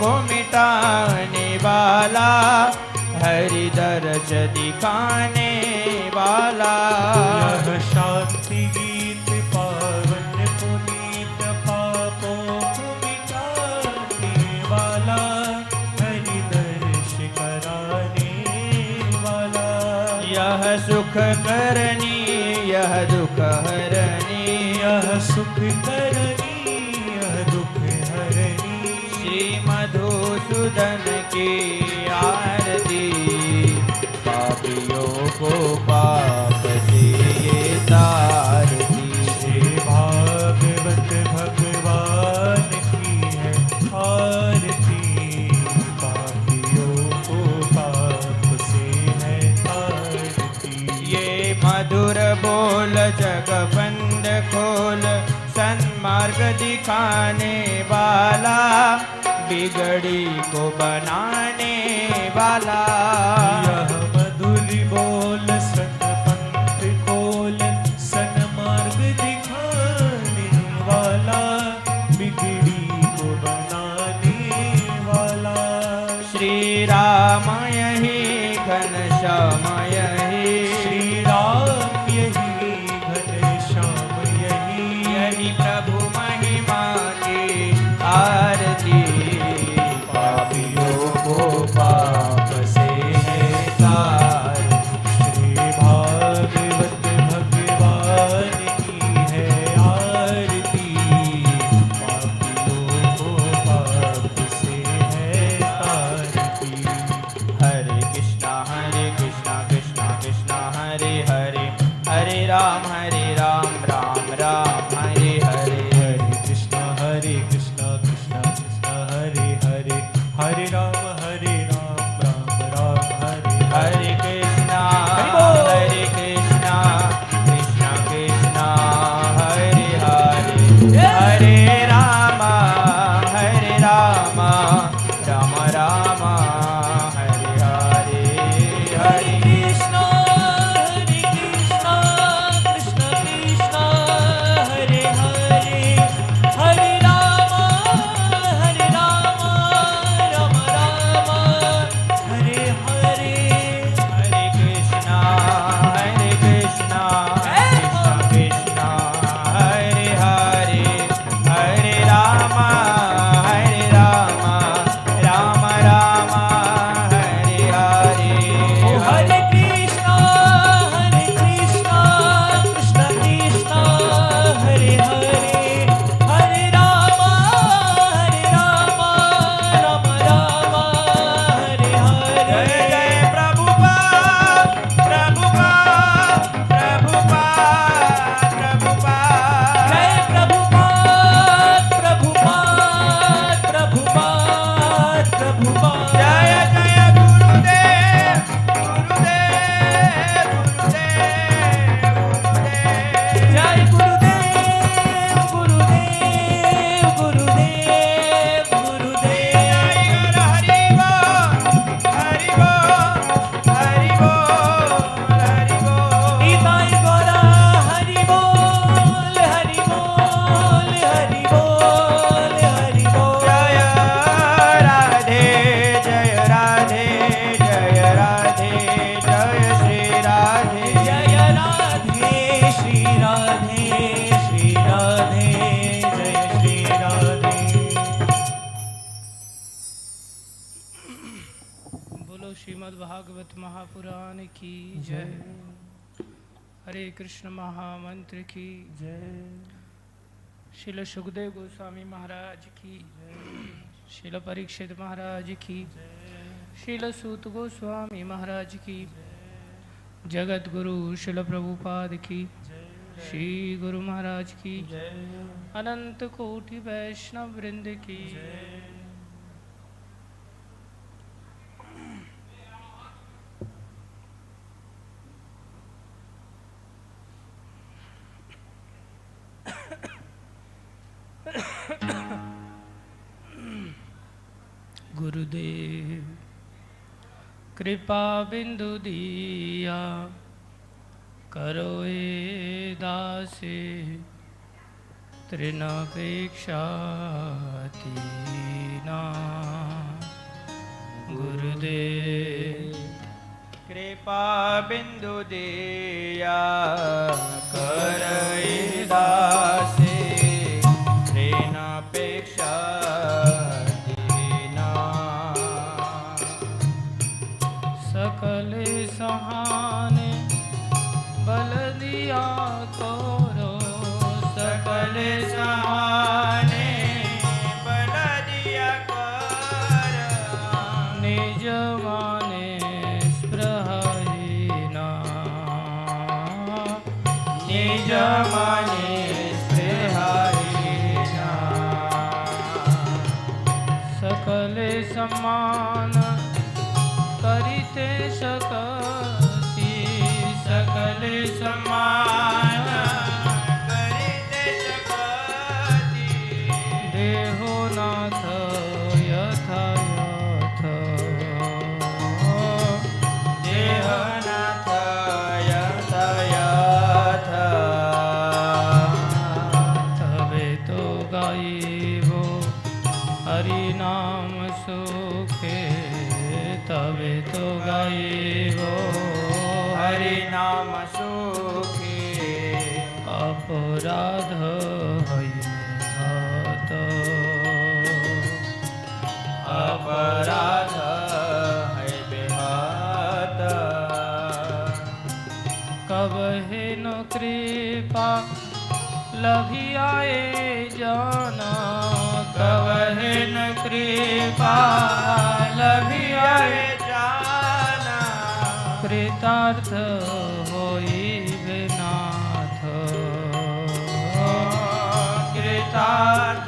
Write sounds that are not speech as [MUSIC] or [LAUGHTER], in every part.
को मिटाने वाला हरि दर्श दिखाने वाला शांति गीत पावन पुनीत पापों को मिटाने वाला हरि दर्श कराने वाला। यह सुख करनी दिखाने वाला बिगड़ी को बनाने वाला। सुखदेव गोस्वामी महाराज की शिल परीक्षित महाराज की शिल सूत गोस्वामी महाराज की जगत गुरु शिल प्रभुपाद की श्री गुरु महाराज की अनंत कोटि वैष्णव वृंद की कृपा बिंदु दिया करो ए दासे त्रिनापेक्षा तीना। गुरुदेव। कृपा बिंदु दिया कर दासे সম্মান लभियाए जाना कवहन कृपा। लभियाए जाना कृतार्थ हो विनाथ। कृतार्थ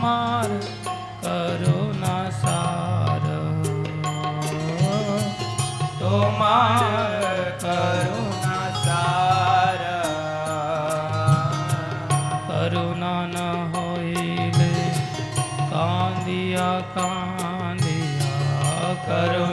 हमार करो ना सार। तो तुम्हार करुणा सार। करुणा न होइले करो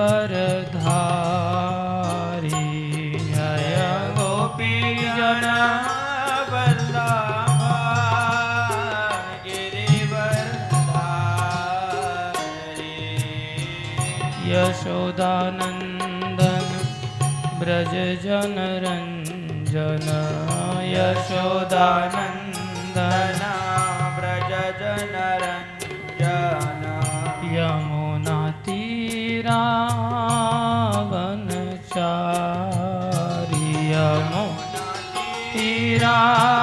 वरधारी। जय जन यशोदानन्दन ब्रज जन रञ्जन यशोदानन्द। मेरा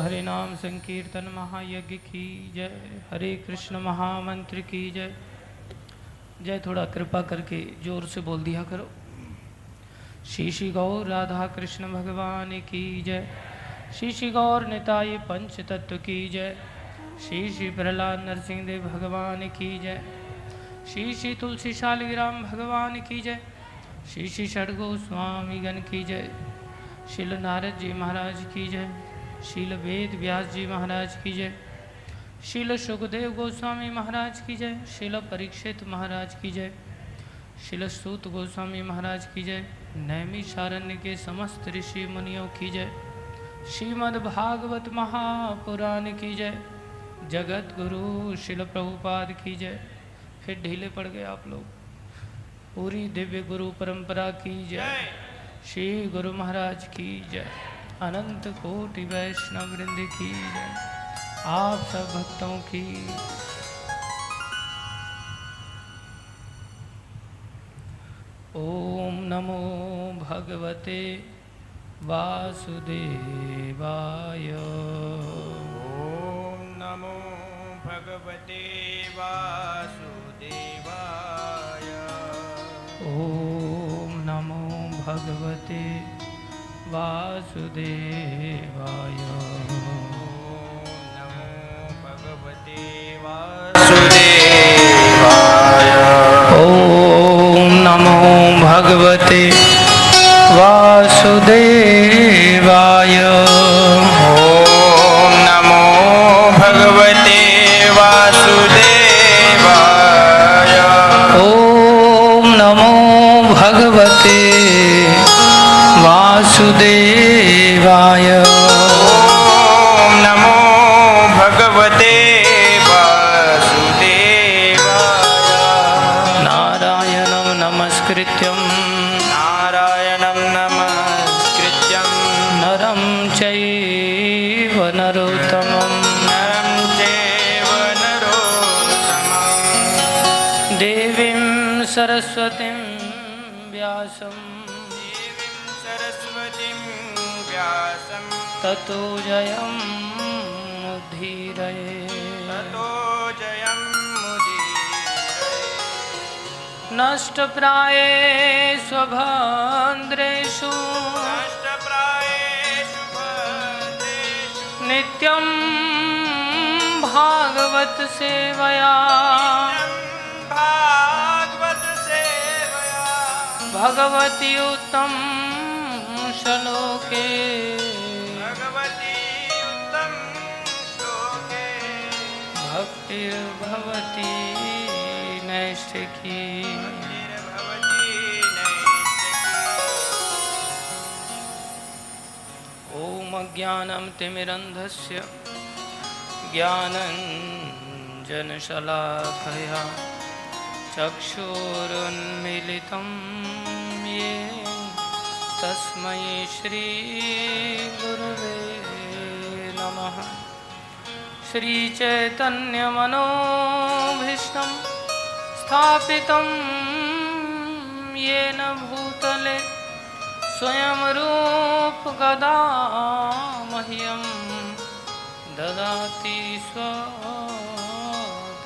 बोलो हरि नाम संकीर्तन महायज्ञ की जय। हरे कृष्ण महामंत्र की जय। जय, थोड़ा कृपा करके ज़ोर से बोल दिया करो। श्री गौर राधा कृष्ण भगवान की जय। श्री श्री गौर निताय पंच तत्व की जय। श्री श्री प्रहलाद नरसिंह देव भगवान की जय। श्री श्री तुलसी शालिग्राम भगवान की जय। श्री श्री स्वामी गण की जय। शिल नारद जी महाराज की जय। शील वेद व्यास जी महाराज की जय। शील सुखदेव गोस्वामी महाराज की जय। शील परीक्षित महाराज की जय। शील सूत गोस्वामी महाराज की जय। नैमी शारण्य के समस्त ऋषि मुनियों की जय। श्रीमद् भागवत महापुराण की जय। जगत गुरु शिल प्रभुपाद की जय। फिर ढीले पड़ गए आप लोग। पूरी दिव्य गुरु परंपरा की जय। श्री गुरु महाराज की जय। अनंत कोटि वैष्णव वृंद की जय। आप सब भक्तों की ओम नमो भगवते वासुदेवाय। ॐ नमो भगवते वासुदेवाय। ओम नमो भगवते वासुदेवाय। नमो भगवते वासुदेवाय। ओम नमो भगवते वासुदेवाय। भागवत सेवया। भागवत सेवया। भगवति उत्तम श्लोके। भगवती उत्तम श्लोके। भक्तिर्भवति नैष्ठिकी। ॐ तिमिरन्धस्य। ज्ञानञ्जनशलाकया चक्षुरुन्मिलितं येन तस्मै श्रीगुरवे नमः। श्रीचैतन्यमनोभीष्टं स्थापितं येन भूतले स्वयं रूप गदा मह्यं ददाति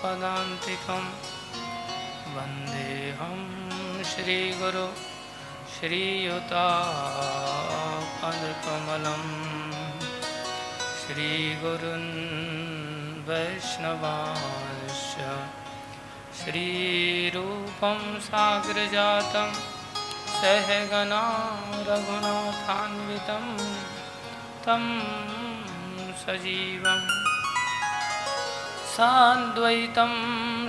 स्वपदान्तिकं वन्देऽहं श्रीगुरु श्रीयुतापदकमलं श्रीगुरुन् वैष्णवांश्च। श्रीरूपं साग्रजातं सहगना रघुनाथान्वितं तं सजीवं साद्वैतं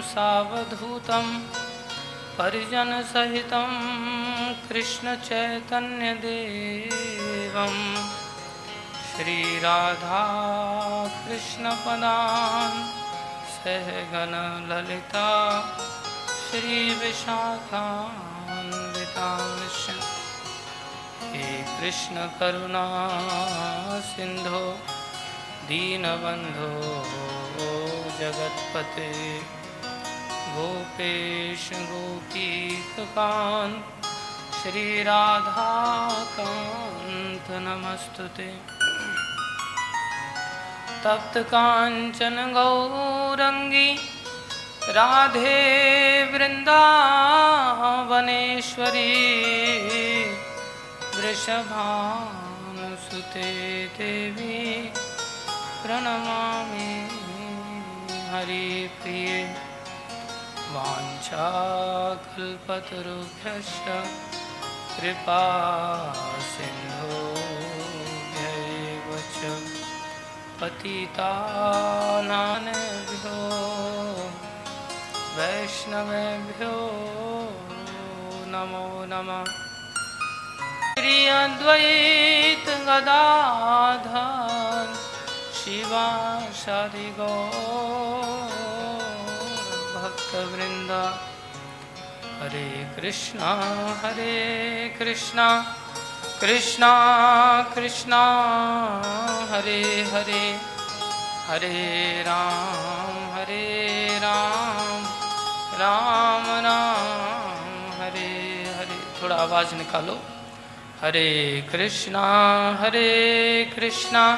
सावधूतं परिजनसहितं कृष्णचैतन्यदेवं। श्रीराधाकृष्णपदान् सहगणललिता श्रीविशाखान्वितांश्च हे कृष्णकरुणा सिन्धो दीनबन्धो। जगत्पते। गोपेश गोपीककान्त श्रीराधाकान्त नमस्तु ते तप्तकाञ्चन गौरङ्गी राधे वृन्दावनेश्वरी वृषभानुसुते देवी प्रणमामि हरिप्रिये वाञ्छाकल्पतरुभ्यश्च कृपा सिन्धुभ्यैव च पतितानानेभ्यो वैष्णवेभ्यो नमो नमः। श्री अद्वैत गदाधर शिवा शादि भक्तवृंद हरे कृष्णा हरे कृष्णा कृष्णा कृष्णा, हरे हरे। हरे राम हरे राम राम राम, हरे हरे। थोड़ा आवाज़ निकालो। हरे कृष्णा हरे कृष्णा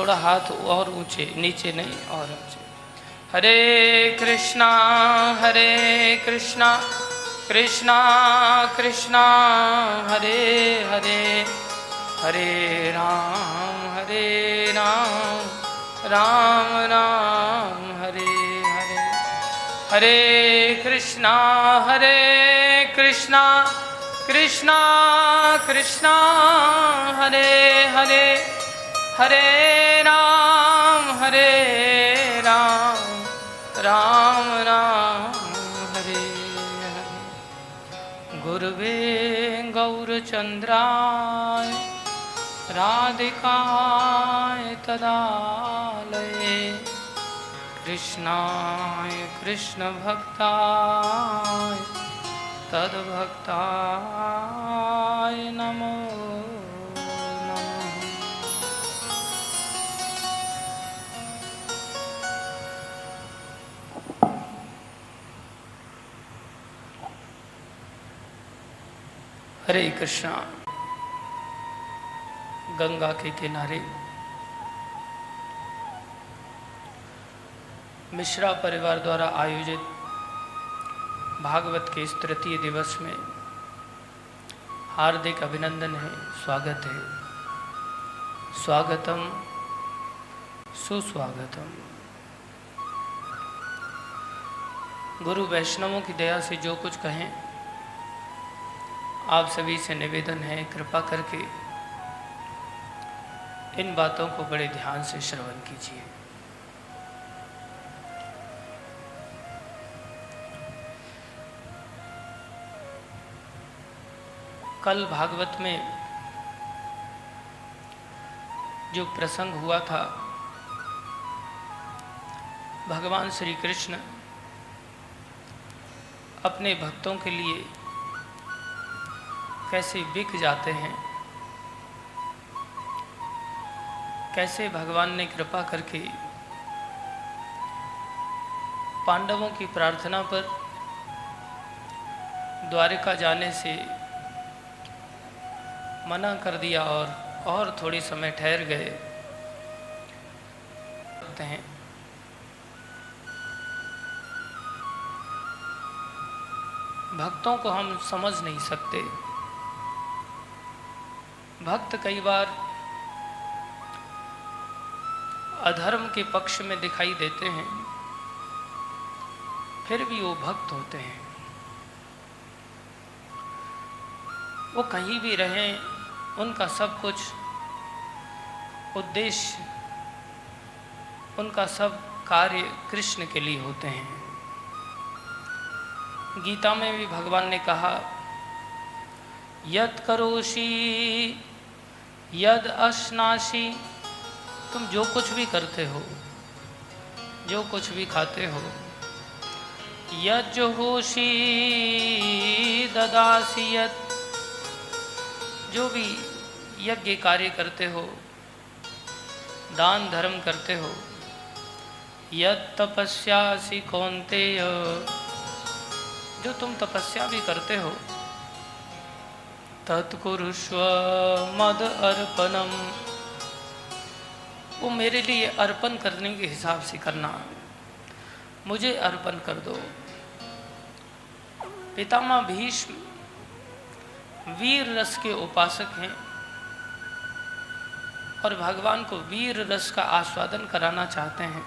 थोड़ा हाथ और ऊँचे, नीचे नहीं, और ऊँचे। हरे कृष्णा हरे कृष्णा कृष्णा कृष्णा, हरे हरे हरे राम हरे राम राम राम, हरे हरे। हरे कृष्णा हरे कृष्णा कृष्णा कृष्णा, हरे हरे। हरे राम हरे राम राम राम, हरे हरे। गुरुवे गौरचन्द्राय राधिकाय तदालये। कृष्णाय, कृष्णभक्ताय, तद्भक्ताय नमो हरे कृष्णा। गंगा के किनारे। मिश्रा परिवार द्वारा आयोजित भागवत के इस तृतीय दिवस में हार्दिक अभिनंदन है, स्वागत है। स्वागतम, सुस्वागतम। गुरु वैष्णवों की दया से जो कुछ कहें आप सभी से निवेदन है, कृपा करके इन बातों को बड़े ध्यान से श्रवण कीजिए। कल भागवत में जो प्रसंग हुआ था, भगवान श्री कृष्ण अपने भक्तों के लिए कैसे बिक जाते हैं? कैसे भगवान ने कृपा करके पांडवों की प्रार्थना पर द्वारिका जाने से मना कर दिया और और थोड़ी समय ठहर गए? हैं, भक्तों को हम समझ नहीं सकते। भक्त कई बार अधर्म के पक्ष में दिखाई देते हैं, फिर भी वो भक्त होते हैं। वो कहीं भी रहें, उनका सब कुछ उद्देश्य, उनका सब कार्य कृष्ण के लिए होते हैं। गीता में भी भगवान ने कहा यत करोशी यद अश्नाशी तुम जो कुछ भी करते हो, जो कुछ भी खाते हो यज होशी ददासी जो भी यज्ञ कार्य करते हो, दान धर्म करते हो, यद तपस्यासी कौनते जो तुम तपस्या भी करते हो तत्कुरुष्व मद अर्पणम। वो मेरे लिए अर्पण करने के हिसाब से करना मुझे अर्पण कर दो। पितामह भीष्म वीर रस के उपासक हैं और भगवान को वीर रस का आस्वादन कराना चाहते हैं।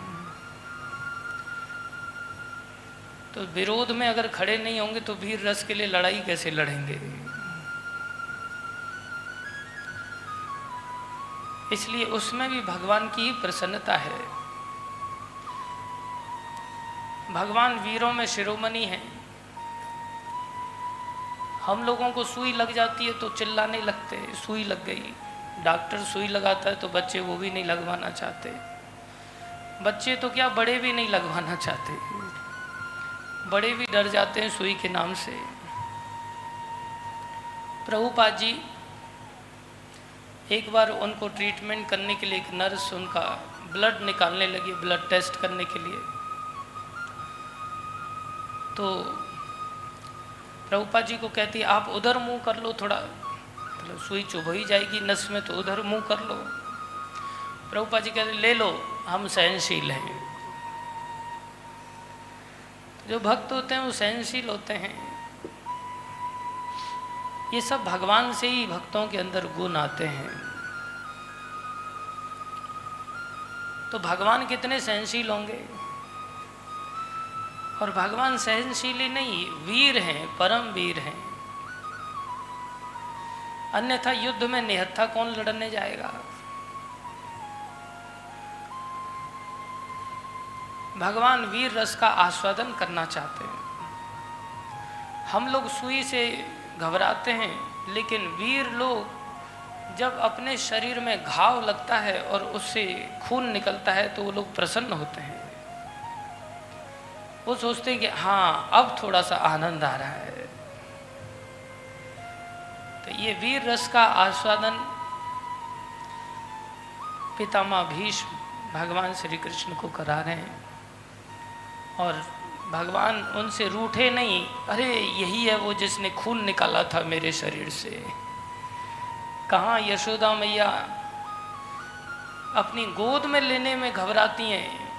तो विरोध में अगर खड़े नहीं होंगे तो वीर रस के लिए लड़ाई कैसे लड़ेंगे? इसलिए उसमें भी भगवान की प्रसन्नता है। भगवान वीरों में शिरोमणि है। हम लोगों को सुई लग जाती है तो चिल्लाने लगते सुई लग गई। डॉक्टर सुई लगाता है तो बच्चे वो भी नहीं लगवाना चाहते। बच्चे तो क्या बड़े भी नहीं लगवाना चाहते। बड़े भी डर जाते हैं सुई के नाम से। प्रभुपाद जी एक बार उनको ट्रीटमेंट करने के लिए एक नर्स उनका ब्लड निकालने लगी ब्लड टेस्ट करने के लिए। तो प्रभुपा जी को कहती, आप उधर मुँह कर लो थोड़ा मतलब सुई चुभ ही जाएगी नस में तो उधर मुँह कर लो। प्रभुपा जी कहते, ले लो, हम सहनशील हैं। जो भक्त होते हैं, वो सहनशील होते हैं। ये सब भगवान से ही भक्तों के अंदर गुण आते हैं। तो भगवान कितने सहनशील होंगे? और भगवान सहनशील ही नहीं, वीर हैं, परम वीर हैं। अन्यथा युद्ध में निहत्था कौन लड़ने जाएगा? भगवान वीर रस का आस्वादन करना चाहते हैं। हम लोग सुई से घबराते हैं, लेकिन वीर लोग जब अपने शरीर में घाव लगता है और उससे खून निकलता है तो वो लोग प्रसन्न होते हैं। वो सोचते हैं कि हाँ अब थोड़ा सा आनंद आ रहा है। तो ये वीर रस का आस्वादन पितामह भीष्म भगवान श्री कृष्ण को करा रहे हैं। और भगवान उनसे रूठे नहीं। अरे, यही है वो जिसने खून निकाला था मेरे शरीर से। कहाँ यशोदा मैया अपनी गोद में लेने में घबराती हैं?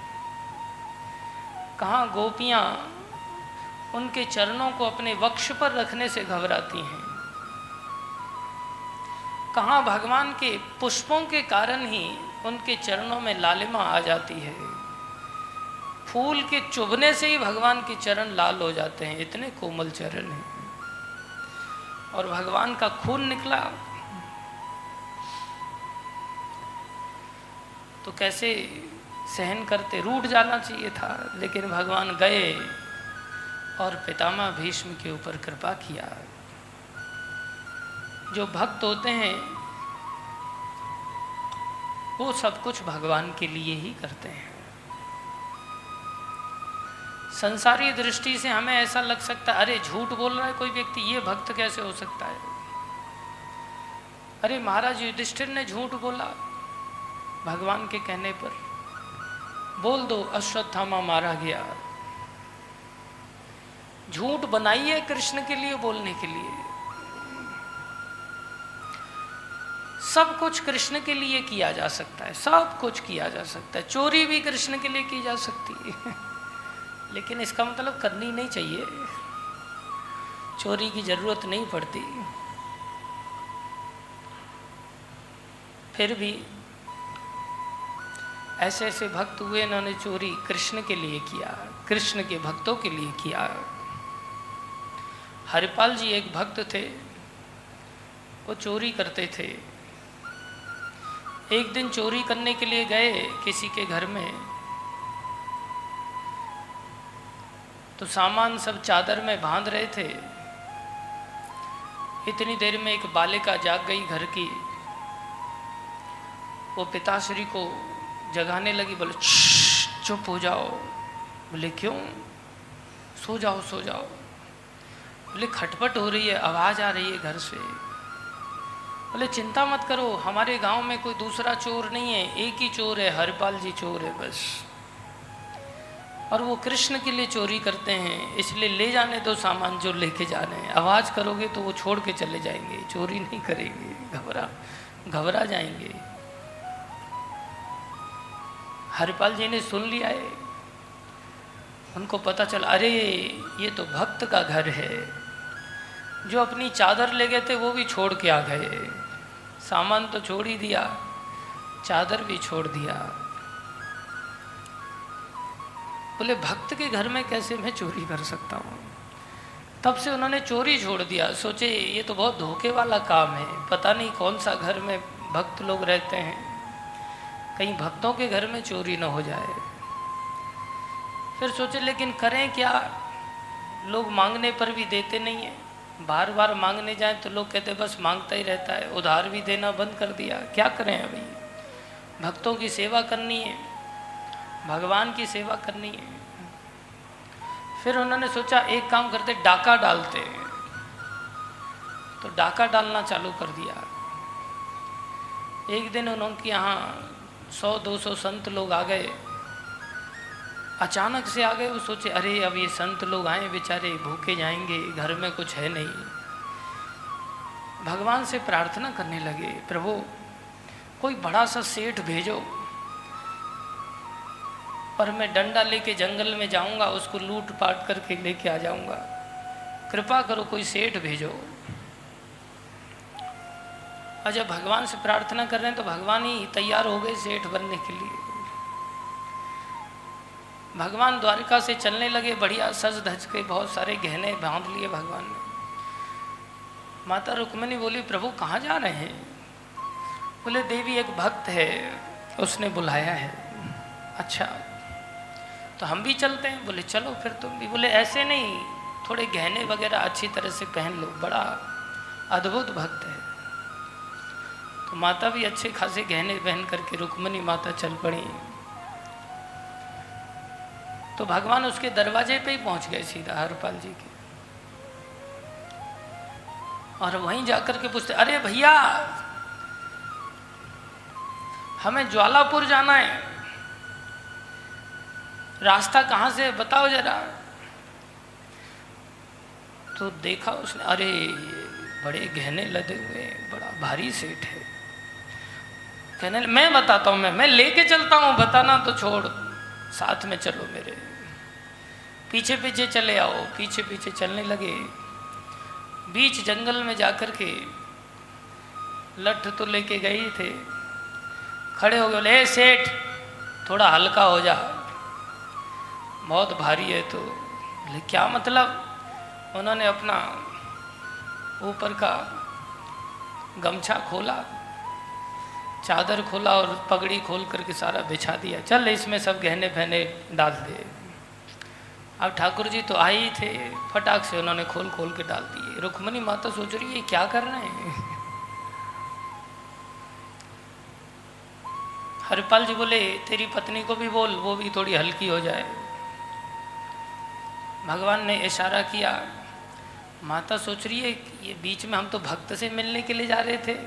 कहाँ गोपियाँ उनके चरणों को अपने वक्ष पर रखने से घबराती हैं? कहाँ भगवान के पुष्पों के कारण ही उनके चरणों में लालिमा आ जाती है? फूल के चुभने से ही भगवान के चरण लाल हो जाते हैं। इतने कोमल चरण हैं। और भगवान का खून निकला। तो कैसे सहन करते? रूठ जाना चाहिए था, लेकिन भगवान गए और पितामह भीष्म के ऊपर कृपा किया। जो भक्त होते हैं, वो सब कुछ भगवान के लिए ही करते हैं। संसारी दृष्टि से हमें ऐसा लग सकता है, अरे झूठ बोल रहा है कोई व्यक्ति, ये भक्त कैसे हो सकता है? अरे महाराज, युधिष्ठिर ने झूठ बोला भगवान के कहने पर। बोल दो, अश्वत्थामा मारा गया। झूठ बनाइए कृष्ण के लिए, बोलने के लिए। सब कुछ कृष्ण के लिए किया जा सकता है, सब कुछ किया जा सकता है। चोरी भी कृष्ण के लिए की जा सकती है। [LAUGHS] लेकिन इसका मतलब करनी नहीं चाहिए। चोरी की ज़रूरत नहीं पड़ती। फिर भी ऐसे ऐसे भक्त हुए इन्होंने चोरी कृष्ण के लिए किया, कृष्ण के भक्तों के लिए किया। हरिपाल जी एक भक्त थे, वो चोरी करते थे। एक दिन चोरी करने के लिए गए किसी के घर में। तो सामान सब चादर में बाँध रहे थे। इतनी देर में एक बालिका जाग गई घर की। वो पिताश्री को जगाने लगी, बोले चुप हो जाओ। बोले, क्यों? सो जाओ सो जाओ। बोले, खटपट हो रही है, आवाज़ आ रही है घर से। बोले, चिंता मत करो, हमारे गाँव में कोई दूसरा चोर नहीं है, एक ही चोर है, हरपाल जी चोर है बस। और वो कृष्ण के लिए चोरी करते हैं, इसलिए ले जाने दो सामान जो लेके जा रहे हैं। आवाज़ करोगे तो वो छोड़ के चले जाएँगे, चोरी नहीं करेंगे, घबरा घबरा जाएँगे। हरिपाल जी ने सुन लिया है। उनको पता चला, अरे, ये तो भक्त का घर है। जो अपनी चादर ले गए थे, वो भी छोड़ के आ गए। सामान तो छोड़ ही दिया, चादर भी छोड़ दिया। बोले, भक्त के घर में कैसे मैं चोरी कर सकता हूँ? तब से उन्होंने चोरी छोड़ दिया। सोचे, ये तो बहुत धोखे वाला काम है। पता नहीं कौन सा घर में भक्त लोग रहते हैं। कहीं भक्तों के घर में चोरी न हो जाए। फिर सोचे, लेकिन करें क्या? लोग मांगने पर भी देते नहीं है। बार बार मांगने जाएँ तो लोग कहते बस माँगता ही रहता है। उधार भी देना बंद कर दिया। क्या करें अभी? भक्तों की सेवा करनी है। भगवान की सेवा करनी है। फिर उन्होंने सोचा, एक काम करते, डाका डालते। तो डाका डालना चालू कर दिया। एक दिन उनके यहाँ सौ, दो सौ संत लोग आ गए। अचानक से आ गए, वो सोचे, अरे, अब ये संत लोग आए, बेचारे भूखे जाएँगे, घर में कुछ है नहीं। भगवान से प्रार्थना करने लगे, प्रभु, कोई बड़ा सा सेठ भेजो पर मैं डंडा लेके जंगल में जाऊँगा, उसको लूट पाट करके लेके आ जाऊँगा। कृपा करो कोई सेठ भेजो। और जब भगवान से प्रार्थना कर रहे हैं तो भगवान ही तैयार हो गए सेठ बनने के लिए। भगवान द्वारिका से चलने लगे, बढ़िया सज धज के बहुत सारे गहने बाँध लिए भगवान ने। माता रुक्मणी बोली, प्रभु, कहाँ जा रहे हैं? बोले, देवी एक भक्त है, उसने बुलाया है। अच्छा तो हम भी चलते हैं। बोले, चलो फिर तुम भी। बोले, ऐसे नहीं, थोड़े गहने वगैरह अच्छी तरह से पहन लो। बड़ा अद्भुत भक्त है। तो माता भी अच्छे खासे गहने पहन करके रुक्मणी माता चल पड़ी। तो भगवान उसके दरवाजे पे ही पहुँच गए सीधा, हरपाल जी के। और वहीं जाकर के पूछते, अरे भैया, हमें ज्वालापुर जाना है। रास्ता कहाँ से बताओ जरा। तो देखा उसने, अरे, बड़े गहने लदे हुए बड़ा भारी सेठ है। कहने मैं बताता हूँ, मैं मैं लेके चलता हूँ, बताना तो छोड़, साथ में चलो मेरे। पीछे पीछे चले आओ, पीछे पीछे चलने लगे। बीच जंगल में जाकर के लठ तो लेके गए थे। खड़े हो गए बोले सेठ, थोड़ा हल्का हो जा। बहुत भारी है तो बोले क्या मतलब? उन्होंने अपना ऊपर का गमछा खोला, चादर खोला और पगड़ी खोल करके सारा बिछा दिया। चल इसमें सब गहने पहने डाल दे। अब ठाकुर जी तो आए ही थे, फटाक से उन्होंने खोल खोल के डाल दिए। रुक्मणी माता सोच रही है, क्या कर रहे हैं? हरिपाल जी बोले, तेरी पत्नी को भी बोल, वो भी थोड़ी हल्की हो जाए। भगवान ने इशारा किया, माता सोच रही है कि ये बीच में हम तो भक्त से मिलने के लिए जा रहे थे।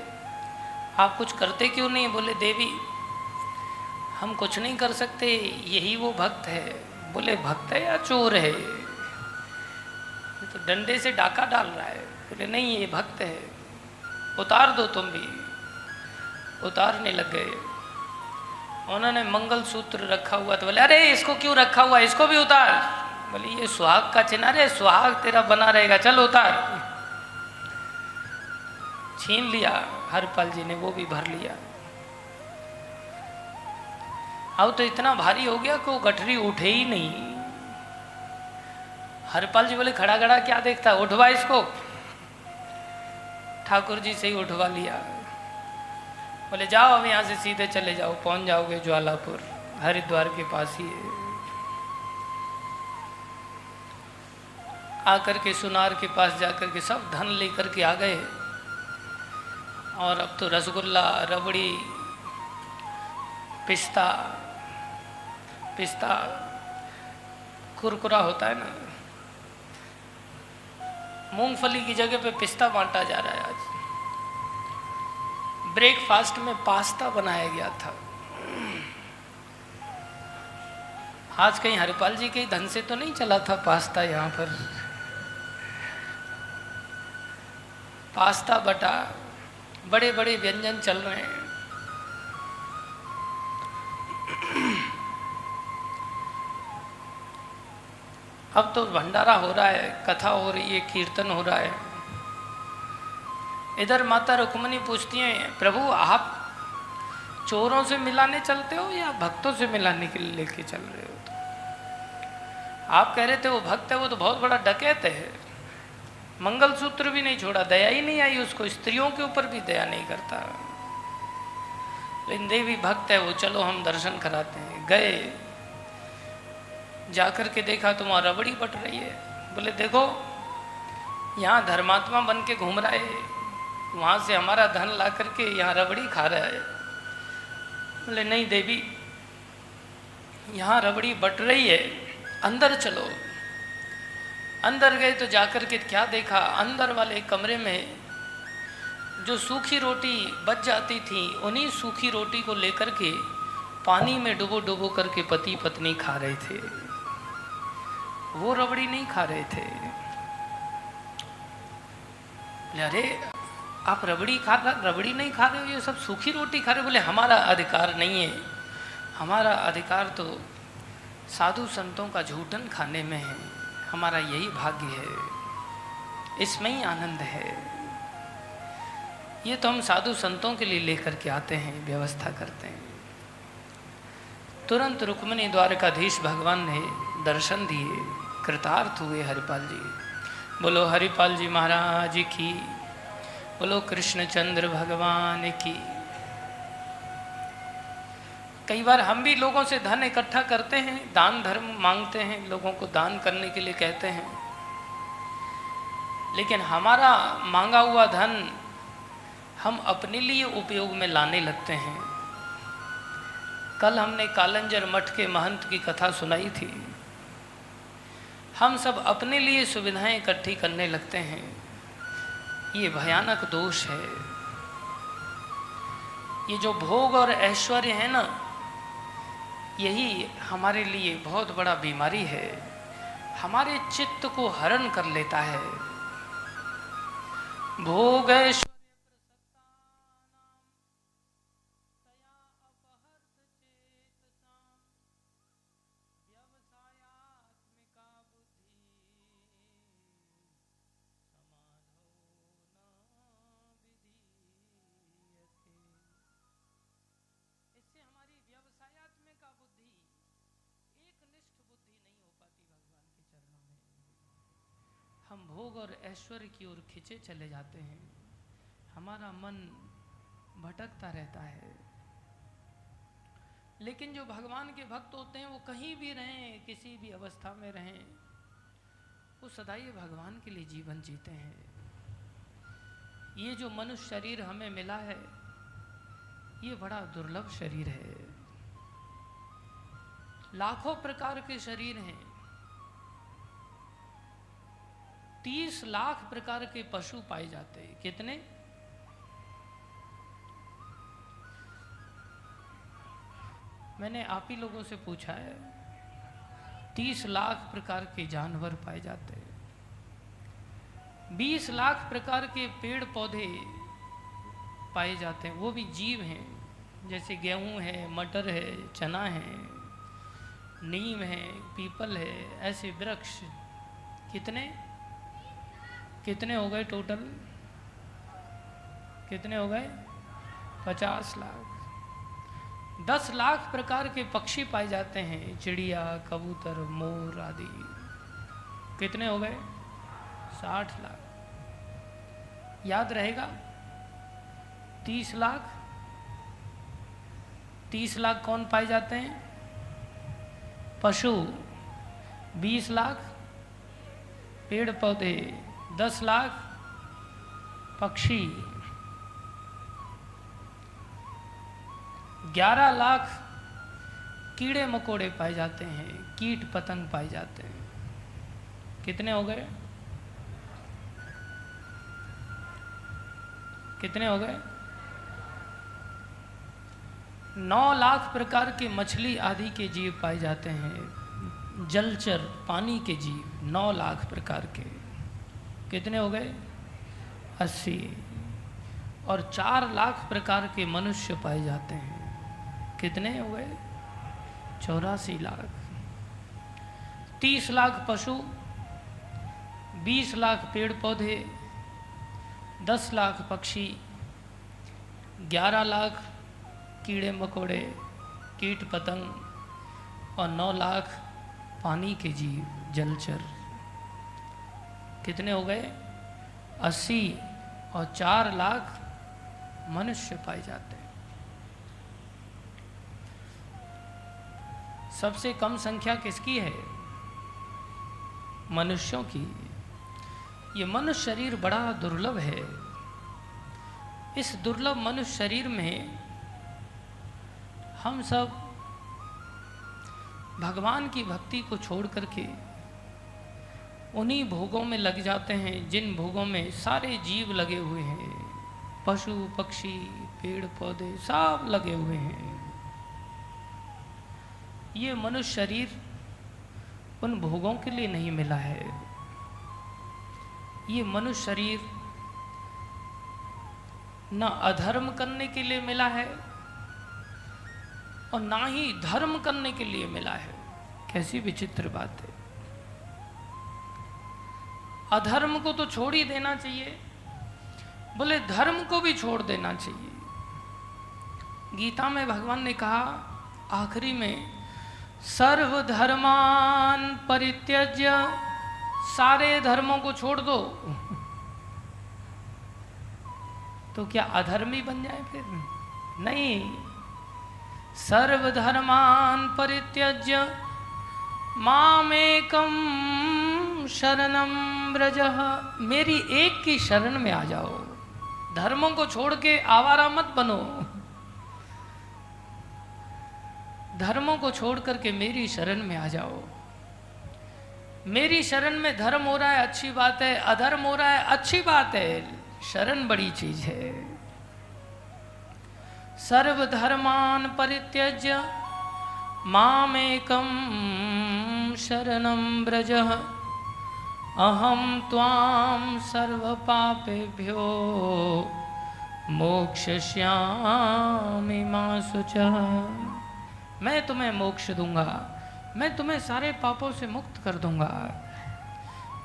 आप कुछ करते क्यों नहीं? बोले, देवी, हम कुछ नहीं कर सकते, यही वो भक्त है। बोले, भक्त है या चोर है? तो डंडे से डाका डाल रहा है। बोले, नहीं, ये भक्त है। उतार दो तुम भी। उतारने लग गए। उन्होंने मंगल सूत्र रखा हुआ तो बोले, अरे, इसको क्यों रखा हुआ इसको भी उतार। बोले, ये सुहाग का चिन्ह अरे सुहाग तेरा बना रहेगा। चल उतार। छीन लिया, हरपाल जी ने, वो भी भर लिया। अब तो इतना भारी हो गया कि वो गठरी उठे ही नहीं। हरपाल जी बोले खड़ा खड़ा क्या देखता? उठवा इसको। ठाकुर जी से ही उठवा लिया। बोले, जाओ, अब यहाँ से सीधे चले जाओ, पहुँच जाओगे ज्वालापुर, हरिद्वार के पास ही है। आकर के सुनार के पास जाकर के सब धन लेकर के आ गए। और अब तो रसगुल्ला, रबड़ी, पिस्ता पिस्ता, कुरकुरा होता है ना। मूंगफली की जगह पे पिस्ता बांटा जा रहा है आज। ब्रेकफास्ट में पास्ता बनाया गया था। आज कहीं हरिपाल जी के धन से तो नहीं चला था पास्ता यहाँ पर। पास्ता बटा बड़े बड़े व्यंजन चल रहे हैं। अब तो भंडारा हो रहा है, कथा हो रही है, कीर्तन हो रहा है। इधर माता रुक्मणी पूछती हैं, प्रभु, आप चोरों से मिलाने चलते हो या भक्तों से मिलाने के लिए लेके चल रहे हो? तो आप कह रहे थे, वो भक्त है, वो तो बहुत बड़ा डकैत है। मंगलसूत्र भी नहीं छोड़ा, दया ही नहीं आई उसको, स्त्रियों के ऊपर भी दया नहीं करता। लेकिन देवी भक्त है वो, चलो हम दर्शन कराते हैं। गए। जाकर के देखा तो वहाँ रबड़ी बट रही है। बोले, देखो, यहाँ धर्मात्मा बन के घूम रहा है। वहाँ से हमारा धन ला करके यहाँ रबड़ी खा रहा है। बोले, नहीं देवी, यहाँ रबड़ी बट रही है। अंदर चलो। अंदर गए तो जाकर के क्या देखा? अंदर वाले कमरे में जो सूखी रोटी बच जाती थी, उन्हीं सूखी रोटी को लेकर के पानी में डुबो डुबो करके पति पत्नी खा रहे थे। वो रबड़ी नहीं खा रहे थे। अरे, आप रबड़ी खा रबड़ी नहीं खा रहे हो? ये सब सूखी रोटी खा रहे बोले, हमारा अधिकार नहीं है। हमारा अधिकार तो साधु संतों का झूठन खाने में है। हमारा यही भाग्य है। इसमें ही आनंद है। ये तो हम साधु संतों के लिए लेकर के आते हैं, व्यवस्था करते हैं। तुरंत रुक्मणी द्वारकाधीश भगवान ने दर्शन दिए, कृतार्थ हुए हरिपाल जी। बोलो, हरिपाल जी महाराज की, बोलो, कृष्णचंद्र भगवान की। कई बार हम भी लोगों से धन इकट्ठा करते हैं, दान धर्म मांगते हैं, लोगों को दान करने के लिए कहते हैं। लेकिन हमारा मांगा हुआ धन हम अपने लिए उपयोग में लाने लगते हैं। कल हमने कालंजर मठ के महंत की कथा सुनाई थी। हम सब अपने लिए सुविधाएँ इकट्ठी करने लगते हैं। ये भयानक दोष है। ये जो भोग और ऐश्वर्य है ना यही हमारे लिए बहुत बड़ा बीमारी है। हमारे चित्त को हरण कर लेता है। भोग और ऐश्वर्य की ओर खिंचे चले जाते हैं। हमारा मन भटकता रहता है। लेकिन जो भगवान के भक्त होते हैं, वो कहीं भी रहें, किसी भी अवस्था में रहें, वो सदाई भगवान के लिए जीवन जीते हैं। ये जो मनुष्य शरीर हमें मिला है, ये बड़ा दुर्लभ शरीर है। लाखों प्रकार के शरीर हैं। तीस लाख प्रकार के पशु पाए जाते हैं। कितने? मैंने आप ही लोगों से पूछा है, तीस लाख प्रकार के जानवर पाए जाते हैं। बीस लाख प्रकार के पेड़ पौधे पाए जाते हैं, वो भी जीव हैं। जैसे गेहूँ है, मटर है, चना है, नीम है, पीपल है, ऐसे वृक्ष। कितने? कितने हो गए टोटल कितने हो गए? पचास लाख। दस लाख प्रकार के पक्षी पाए जाते हैं, चिड़िया, कबूतर, मोर आदि। कितने हो गए? साठ लाख। याद रहेगा? तीस लाख? तीस लाख कौन पाए जाते हैं? पशु। बीस लाख? पेड़ पौधे। दस लाख पक्षी। ग्यारह लाख कीड़े मकोड़े पाए जाते हैं, कीट पतंग पाए जाते हैं। कितने हो गए? कितने हो गए? नौ लाख प्रकार के मछली आदि के जीव पाए जाते हैं, जलचर, पानी के जीव, नौ लाख प्रकार के। कितने हो गए? अस्सी। और चार लाख प्रकार के मनुष्य पाए जाते हैं। कितने हो गए? चौरासी लाख। तीस लाख पशु, बीस लाख पेड़ पौधे, दस लाख पक्षी, ग्यारह लाख कीड़े मकोड़े, कीट पतंग और नौ लाख पानी के जीव, जलचर। कितने हो गए? अस्सी और चार लाख मनुष्य पाए जाते हैं। सबसे कम संख्या किसकी है? मनुष्यों की। ये मनुष्य शरीर बड़ा दुर्लभ है। इस दुर्लभ मनुष्य शरीर में हम सब भगवान की भक्ति को छोड़ करके उन्हीं भोगों में लग जाते हैं, जिन भोगों में सारे जीव लगे हुए हैं। पशु, पक्षी, पेड़, पौधे सब लगे हुए हैं। ये मनुष्य शरीर उन भोगों के लिए नहीं मिला है। ये मनुष्य शरीर न अधर्म करने के लिए मिला है और ना ही धर्म करने के लिए मिला है। कैसी विचित्र बात है। अधर्म को तो छोड़ ही देना चाहिए। बोले, धर्म को भी छोड़ देना चाहिए। गीता में भगवान ने कहा, आखिरी में, सर्वधर्मान परित्यज्य, सारे धर्मों को छोड़ दो। तो क्या अधर्मी बन जाए फिर? नहीं। सर्वधर्मान परित्यज्य मामेकम शरणम ब्रज मेरी एक की शरण में आ जाओ। धर्मों को छोड़ के आवारा मत बनो। धर्मों को छोड़ करके मेरी शरण में आ जाओ। मेरी शरण में धर्म हो रहा है, अच्छी बात है। अधर्म हो रहा है, अच्छी बात है। शरण बड़ी चीज़ है। सर्वधर्मान परित्यज्य मामेकम शरणम ब्रज अहम त्वाम सर्व पापेभ्यो मोक्षश्यामि माँ शुच। मैं तुम्हें मोक्ष दूँगा, मैं तुम्हें सारे पापों से मुक्त कर दूँगा।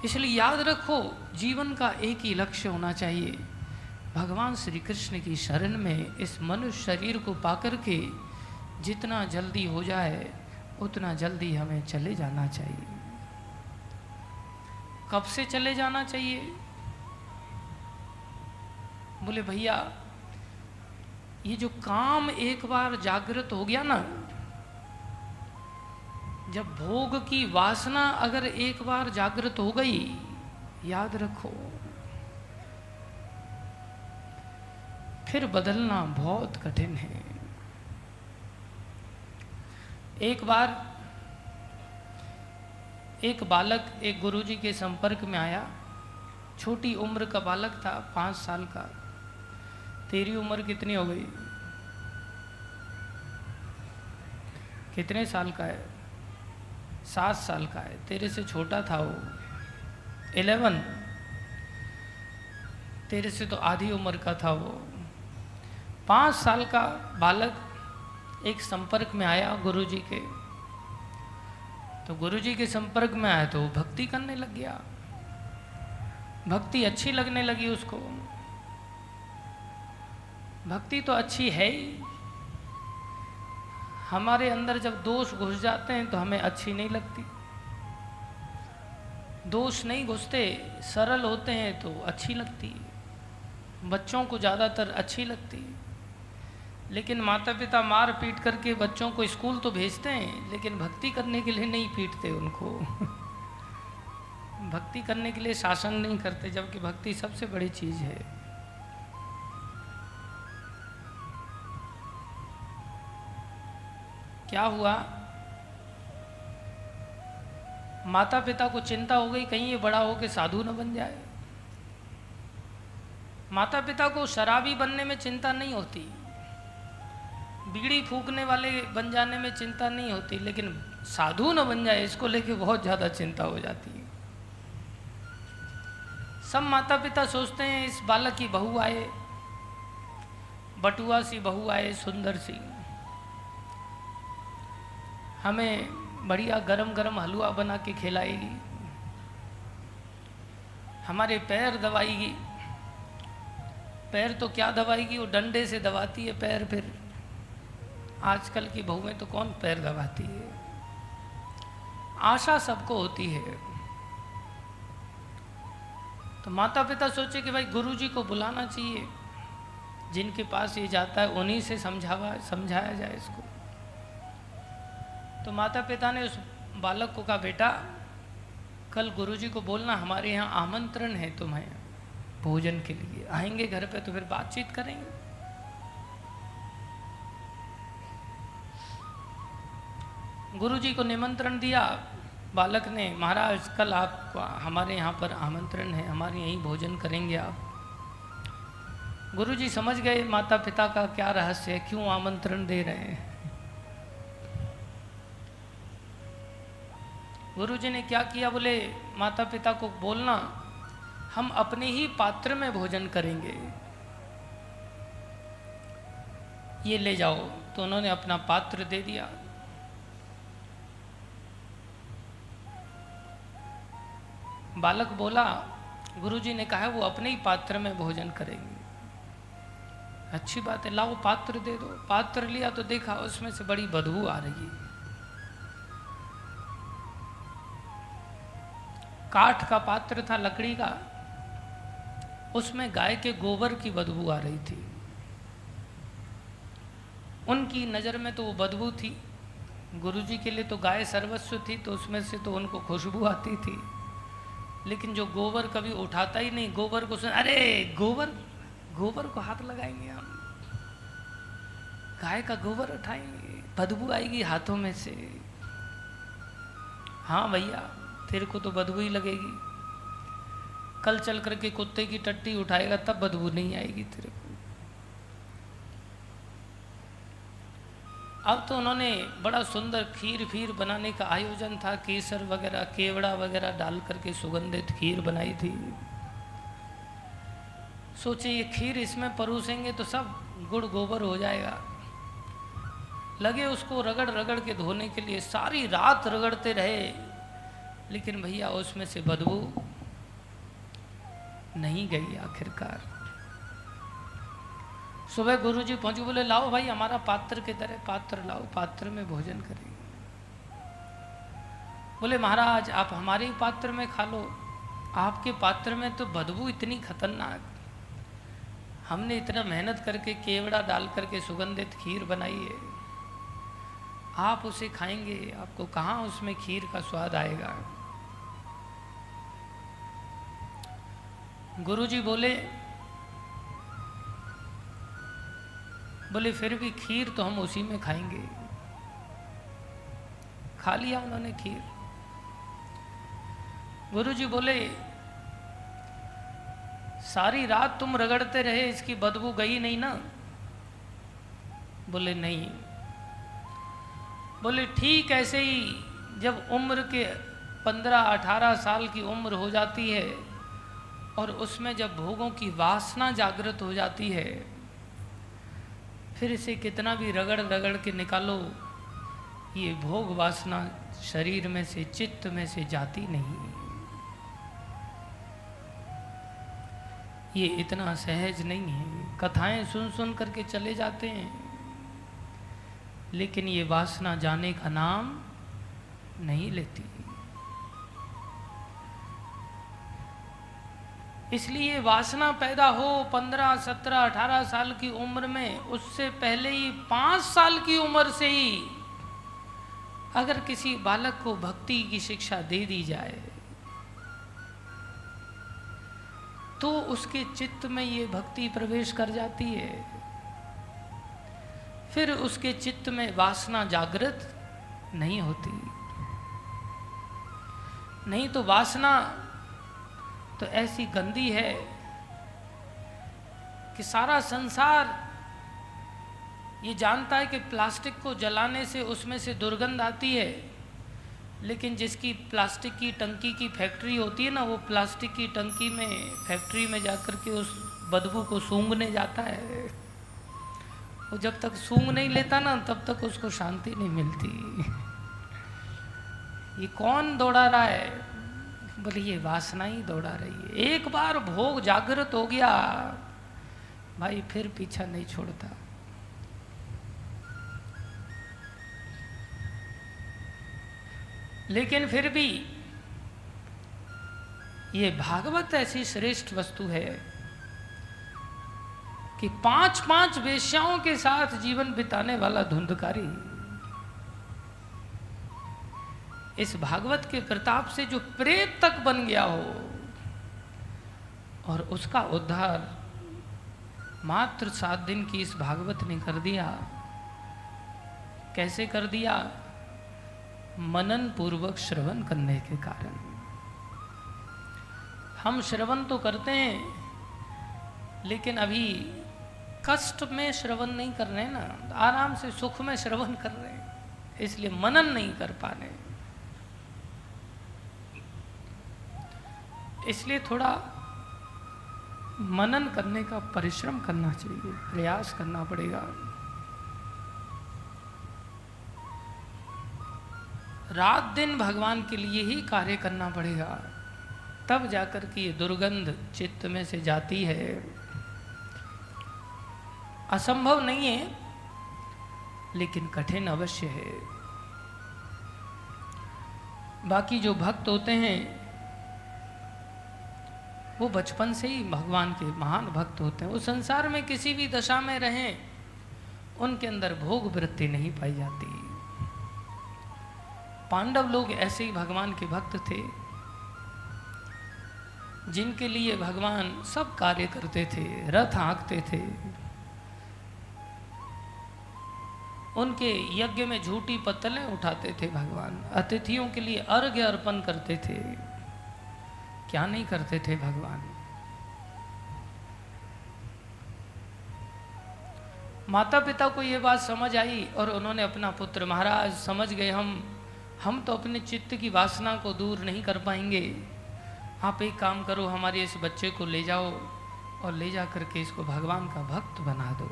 इसलिए याद रखो, जीवन का एक ही लक्ष्य होना चाहिए। भगवान श्री कृष्ण की शरण में इस मनुष्य शरीर को पाकर के जितना जल्दी हो जाए, उतना जल्दी हमें चले जाना चाहिए। कब से चले जाना चाहिए? बोले, भैया, ये जो काम एक बार जागृत हो गया ना, जब भोग की वासना अगर एक बार जागृत हो गई, याद रखो, फिर बदलना बहुत कठिन है। एक बार एक बालक एक गुरुजी के संपर्क में आया। छोटी उम्र का बालक था, पाँच साल का। तेरी उम्र कितनी हो गई? कितने साल का है? सात साल का है। तेरे से छोटा था वो। इलेवन। तेरे से तो आधी उम्र का था वो। पाँच साल का बालक एक संपर्क में आया गुरुजी के। तो गुरुजी के संपर्क में आया तो वो भक्ति करने लग गया। भक्ति अच्छी लगने लगी उसको। भक्ति तो अच्छी है ही। हमारे अंदर जब दोष घुस जाते हैं तो हमें अच्छी नहीं लगती। दोष नहीं घुसते, सरल होते हैं तो अच्छी लगती। बच्चों को ज़्यादातर अच्छी लगती। लेकिन माता पिता मार पीट करके बच्चों को स्कूल तो भेजते हैं, लेकिन भक्ति करने के लिए नहीं पीटते उनको। भक्ति करने के लिए शासन नहीं करते, जबकि भक्ति सबसे बड़ी चीज़ है। क्या हुआ? माता पिता को चिंता हो गई, कहीं ये बड़ा हो के साधु न बन जाए। माता पिता को शराबी बनने में चिंता नहीं होती। बीड़ी फूकने वाले बन जाने में चिंता नहीं होती, लेकिन साधु न बन जाए, इसको लेके बहुत ज़्यादा चिंता हो जाती है। सब माता पिता सोचते हैं, इस बालक की बहू आए, बटुआ सी बहू आए, सुंदर सी। हमें बढ़िया गरम गरम हलवा बना के खिलाएगी। हमारे पैर दबाएगी। पैर तो क्या दबाएगी? वो डंडे से दबाती है पैर फिर। आजकल की बहुएँ तो कौन पैर दबाती है? आशा सबको होती है। तो माता पिता सोचे कि भाई गुरुजी को बुलाना चाहिए। जिनके पास ये जाता है, उन्हीं से समझावा, समझाया जाए इसको। तो माता पिता ने उस बालक को कहा, बेटा, कल गुरुजी को बोलना, हमारे यहाँ आमंत्रण है तुम्हें भोजन के लिए। आएँगे घर पे तो फिर बातचीत करेंगे। गुरुजी को निमंत्रण दिया। बालक ने, महाराज, कल आप हमारे यहाँ पर आमंत्रण है, हमारे यहीं भोजन करेंगे आप। गुरुजी समझ गए माता पिता का क्या रहस्य है, क्यों आमंत्रण दे रहे हैं? गुरुजी ने क्या किया, बोले माता पिता को बोलना, हम अपने ही पात्र में भोजन करेंगे। ये ले जाओ। तो उन्होंने अपना पात्र दे दिया। बालक बोला, गुरुजी ने कहा, वो अपने ही पात्र में भोजन करेंगे. अच्छी बात है, लाओ पात्र दे दो। पात्र लिया तो देखा, उसमें से बड़ी बदबू आ रही है। काठ का पात्र था लकड़ी का, उसमें गाय के गोबर की बदबू आ रही थी। उनकी नज़र में तो वो बदबू थी। गुरुजी के लिए तो गाय सर्वस्व थी तो उसमें से तो उनको खुशबू आती थी। लेकिन जो गोबर कभी उठाता ही नहीं, गोबर को सुन, अरे गोबर गोबर को हाथ लगाएँगे हम। गाय का गोबर उठाएँगे, बदबू आएगी हाथों में से। हाँ भैया, तेरे को तो बदबू ही लगेगी। कल चल करके कुत्ते की टट्टी उठाएगा, तब बदबू नहीं आएगी तेरे को। अब तो उन्होंने बड़ा सुंदर खीर फीर बनाने का आयोजन था, केसर वगैरह, केवड़ा वगैरह डाल करके सुगंधित खीर बनाई थी। सोचे ये खीर इसमें परोसेंगे तो सब गुड़ गोबर हो जाएगा। लगे उसको रगड़ रगड़ के धोने के लिए, सारी रात रगड़ते रहे। लेकिन भैया उसमें से बदबू नहीं गई आखिरकार। सुबह गुरुजी पहुँचे, बोले, लाओ भाई, हमारा पात्र किधर है? पात्र लाओ, पात्र में भोजन करेंगे बोले, महाराज, आप हमारे पात्र में खा लो। आपके पात्र में तो बदबू इतनी खतरनाक। हमने इतना मेहनत करके केवड़ा डाल करके सुगंधित खीर बनाई है। आप उसे खाएँगे, आपको कहाँ उसमें खीर का स्वाद आएगा? गुरुजी बोले बोले, फिर भी खीर तो हम उसी में खाएँगे। खा लिया उन्होंने खीर। गुरु जी बोले, सारी रात तुम रगड़ते रहे, इसकी बदबू गई नहीं ना? बोले, नहीं। बोले, ठीक ऐसे ही जब उम्र के पंद्रह अठारह साल की उम्र हो जाती है और उसमें जब भोगों की वासना जागृत हो जाती है फिर इसे कितना भी रगड़ रगड़ के निकालो, ये भोग वासना शरीर में से, चित्त में से जाती नहीं। ये इतना सहज नहीं है। कथाएँ सुन सुन करके चले जाते हैं। लेकिन ये वासना जाने का नाम नहीं लेती। इसलिए वासना पैदा हो पंद्रह, सत्रह, अठारह साल की उम्र में, उससे पहले ही पाँच साल की उम्र से ही अगर किसी बालक को भक्ति की शिक्षा दे दी जाए तो उसके चित्त में ये भक्ति प्रवेश कर जाती है। फिर उसके चित्त में वासना जागृत नहीं होती। नहीं तो वासना तो ऐसी गंदी है कि सारा संसार ये जानता है कि प्लास्टिक को जलाने से उसमें से दुर्गंध आती है। लेकिन जिसकी प्लास्टिक की टंकी की फैक्ट्री होती है ना, वो प्लास्टिक की टंकी में, फैक्ट्री में जाकर के उस बदबू को सूंघने जाता है। वो जब तक सूंघ नहीं लेता ना, तब तक उसको शांति नहीं मिलती। ये कौन दौड़ा रहा है? बोले, ये वासना ही दौड़ा रही है। एक बार भोग जागृत हो गया, भाई फिर पीछा नहीं छोड़ता। लेकिन फिर भी ये भागवत ऐसी श्रेष्ठ वस्तु है कि पाँच पाँच वेश्याओं के साथ जीवन बिताने वाला धुंधकारी इस भागवत के प्रताप से जो प्रेत तक बन गया हो, और उसका उद्धार मात्र सात दिन की इस भागवत ने कर दिया। कैसे कर दिया? मनन पूर्वक श्रवण करने के कारण। हम श्रवण तो करते हैं, लेकिन अभी कष्ट में श्रवण नहीं कर रहे ना, आराम से सुख में श्रवण कर रहे हैं, इसलिए मनन नहीं कर पा रहे इसलिए थोड़ा मनन करने का, परिश्रम करना चाहिए, प्रयास करना पड़ेगा। रात दिन भगवान के लिए ही कार्य करना पड़ेगा। तब जाकर के ये दुर्गंध चित्त में से जाती है। असंभव नहीं है, लेकिन कठिन अवश्य है। बाकी जो भक्त होते हैं वो बचपन से ही भगवान के महान भक्त होते हैं। वो संसार में किसी भी दशा में रहें, उनके अंदर भोग वृत्ति नहीं पाई जाती। पांडव लोग ऐसे ही भगवान के भक्त थे, जिनके लिए भगवान सब कार्य करते थे, रथ हाँकते थे। उनके यज्ञ में झूठी पत्तलें उठाते थे भगवान, अतिथियों के लिए अर्घ्य अर्पण करते थे। क्या नहीं करते थे भगवान? माता पिता को ये बात समझ आई और उन्होंने अपना पुत्र, महाराज, समझ गए हम हम तो अपने चित्त की वासना को दूर नहीं कर पाएँगे। आप एक काम करो, हमारे इस बच्चे को ले जाओ और ले जा करके इसको भगवान का भक्त बना दो।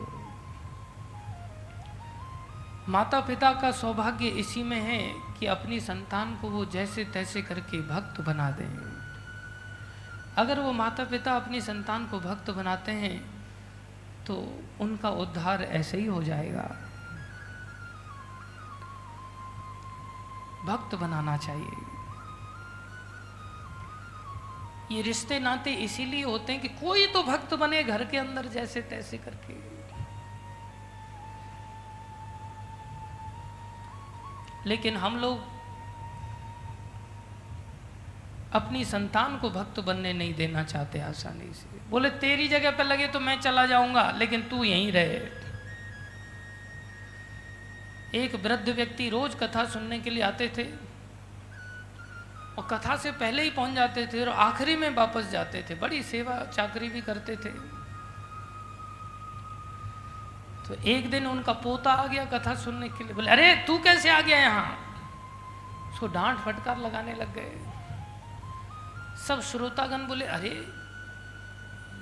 माता पिता का सौभाग्य इसी में है कि अपनी संतान को वो जैसे तैसे करके भक्त बना दें। अगर वो माता पिता अपनी संतान को भक्त बनाते हैं तो उनका उद्धार ऐसे ही हो जाएगा। भक्त बनाना चाहिए। ये रिश्ते नाते इसीलिए होते हैं कि कोई तो भक्त बने घर के अंदर जैसे तैसे करके। लेकिन हम लोग अपनी संतान को भक्त बनने नहीं देना चाहते आसानी से। बोले, तेरी जगह पर लगे तो मैं चला जाऊँगा, लेकिन तू यहीं रहे। एक वृद्ध व्यक्ति रोज कथा सुनने के लिए आते थे और कथा से पहले ही पहुँच जाते थे और आखिरी में वापस जाते थे। बड़ी सेवा चाकरी भी करते थे। तो एक दिन उनका पोता आ गया कथा सुनने के लिए। बोले, अरे, तू कैसे आ गया यहाँ? उसको डांट फटकार लगाने लग गए। सब श्रोतागण बोले, अरे,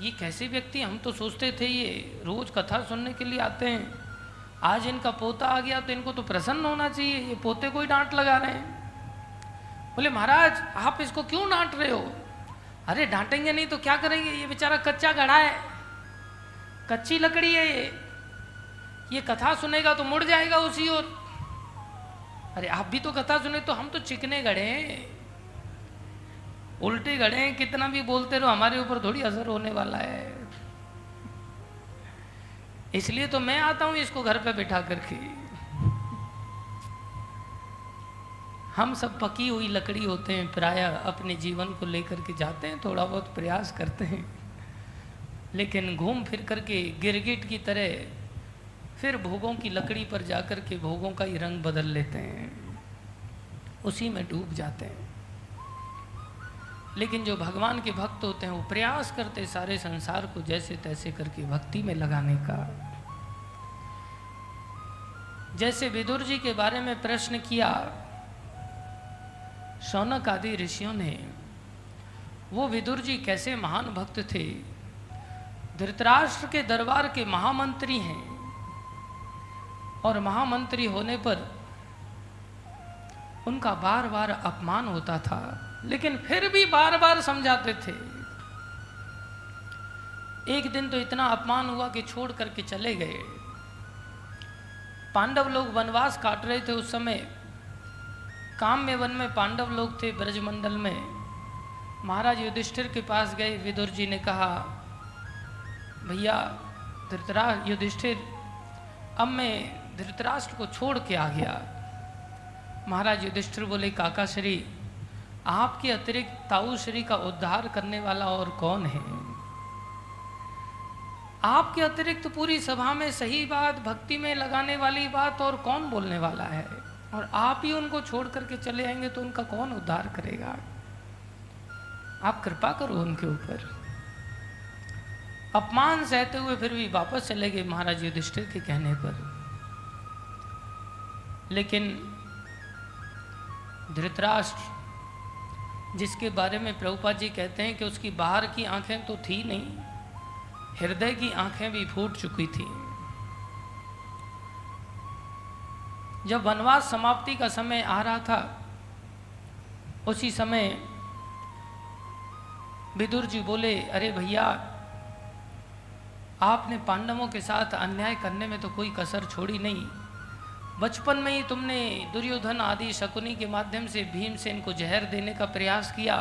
ये कैसे व्यक्ति? हम तो सोचते थे ये रोज कथा सुनने के लिए आते हैं। आज इनका पोता आ गया तो इनको तो प्रसन्न होना चाहिए। ये पोते को ही डांट लगा रहे हैं। बोले, महाराज, आप इसको क्यों डांट रहे हो? अरे, डांटेंगे नहीं तो क्या करेंगे? ये बेचारा कच्चा गढ़ा है। कच्ची लकड़ी है ये। ये कथा सुनेगा तो मुड़ जाएगा उसी ओर। अरे, आप भी तो कथा सुने तो हम तो चिकने गढ़े हैं। उल्टे हैं, कितना भी बोलते रहो, हमारे ऊपर थोड़ी असर होने वाला है। इसलिए तो मैं आता हूँ इसको घर पे बिठा करके। हम सब पकी हुई लकड़ी होते हैं, प्राय अपने जीवन को लेकर के जाते हैं, थोड़ा बहुत प्रयास करते हैं। लेकिन घूम फिर करके, गिरगिट की तरह फिर भोगों की लकड़ी पर जाकर के भोगों का ही रंग बदल लेते हैं। उसी में डूब जाते हैं। लेकिन जो भगवान के भक्त होते हैं, वो प्रयास करते सारे संसार को जैसे तैसे करके भक्ति में लगाने का। जैसे विदुर जी के बारे में प्रश्न किया, शौनक आदि ऋषियों ने, वो विदुर जी कैसे महान भक्त थे? धृतराष्ट्र के दरबार के महामंत्री हैं। और महामंत्री होने पर उनका बार बार अपमान होता था। लेकिन फिर भी बार बार समझाते थे। एक दिन तो इतना अपमान हुआ कि छोड़ करके चले गए। पांडव लोग वनवास काट रहे थे उस समय। काम में वन में पांडव लोग थे ब्रजमंडल में। महाराज युधिष्ठिर के पास गए, विदुर जी ने कहा, भैया धृतरा युधिष्ठिर, अब मैं धृतराष्ट्र को छोड़ के आ गया। महाराज युधिष्ठिर बोले, काका श्री आपके अतिरिक्त ताऊ श्री का उद्धार करने वाला और कौन है? आपके अतिरिक्त पूरी सभा में सही बात, भक्ति में लगाने वाली बात और कौन बोलने वाला है? और आप ही उनको छोड़ करके चले आएँगे तो उनका कौन उद्धार करेगा? आप कृपा करो उनके ऊपर। अपमान सहते हुए फिर भी वापस चले गए महाराज युधिष्ठिर के कहने पर। लेकिन धृतराष्ट्र जिसके बारे में प्रभुपा जी कहते हैं कि उसकी बाहर की आँखें तो थी नहीं, हृदय की आँखें भी फूट चुकी थी। जब वनवास समाप्ति का समय आ रहा था, उसी समय विदुर जी बोले, अरे भैया, आपने पांडवों के साथ अन्याय करने में तो कोई कसर छोड़ी नहीं। बचपन में ही तुमने दुर्योधन आदि शकुनी के माध्यम से भीमसेन को जहर देने का प्रयास किया।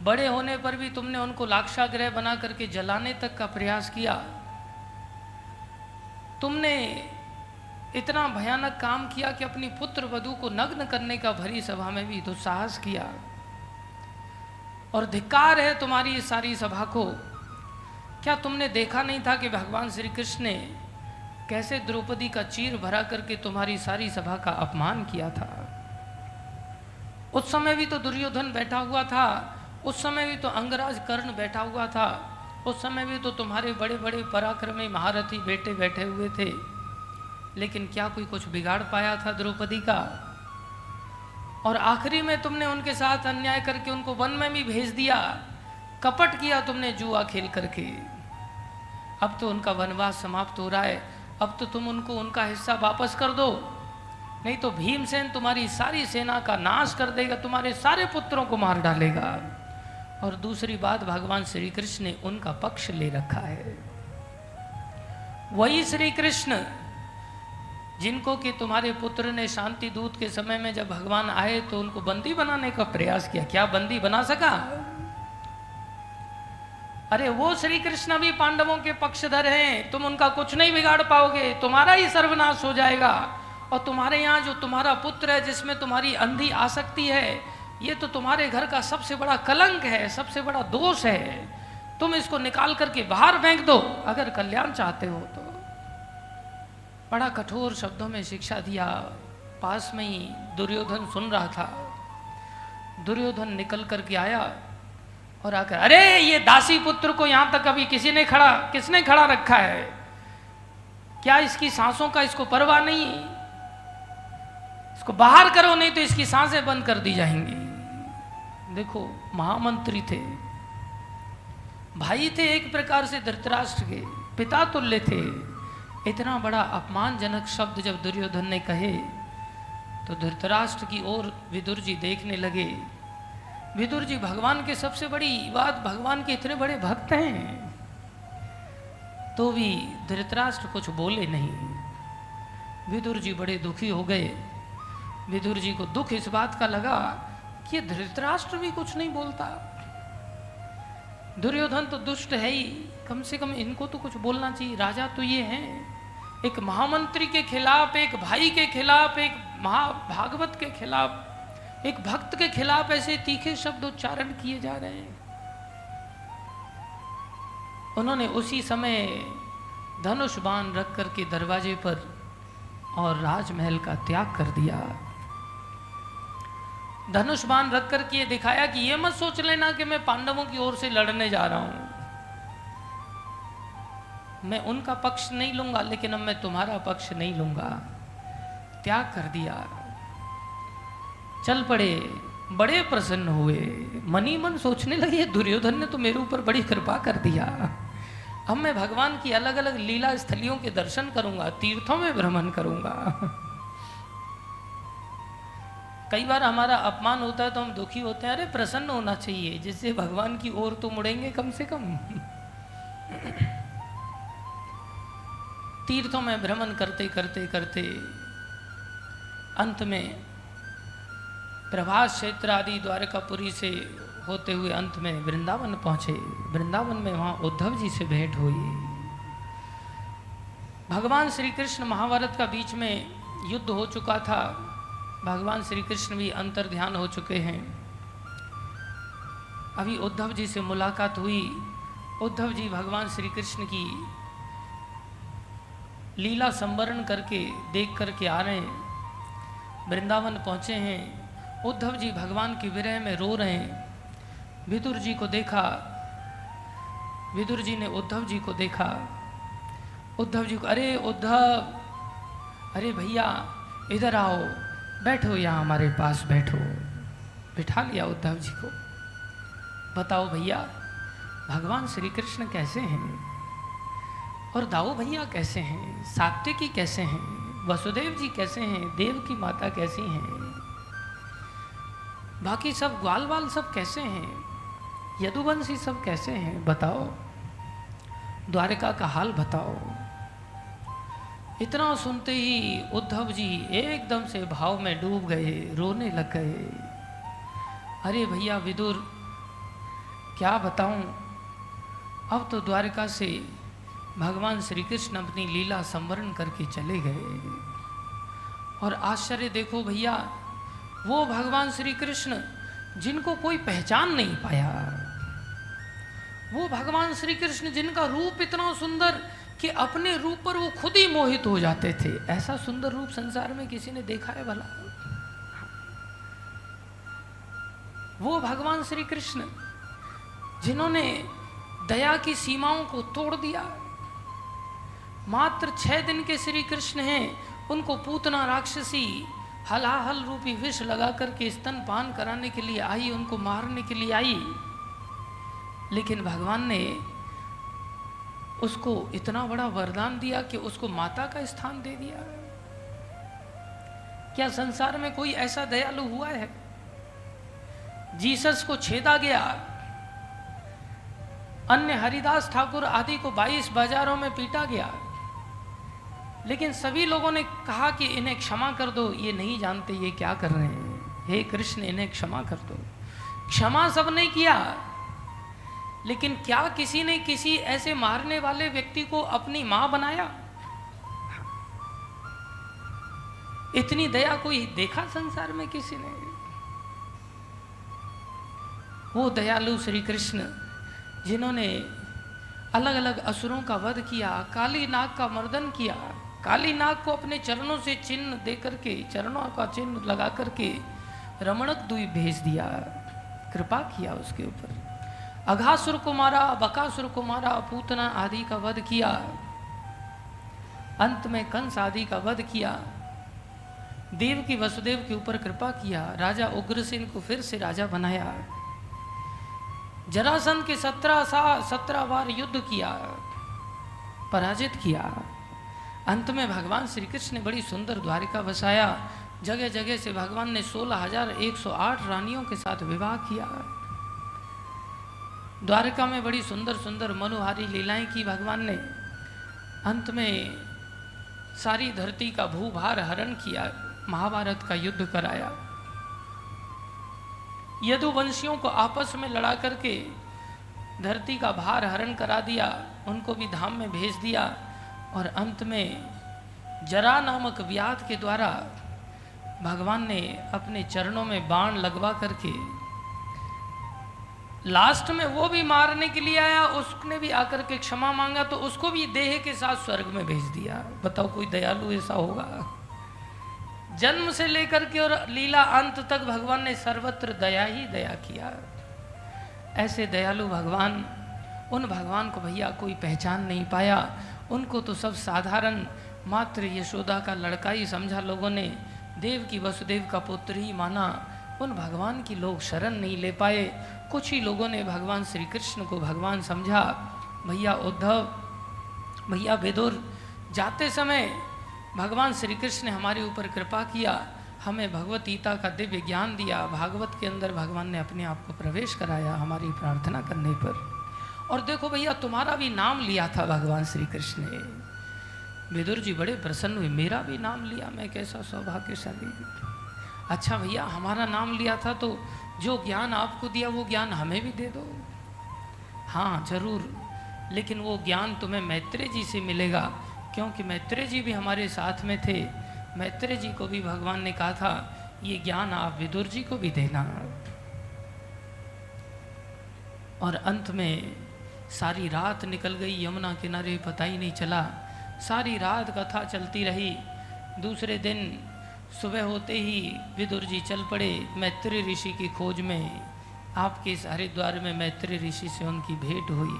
बड़े होने पर भी तुमने उनको लाक्षाग्रह बना करके जलाने तक का प्रयास किया। तुमने इतना भयानक काम किया कि अपनी पुत्र वधु को नग्न करने का भरी सभा में भी दुस्साहस किया। और धिक्कार है तुम्हारी इस सारी सभा को। क्या तुमने देखा नहीं था कि भगवान श्री कृष्ण ने कैसे द्रौपदी का चीर भरा करके तुम्हारी सारी सभा का अपमान किया था? उस समय भी तो दुर्योधन बैठा हुआ था, उस समय भी तो अंगराज कर्ण बैठा हुआ था, उस समय भी तो तुम्हारे बड़े बड़े पराक्रमी महारथी बेटे बैठे हुए थे। लेकिन क्या कोई कुछ बिगाड़ पाया था द्रौपदी का? और आखिरी में तुमने उनके साथ अन्याय करके उनको वन में भी भेज दिया। कपट किया तुमने जुआ खेल करके। अब तो उनका वनवास समाप्त हो रहा है। अब तो तुम उनको, उनका हिस्सा वापस कर दो। नहीं तो भीमसेन तुम्हारी सारी सेना का नाश कर देगा, तुम्हारे सारे पुत्रों को मार डालेगा। और दूसरी बात, भगवान श्री कृष्ण ने उनका पक्ष ले रखा है। वही श्री कृष्ण जिनको कि तुम्हारे पुत्र ने शांति दूत के समय में जब भगवान आए तो उनको बंदी बनाने का प्रयास किया। क्या बंदी बना सका? अरे वो श्री कृष्ण भी पांडवों के पक्षधर हैं, तुम उनका कुछ नहीं बिगाड़ पाओगे, तुम्हारा ही सर्वनाश हो जाएगा। और तुम्हारे यहाँ जो तुम्हारा पुत्र है, जिसमें तुम्हारी अंधी आसक्ति है, ये तो तुम्हारे घर का सबसे बड़ा कलंक है, सबसे बड़ा दोष है। तुम इसको निकाल करके बाहर फेंक दो, अगर कल्याण चाहते हो तो। बड़ा कठोर शब्दों में शिक्षा दिया, पास में ही दुर्योधन सुन रहा था। दुर्योधन निकल करके आया और आकर, अरे, ये दासी पुत्र को यहाँ तक अभी किसी ने खड़ा, किसने खड़ा रखा है? क्या इसकी सांसों का इसको परवाह नहीं है? इसको बाहर करो, नहीं तो इसकी साँसें बंद कर दी जाएँगी। देखो, महामंत्री थे, भाई थे एक प्रकार से धृतराष्ट्र के, पिता तुल्य थे। इतना बड़ा अपमानजनक शब्द जब दुर्योधन ने कहे तो धृतराष्ट्र की ओर विदुर जी देखने लगे। विदुर जी, भगवान के सबसे बड़ी बात, भगवान के इतने बड़े भक्त हैं। तो भी धृतराष्ट्र कुछ बोले नहीं। विदुर जी बड़े दुखी हो गए। विदुर जी को दुख इस बात का लगा कि धृतराष्ट्र भी कुछ नहीं बोलता। दुर्योधन तो दुष्ट है ही। कम से कम इनको तो कुछ बोलना चाहिए। राजा तो ये हैं। एक महामंत्री के खिलाफ, एक भाई के खिलाफ, एक महाभागवत के खिलाफ एक भक्त के खिलाफ ऐसे तीखे शब्द उच्चारण किए जा रहे हैं। उन्होंने उसी समय धनुष बाण रख करके दरवाजे पर और राजमहल का त्याग कर दिया। धनुष बाण रख कर के दिखाया कि ये मत सोच लेना कि मैं पांडवों की ओर से लड़ने जा रहा हूँ। मैं उनका पक्ष नहीं लूँगा, लेकिन अब मैं तुम्हारा पक्ष नहीं लूँगा। त्याग कर दिया। चल पड़े, बड़े प्रसन्न हुए। मनी मन सोचने लगे, दुर्योधन ने तो मेरे ऊपर बड़ी कृपा कर दिया। अब मैं भगवान की अलग अलग लीला स्थलियों के दर्शन करूँगा, तीर्थों में भ्रमण करूँगा। कई बार हमारा अपमान होता है तो हम दुखी होते हैं। अरे, प्रसन्न होना चाहिए, जिससे भगवान की ओर तो मुड़ेंगे कम से कम। तीर्थों में भ्रमण करते करते करते अंत में प्रभास क्षेत्र आदि द्वारकापुरी से होते हुए अंत में वृंदावन पहुँचे। वृंदावन में वहाँ उद्धव जी से भेंट हुई। भगवान श्री कृष्ण महाभारत का बीच में युद्ध हो चुका था। भगवान श्री कृष्ण भी अंतर ध्यान हो चुके हैं। अभी उद्धव जी से मुलाकात हुई। उद्धव जी भगवान श्री कृष्ण की लीला संवरण करके, देख करके आ रहे हैं। वृंदावन पहुँचे हैं। उद्धव जी भगवान की विरह में रो रहे हैं। विदुर जी को देखा। विदुर जी ने उद्धव जी को देखा। उद्धव जी को, अरे उद्धव, अरे भैया, इधर आओ, बैठो यहाँ हमारे पास, बैठो। बिठा लिया उद्धव जी को। बताओ भैया, भगवान श्री कृष्ण कैसे हैं? और दाऊ भैया कैसे हैं? सात्विकी कैसे हैं? वसुदेव जी कैसे हैं? देव की माता कैसी हैं? बाकी सब ग्वाल वाल सब कैसे हैं? यदुवंशी सब कैसे हैं? बताओ। द्वारिका का हाल बताओ। इतना सुनते ही उद्धव जी एकदम से भाव में डूब गए, रोने लग गए। अरे भैया विदुर, क्या बताऊँ? अब तो द्वारिका से भगवान श्री कृष्ण अपनी लीला संवरण करके चले गए। और आश्चर्य देखो भैया वो भगवान श्री कृष्ण जिनको कोई पहचान नहीं पाया। वो भगवान श्री कृष्ण जिनका रूप इतना सुंदर कि अपने रूप पर वो खुद ही मोहित हो जाते थे। ऐसा सुंदर रूप संसार में किसी ने देखा है भला? वो भगवान श्री कृष्ण जिन्होंने दया की सीमाओं को तोड़ दिया। मात्र छह दिन के श्री कृष्ण हैं, उनको पूतना राक्षसी हलाहल रूपी विष लगा करके स्तन पान कराने के लिए आई, उनको मारने के लिए आई। लेकिन भगवान ने उसको इतना बड़ा वरदान दिया कि उसको माता का स्थान दे दिया। क्या संसार में कोई ऐसा दयालु हुआ है? जीसस को छेदा गया। अन्य हरिदास ठाकुर आदि को 22 बाजारों में पीटा गया। लेकिन सभी लोगों ने कहा कि इन्हें क्षमा कर दो, ये नहीं जानते ये क्या कर रहे हैं। हे कृष्ण, इन्हें क्षमा कर दो। क्षमा सबने किया, लेकिन क्या किसी ने किसी ऐसे मारने वाले व्यक्ति को अपनी माँ बनाया? इतनी दया कोई देखा संसार में किसी ने? वो दयालु श्री कृष्ण जिन्होंने अलग अलग असुरों का वध किया, काली नाग का मर्दन किया काली नाग को अपने चरणों से चिन्ह दे करके चरणों का चिन्ह लगा करके रमणक दुई भेज दिया। कृपा किया उसके ऊपर। अघासुर को मारा, बकासुर को मारा, पूतना आदि का वध किया। अंत में कंस आदि का वध किया। देव की वसुदेव के ऊपर कृपा किया। राजा उग्रसेन को फिर से राजा बनाया। जरासंध के सत्रह सा सत्रह बार युद्ध किया। पराजित किया। अंत में भगवान श्री कृष्ण ने बड़ी सुंदर द्वारिका बसाया। जगह जगह से भगवान ने सोलह हज़ार एक सौ आठ रानियों के साथ विवाह किया। द्वारका में बड़ी सुंदर सुंदर मनोहारी लीलाएँ की भगवान ने। अंत में सारी धरती का भूभार हरण किया, महाभारत का युद्ध कराया। यदुवंशियों को आपस में लड़ा करके धरती का भार हरण करा दिया, उनको भी धाम में भेज दिया। और अंत में जरा नामक व्याध के द्वारा भगवान ने अपने चरणों में बाण लगवा करके लास्ट में वो भी मारने के लिए आया, उसने भी आकर के क्षमा मांगा तो उसको भी देह के साथ स्वर्ग में भेज दिया। बताओ, कोई दयालु ऐसा होगा? जन्म से लेकर के और लीला अंत तक भगवान ने सर्वत्र दया ही दया किया। ऐसे दयालु भगवान, उन भगवान को भैया कोई पहचान नहीं पाया। उनको तो सब साधारण मात्र यशोदा का लड़का ही समझा। लोगों ने देव की वसुदेव का पुत्र ही माना। उन भगवान की लोग शरण नहीं ले पाए। कुछ ही लोगों ने भगवान श्री कृष्ण को भगवान समझा, भैया उद्धव, भैया बेदुर जाते समय भगवान श्री कृष्ण ने हमारे ऊपर कृपा किया, हमें भगवत गीता का दिव्य ज्ञान दिया। भागवत के अंदर भगवान ने अपने आप को प्रवेश कराया हमारी प्रार्थना करने पर। और देखो भैया, तुम्हारा भी नाम लिया था भगवान श्री कृष्ण ने। विदुर जी बड़े प्रसन्न हुए, मेरा भी नाम लिया, मैं कैसा सौभाग्यशाली। अच्छा भैया, हमारा नाम लिया था तो जो ज्ञान आपको दिया, वो ज्ञान हमें भी दे दो। हाँ ज़रूर, लेकिन वो ज्ञान तुम्हें मैत्रेय जी से मिलेगा, क्योंकि मैत्रेय जी भी हमारे साथ में थे। मैत्रेय जी को भी भगवान ने कहा था, ये ज्ञान आप विदुर जी को भी देना। और अंत में सारी रात निकल गई, यमुना किनारे पता ही नहीं चला। सारी रात कथा चलती रही। दूसरे दिन सुबह होते ही विदुर जी चल पड़े मैत्री ऋषि की खोज में। आपके इस हरिद्वार में मैत्री ऋषि से उनकी भेंट हुई,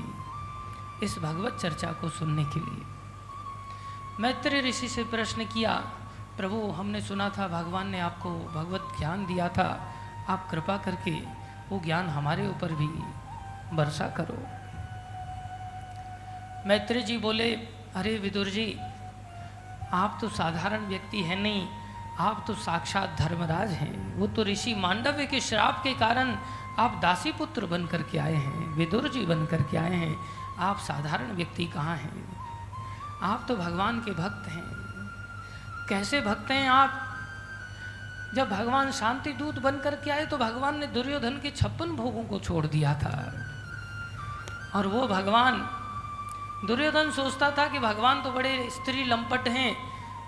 इस भगवत चर्चा को सुनने के लिए। मैत्री ऋषि से प्रश्न किया, प्रभु, हमने सुना था, भगवान ने आपको भगवत ज्ञान दिया था। आप कृपा करके वो ज्ञान हमारे ऊपर भी वर्षा करो। मैत्री जी बोले, अरे विदुर जी, आप तो साधारण व्यक्ति हैं नहीं, आप तो साक्षात धर्मराज हैं। वो तो ऋषि मांडव्य के श्राप के कारण आप दासी पुत्र बन करके आए हैं, विदुर जी बन करके आए हैं। आप साधारण व्यक्ति कहाँ हैं? आप तो भगवान के भक्त हैं। कैसे भक्त हैं आप? जब भगवान शांति दूत बन करके आए तो भगवान ने दुर्योधन के छप्पन भोगों को छोड़ दिया था। और वो भगवान दुर्योधन सोचता था कि भगवान तो बड़े स्त्री लंपट हैं।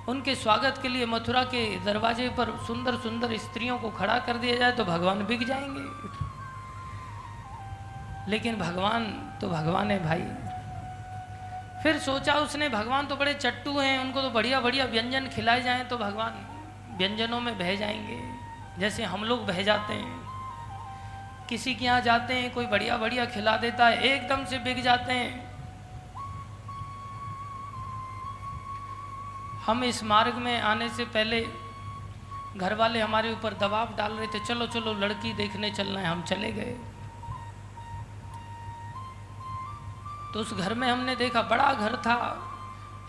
उनके स्वागत के लिए मथुरा के दरवाजे पर सुंदर सुंदर स्त्रियों को खड़ा कर दिया जाए तो भगवान बिक जाएँगे। लेकिन भगवान तो भगवान है भाई। फिर सोचा उसने, भगवान तो बड़े चट्टू हैं, उनको तो बढ़िया बढ़िया व्यंजन खिलाए जाएँ तो भगवान व्यंजनों में बह जाएँगे। जैसे हम लोग बह जाते हैं। किसी के यहाँ जाते हैं, कोई बढ़िया बढ़िया खिला देता है, एकदम से बिक जाते हैं। हम इस मार्ग में आने से पहले घर वाले हमारे ऊपर दबाव डाल रहे थे, चलो चलो, लड़की देखने चलना है, हम चले गए। तो उस घर में हमने देखा, बड़ा घर था।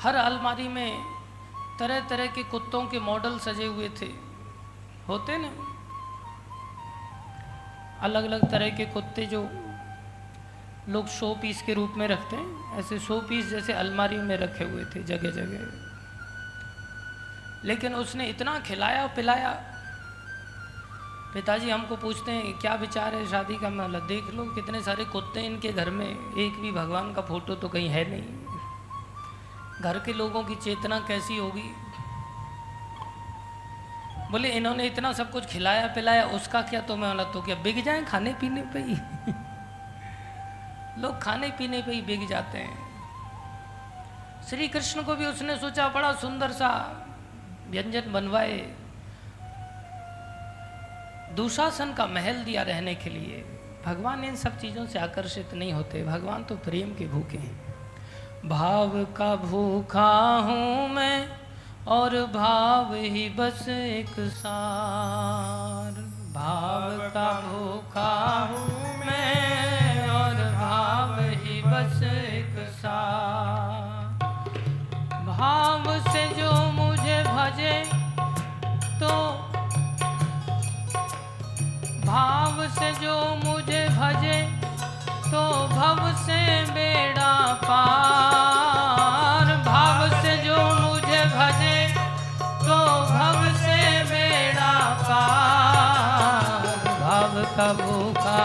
हर अलमारी में तरह तरह के कुत्तों के मॉडल सजे हुए थे। होते ना अलग अलग तरह के कुत्ते जो लोग शो पीस के रूप में रखते हैं, ऐसे शो पीस जैसे अलमारी में रखे हुए थे जगह जगह लेकिन उसने इतना खिलाया पिलाया। पिताजी हमको पूछते हैं क्या विचार है? शादी का मतलब देख लो, कितने सारे कुत्ते इनके घर में, एक भी भगवान का फ़ोटो तो कहीं है नहीं। घर के लोगों की चेतना कैसी होगी? बोले, इन्होंने इतना सब कुछ खिलाया, पिलाया, उसका क्या तो मैं बोला तो क्या बिक जाए खाने पीने पे ही? लोग खाने पीने पे ही बिक जाते हैं। श्री कृष्ण को भी उसने सोचा, बड़ा सुंदर सा व्यंजन बनवाए। दुशासन का महल दिया रहने के लिए भगवान इन सब चीज़ों से आकर्षित नहीं होते। भगवान तो प्रेम के भूखे हैं। भाव का भूखा हूँ मैं और भाव ही बस एक सार। जो मुझे भजे तो भव से बेड़ा पार। भाव से जो मुझे भजे तो भव से बेड़ा पार। भाव का भूखा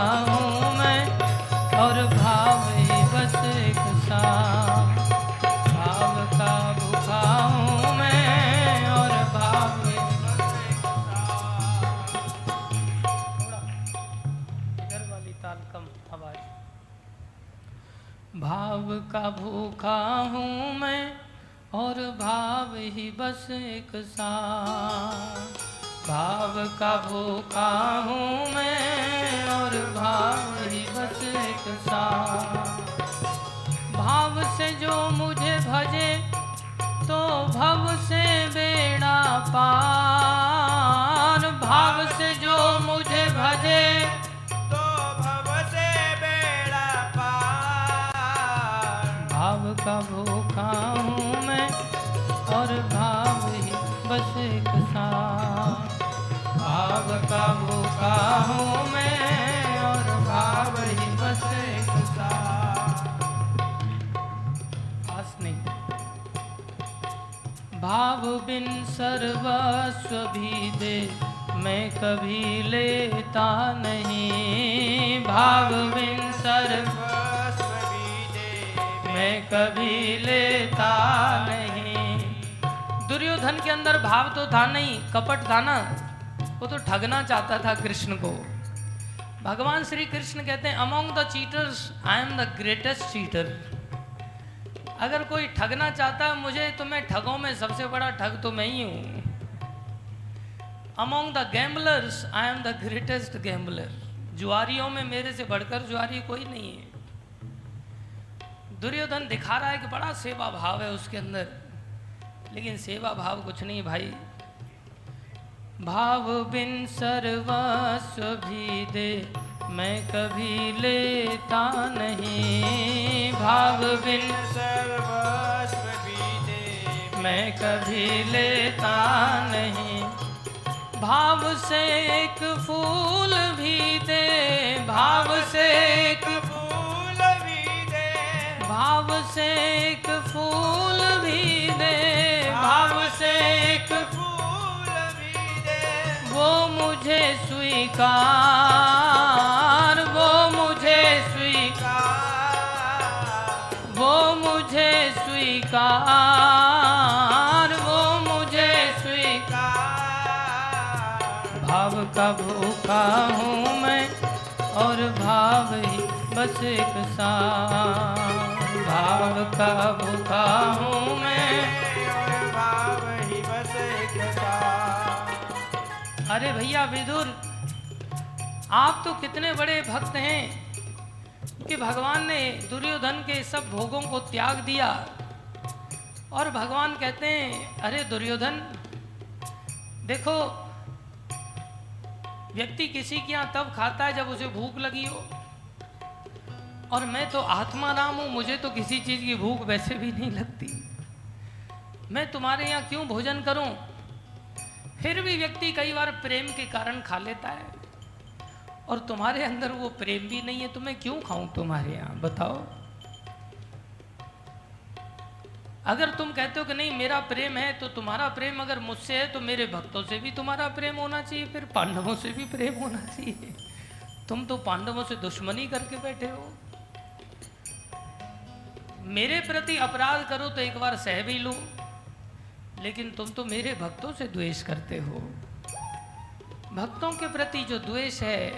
भाव का भूखा हूँ मैं, और भाव ही बस एक साथ भाव का भूखा हूँ मैं, और भाव ही बस एक साथ भाव से जो मुझे भजे तो भव से बेड़ा पार भाव से जो मुझे भजे और भाव ही बस एक भाव का भूखा हूँ मैं और भाव ही बस एक पास नहीं। भाव बिन सर्वस्व भी दे, मैं कभी लेता नहीं। भाव बिन सर्व भस्म भी दे, मैं कभी लेता नहीं। दुर्योधन के अंदर भाव तो था नहीं, कपट था ना। वो तो ठगना चाहता था कृष्ण को। भगवान श्री कृष्ण कहते हैं among the cheaters I am the greatest cheater अगर कोई ठगना चाहता है मुझे तो मैं ठगों में सबसे बड़ा ठग तो मैं ही हूँ। Among the gamblers I am the greatest gambler जुआरियों में मेरे से बढ़कर जुआरी कोई नहीं है। दुर्योधन दिखा रहा है कि बड़ा सेवा भाव है उसके अंदर। लेकिन सेवा भाव कुछ नहीं भाई। भाव बिन सर्वस्व भी दे मैं कभी लेता नहीं। भाव बिन सर्वस्व भी दे मैं कभी लेता नहीं। भाव से एक फूल भी दे भाव से एक फूल भी दे भाव से एक फूल भी दे भाव से एक फूल भी दे। वो मुझे स्वीकार, वो मुझे स्वीकार, वो मुझे स्वीकार, वो मुझे स्वीकार। भाव का भूखा हूँ मैं और भाव ही बस एक साथ भाव का भूखा हूँ मैं अरे भैया विदुर, आप तो कितने बड़े भक्त हैं कि भगवान ने दुर्योधन के सब भोगों को त्याग दिया। और भगवान कहते हैं, अरे दुर्योधन, देखो, व्यक्ति किसी के यहाँ तब खाता है जब उसे भूख लगी हो। और मैं तो आत्मा राम हूँ, मुझे तो किसी चीज़ की भूख वैसे भी नहीं लगती। मैं तुम्हारे यहाँ क्यों भोजन करूँ? फिर भी व्यक्ति कई बार प्रेम के कारण खा लेता है। और तुम्हारे अंदर वो प्रेम भी नहीं है तो मैं क्यों खाऊं तुम्हारे यहाँ? बताओ। अगर तुम कहते हो कि नहीं, मेरा प्रेम है तो तुम्हारा प्रेम अगर मुझसे है तो मेरे भक्तों से भी तुम्हारा प्रेम होना चाहिए, फिर पांडवों से भी प्रेम होना चाहिए। तुम तो पांडवों से दुश्मनी करके बैठे हो। मेरे प्रति अपराध करो तो एक बार सह भी लूँ। लेकिन तुम तो मेरे भक्तों से द्वेष करते हो। भक्तों के प्रति जो द्वेष है,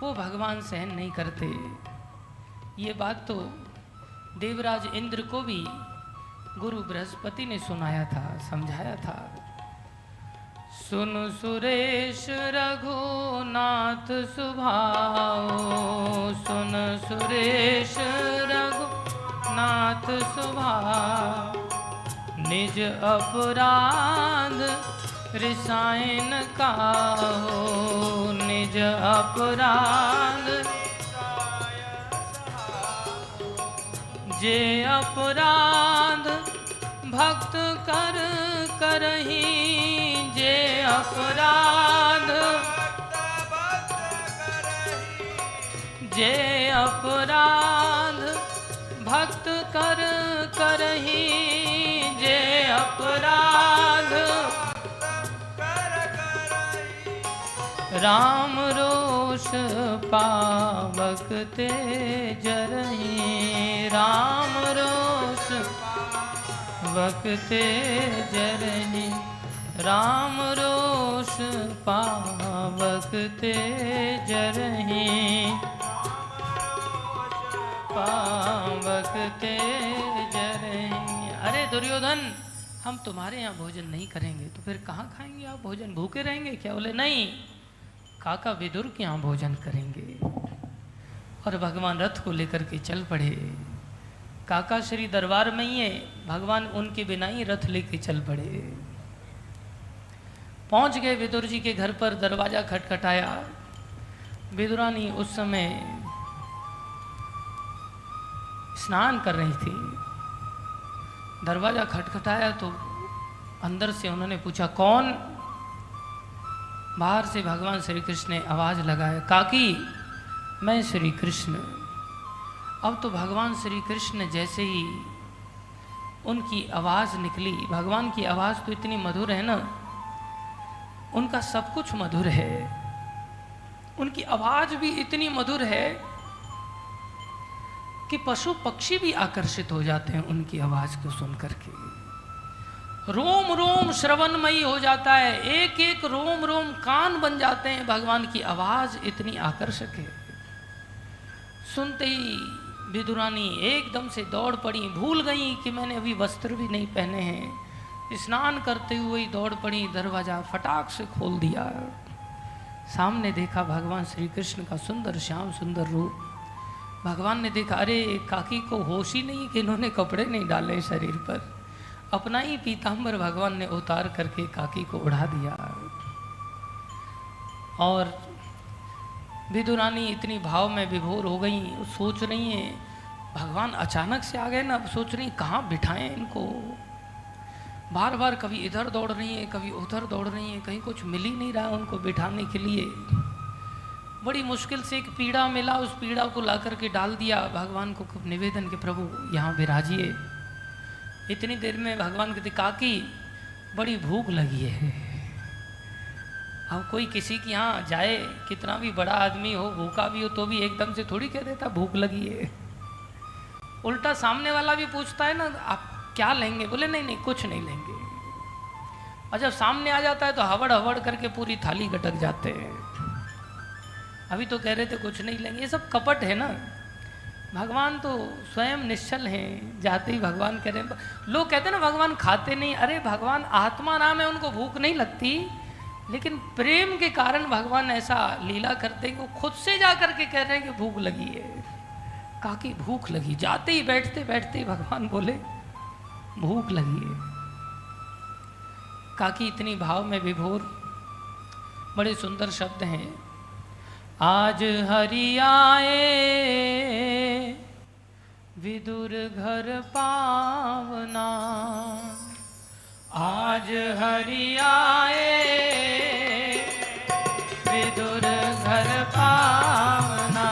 वो भगवान सहन नहीं करते। ये बात तो देवराज इंद्र को भी गुरु बृहस्पति ने सुनाया था, समझाया था। सुन सुरेश रघुनाथ सुभाओ, सुन सुरेश रघुनाथ सुभाओ। निज अपराध रिसायन का हो निज अपराध जे अपराध भक्त कर करही, जे अपराध जे अपराध भक्त कर करही अपराध। राम रोष पावक ते जरही राम रोष वक्ते जरही राम रोष पावक ते जरही पावक ते जरही अरे दुर्योधन! हम तुम्हारे यहाँ भोजन नहीं करेंगे तो फिर कहाँ खाएँगे आप? भोजन भूखे रहेंगे क्या? बोले, नहीं, काका विदुर के यहाँ भोजन करेंगे और भगवान रथ को लेकर के चल पड़े। काका श्री दरबार में ही है, भगवान उनके बिना ही रथ लेके चल पड़े। पहुँच गए विदुर जी के घर पर, दरवाज़ा खटखटाया। विदुरानी उस समय स्नान कर रही थी। दरवाज़ा खटखटाया तो अंदर से उन्होंने पूछा, कौन? बाहर से भगवान श्री कृष्ण ने आवाज़ लगाया, काकी, मैं श्री कृष्ण। अब तो भगवान श्री कृष्ण जैसे ही उनकी आवाज़ निकली, भगवान की आवाज़ तो इतनी मधुर है ना, उनका सब कुछ मधुर है। उनकी आवाज़ भी इतनी मधुर है कि पशु पक्षी भी आकर्षित हो जाते हैं उनकी आवाज़ को सुन करके रोम रोम, श्रवणमयी हो जाता है। एक एक रोम रोम, कान बन जाते हैं। भगवान की आवाज़ इतनी आकर्षक है। सुनते ही विदुरानी एकदम से दौड़ पड़ी। भूल गई कि मैंने अभी वस्त्र भी नहीं पहने हैं। स्नान करते हुए ही दौड़ पड़ी। दरवाज़ा फटाक से खोल दिया। सामने देखा भगवान श्री कृष्ण का सुंदर, श्याम सुंदर रूप। भगवान ने देखा, अरे, काकी को होश ही नहीं कि इन्होंने कपड़े नहीं डाले शरीर पर? अपना ही पीताम्बर भगवान ने उतार करके काकी को उड़ा दिया। और विदुरानी इतनी भाव में विभोर हो गई, सोच रही हैं, भगवान अचानक से आ गए ना, अब सोच रही कहाँ बिठाएँ इनको? बार बार कभी इधर दौड़ रही है, कभी उधर दौड़ रही है, कहीं कुछ मिल ही नहीं रहा उनको बिठाने के लिए। बड़ी मुश्किल से एक पीड़ा मिला, उस पीड़ा को ला करके डाल दिया। भगवान को खूब निवेदन के प्रभु, यहाँ विराजिए। इतनी देर में भगवान कहते, काकी, बड़ी भूख लगी है। अब कोई किसी के यहाँ जाए, कितना भी बड़ा आदमी हो, भूखा भी हो तो भी एकदम से थोड़ी कह देता, भूख लगी है। उल्टा सामने वाला भी पूछता है ना, आप क्या लेंगे? बोले, नहीं नहीं, कुछ नहीं लेंगे। और जब सामने आ जाता है तो हवड़ हवड़ करके पूरी थाली गटक जाते हैं। अभी तो कह रहे थे कुछ नहीं लेंगे। ये सब कपट है ना। भगवान तो स्वयं निश्चल हैं, जाते ही भगवान कह रहे हैं। लोग कहते हैं ना, भगवान खाते नहीं। अरे, भगवान आत्मा नाम है, उनको भूख नहीं लगती। लेकिन प्रेम के कारण भगवान ऐसा लीला करते हैं कि वो खुद से जा करके कह रहे हैं कि भूख लगी है। काकी, भूख लगी। जाते ही बैठते बैठते ही भगवान बोले, भूख लगी है। काकी, इतनी भाव में विभोर। बड़े सुंदर शब्द हैं। आज हरि आए विदुर घर पावना। आज हरि आए विदुर घर पावना।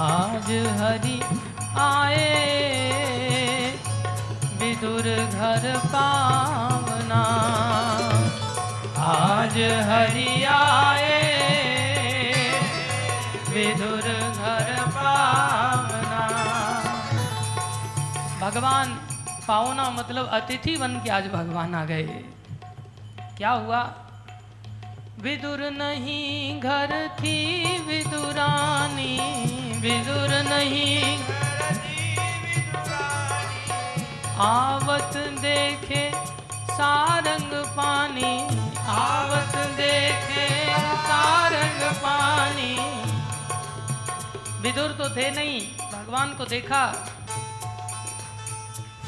आज हरि आए विदुर घर पावना। आज हरि भगवान पावना मतलब अतिथि बन के आज भगवान आ गए। क्या हुआ? विदुर नहीं, घर थी विदुरानी। विदुर नहीं, आवत देखे सारंग पानी। आवत देखे सारंग पानी। विदुर तो थे नहीं, भगवान को देखा।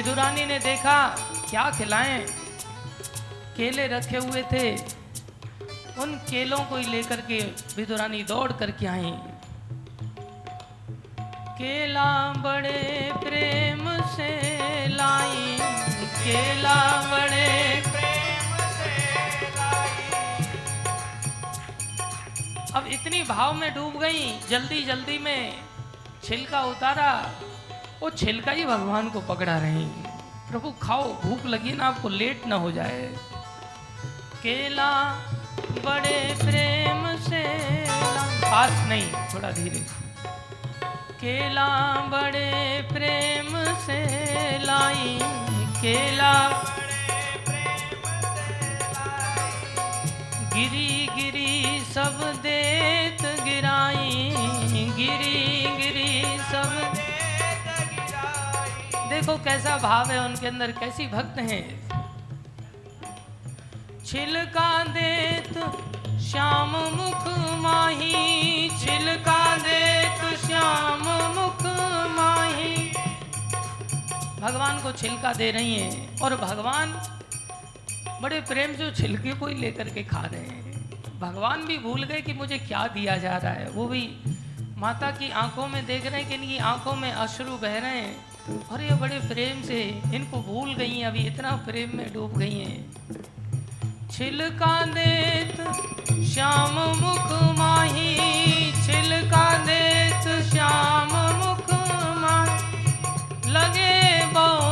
विदुरानी ने देखा, क्या खिलाएँ? केले रखे हुए थे। उन केलों को ही लेकर के विदुरानी दौड़ करके आई। केला बड़े प्रेम से लाई। केला बड़े प्रेम से अब इतनी भाव में डूब गई जल्दी जल्दी में छिलका उतारा। वो छिलका ही भगवान को पकड़ा रही। प्रभु, खाओ, भूख लगी ना, आपको लेट ना हो जाए। केला बड़े प्रेम से पास नहीं, थोड़ा धीरे। केला बड़े प्रेम से लाई। केला गिरी गिरी सब देत गिराई। गिरी गिरी देखो कैसा भाव है उनके अंदर, कैसी भक्त हैं। छिलका देत श्याम मुख माही छिलका देत श्याम मुख माही। भगवान को छिलका दे रही हैं और भगवान बड़े प्रेम से छिलके को ही लेकर के खा रहे हैं। भगवान भी भूल गए कि मुझे क्या दिया जा रहा है। वो भी माता की आँखों में देख रहे हैं कि इनकी आँखों में अश्रु बह रहे हैं। और ये बड़े प्रेम से इनको भूल गई हैं, अभी इतना प्रेम में डूब गई हैं। छिलका देत श्याम मुख माही, छिलका देत श्याम मुख माही। लगे बहुत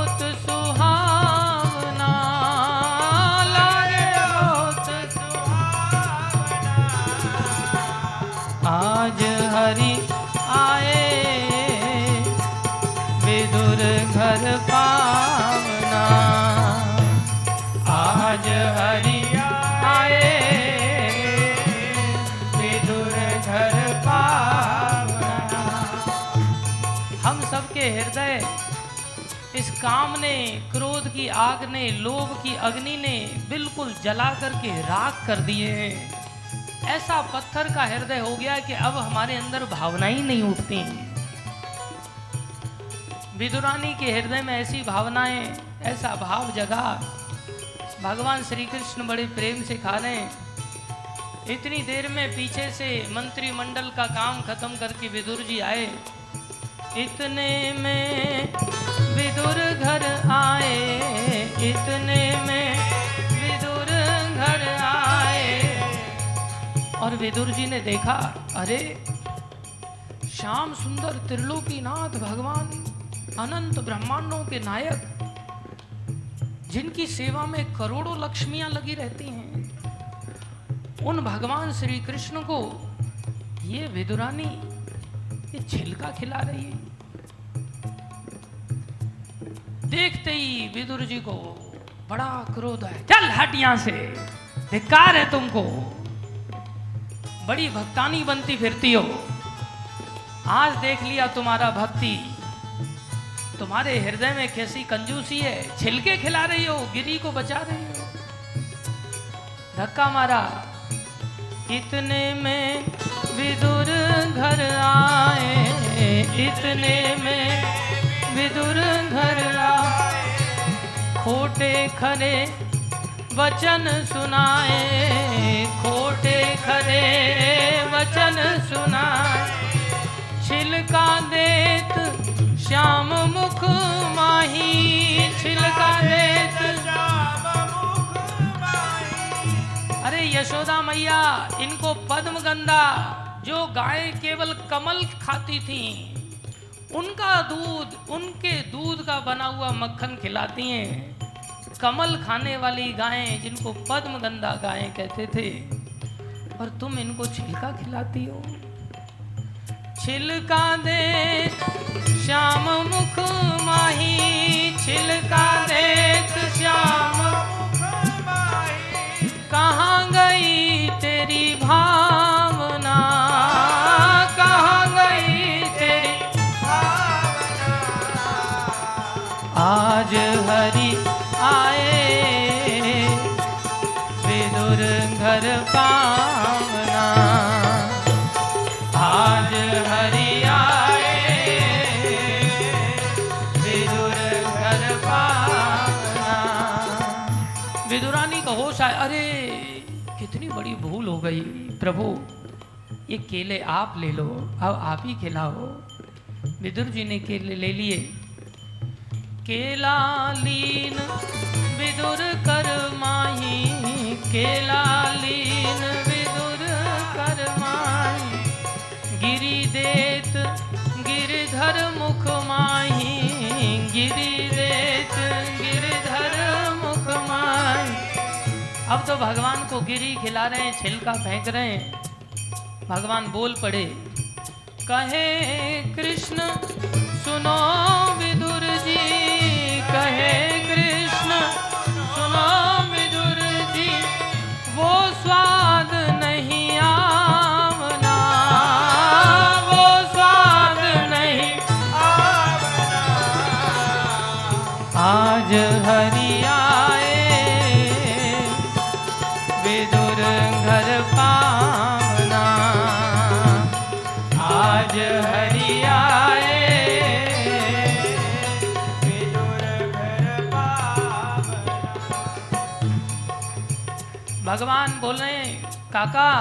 काम ने, क्रोध की आग ने, लोभ की अग्नि ने बिल्कुल जला करके राख कर दिए हैं। ऐसा पत्थर का हृदय हो गया कि अब हमारे अंदर भावना ही नहीं उठती विदुरानी के हृदय में ऐसी भावनाएँ, ऐसा भाव जगा। भगवान श्री कृष्ण बड़े प्रेम से खा रहे इतनी देर में पीछे से मंत्रिमंडल का काम खत्म करके विदुर जी आए। इतने में विदुर घर आए, इतने में विदुर घर आए। और विदुर जी ने देखा, अरे, श्याम सुंदर त्रिलोकीनाथ भगवान अनंत ब्रह्मांडों के नायक, जिनकी सेवा में करोड़ों लक्ष्मियाँ लगी रहती हैं, उन भगवान श्री कृष्ण को ये विदुरानी ये छिलका खिला रही है। देखते ही विदुर जी को बड़ा क्रोध है चल हट यहाँ से, धिक्कार है तुमको। बड़ी भक्तानी बनती फिरती हो। आज देख लिया तुम्हारा भक्ति। तुम्हारे हृदय में कैसी कंजूसी है। छिलके खिला रही हो, गिरी को बचा रही हो। धक्का मारा। इतने में विदुर घर आए, इतने में विदुर घर आए। खोटे खरे वचन सुनाए, खोटे खरे वचन सुनाए। छिलका देत श्याम मुख माही, छिलका देत अरे यशोदा मैया, इनको पद्म गंगा जो गाय केवल कमल खाती थी, उनका दूध, उनके दूध का बना हुआ मक्खन खिलाती हैं। कमल खाने वाली गायें जिनको पद्म गंगा गायें कहते थे, और तुम इनको छिलका खिलाती हो। छिलका दे, श्याम मुख माही, छिलका देख श्याम कहाँ गई तेरी भावना आज हरि आए, विदुर घर पावना। आज हरि आए, विदुर घर पावना। विदुरानी का होश आया, अरे, कितनी बड़ी भूल हो गई। प्रभु, ये केले आप ले लो, अब आप ही खिलाओ। विदुर जी ने केले ले लिए। केला लीन विदुर कर माही केला लीन विदुर कर माही गिरी देत गिरधर मुख माही गिरी देत गिरधर मुख माही अब तो भगवान को गिरी खिला रहे हैं, छिलका फेंक रहे हैं। भगवान बोल पड़े, कहे, कृष्ण, सुनो विदुर जी। कहे कृष्ण सुनो विदुर जी वो स्वाद काका,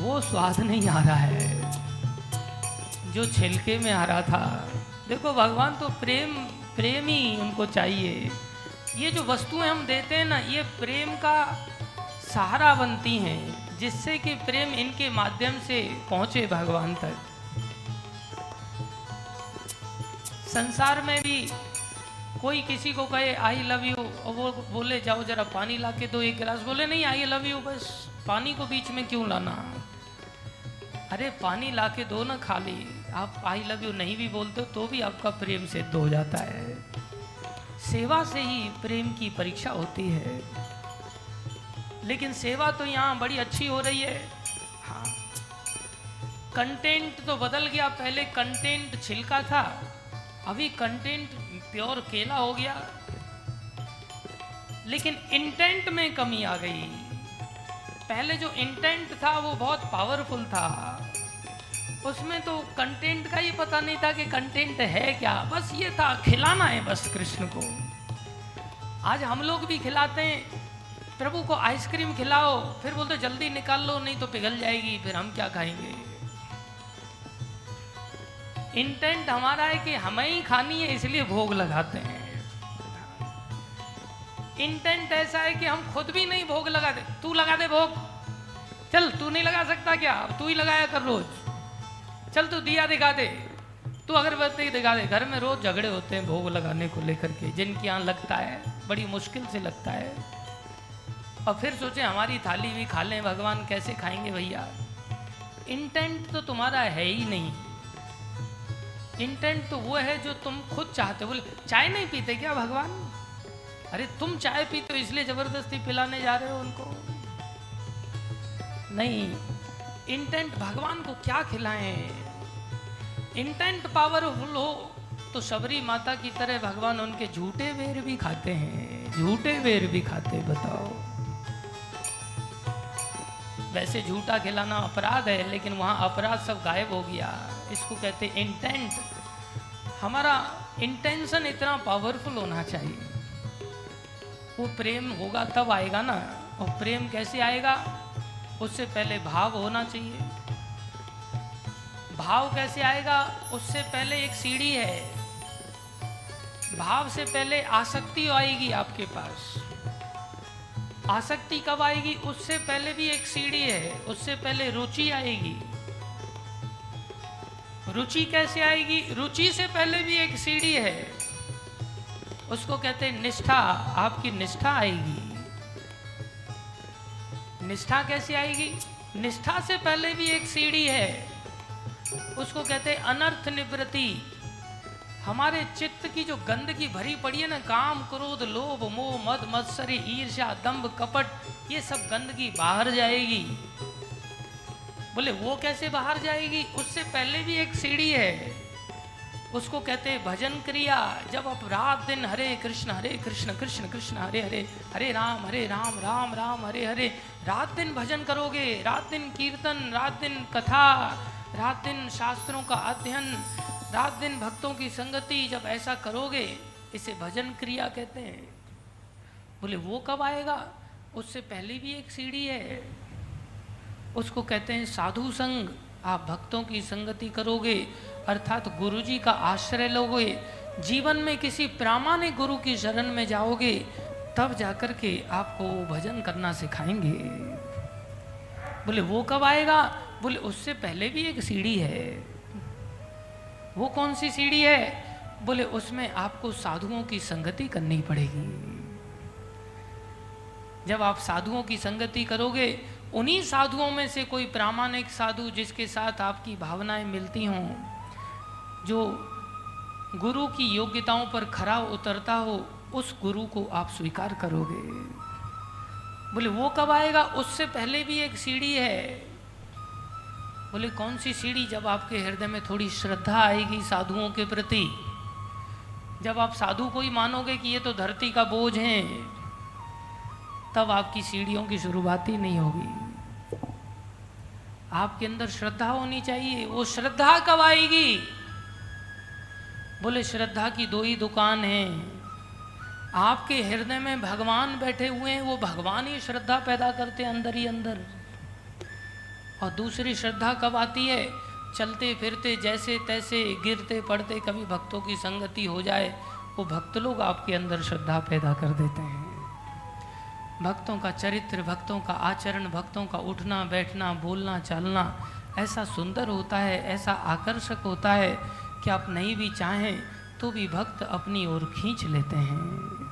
वो स्वाद नहीं आ रहा है। जो छिलके में आ रहा था। देखो, भगवान तो प्रेम प्रेम ही उनको चाहिए। ये जो वस्तुएँ हम देते हैं ना, ये प्रेम का सहारा बनती हैं, जिससे कि प्रेम इनके माध्यम से पहुँचे भगवान तक। संसार में भी कोई किसी को कहे आई लव यू और वो बोले, जाओ जरा पानी ला के दो एक गिलास। बोले, नहीं आई लव यू बस पानी को बीच में क्यों लाना? अरे, पानी ला के दो ना खाली। आप आई लव यू नहीं भी बोलते तो भी आपका प्रेम सिद्ध हो जाता है। सेवा से ही प्रेम की परीक्षा होती है। लेकिन सेवा तो यहाँ बड़ी अच्छी हो रही है। हाँ। कंटेंट तो बदल गया। पहले कंटेंट छिलका था, अभी कंटेंट प्योर केला हो गया। लेकिन इंटेंट में कमी आ गई। पहले जो इंटेंट था, वो बहुत पावरफुल था। उसमें तो कंटेंट का ही पता नहीं था कि कंटेंट है क्या। बस ये था, खिलाना है बस कृष्ण को। आज हम लोग भी खिलाते हैं। प्रभु को आइसक्रीम खिलाओ, फिर बोलते जल्दी निकाल लो, नहीं तो पिघल जाएगी, फिर हम क्या खाएँगे? इंटेंट हमारा है कि हमें ही खानी है, इसलिए भोग लगाते हैं। इंटेंट ऐसा है कि हम खुद भी नहीं भोग लगाते तू लगा दे भोग। चल, तू नहीं लगा सकता क्या? तू ही लगाया कर रोज। चल, तू दिया दिखा दे। तू अगरबत्ती दिखा दे। घर में रोज झगड़े होते हैं भोग लगाने को लेकर के। जिनके यहाँ लगता है, बड़ी मुश्किल से लगता है। और फिर सोचे, हमारी थाली भी खा लें, भगवान कैसे खाएँगे भैया? इंटेंट तो तुम्हारा है ही नहीं। इंटेंट तो वो है जो तुम खुद चाहते हो। चाय नहीं पीते क्या भगवान? अरे, तुम चाय पीते हो, इसलिए ज़बरदस्ती पिलाने जा रहे हो उनको। नहीं इंटेंट भगवान को क्या खिलाएँ? इंटेंट पावरफुल हो तो शबरी माता की तरह भगवान उनके झूठे वेर भी खाते हैं। झूठे वेर भी खाते बताओ। वैसे झूठा खिलाना अपराध है, लेकिन वहाँ अपराध सब गायब हो गया। इसको कहते हैं इंटेंट हमारा इंटेंशन इतना पावरफुल होना चाहिए। वो प्रेम होगा तब आएगा ना, और प्रेम कैसे आएगा? उससे पहले भाव होना चाहिए। भाव कैसे आएगा? उससे पहले एक सीढ़ी है। भाव से पहले आसक्ति आएगी आपके पास। आसक्ति कब आएगी? उससे पहले भी एक सीढ़ी है। उससे पहले रुचि आएगी। रुचि कैसे आएगी? रुचि से पहले भी एक सीढ़ी है। उसको कहते हैं निष्ठा। आपकी निष्ठा आएगी। निष्ठा कैसे आएगी? निष्ठा से पहले भी एक सीढ़ी है। उसको कहते हैं अनर्थ निवृत्ति। हमारे चित्त की जो गंदगी भरी पड़ी है ना, काम, क्रोध, लोभ, मोह, मद, मत्सरी, ईर्ष्या दंभ कपट, ये सब गंदगी बाहर जाएगी। बोले, वो कैसे बाहर जाएगी? उससे पहले भी एक सीढ़ी है। उसको कहते हैं, भजन क्रिया, जब आप रात दिन हरे कृष्ण हरे कृष्ण कृष्ण कृष्ण, हरे हरे हरे राम हरे राम राम राम, हरे हरे, रात दिन भजन करोगे, रात दिन कीर्तन, रात दिन कथा, रात दिन शास्त्रों का अध्ययन, रात दिन भक्तों की संगति, जब ऐसा करोगे, इसे भजन क्रिया कहते हैं। बोले, वो कब आएगा? उससे पहले भी एक सीढ़ी है। उसको कहते हैं साधु संग। आप भक्तों की संगति करोगे, अर्थात गुरु जी का आश्रय लोगे, जीवन में किसी प्रामाणिक गुरु की शरण में जाओगे, तब जाकर के आपको भजन करना सिखाएँगे। बोले, वो कब आएगा? बोले, उससे पहले भी एक सीढ़ी है। वो कौन सी सीढ़ी है? बोले, उसमें आपको साधुओं की संगति करनी पड़ेगी। जब आप साधुओं की संगति करोगे उन्हीं साधुओं में से कोई प्रामाणिक साधु जिसके साथ आपकी भावनाएँ मिलती हों, जो गुरु की योग्यताओं पर खरा उतरता हो, उस गुरु को आप स्वीकार करोगे। बोले, वो कब आएगा? उससे पहले भी एक सीढ़ी है। बोले, कौन सी सीढ़ी? जब आपके हृदय में थोड़ी श्रद्धा आएगी साधुओं के प्रति, जब आप साधु को ही मानोगे कि ये तो धरती का बोझ है तब आपकी सीढ़ियों की शुरुआत ही नहीं होगी। आपके अंदर श्रद्धा होनी चाहिए। वो श्रद्धा कब आएगी? बोले, श्रद्धा की दो ही दुकान है। आपके हृदय में भगवान बैठे हुए हैं। वो भगवान ही श्रद्धा पैदा करते हैं अंदर ही अंदर। और दूसरी श्रद्धा कब आती है? चलते फिरते, जैसे तैसे, गिरते पड़ते कभी भक्तों की संगति हो जाए, वो भक्त लोग आपके अंदर श्रद्धा पैदा कर देते हैं। भक्तों का चरित्र, भक्तों का आचरण, भक्तों का उठना, बैठना, बोलना, चलना, ऐसा सुंदर होता है, ऐसा आकर्षक होता है कि आप नहीं भी चाहें तो भी भक्त अपनी ओर खींच लेते हैं।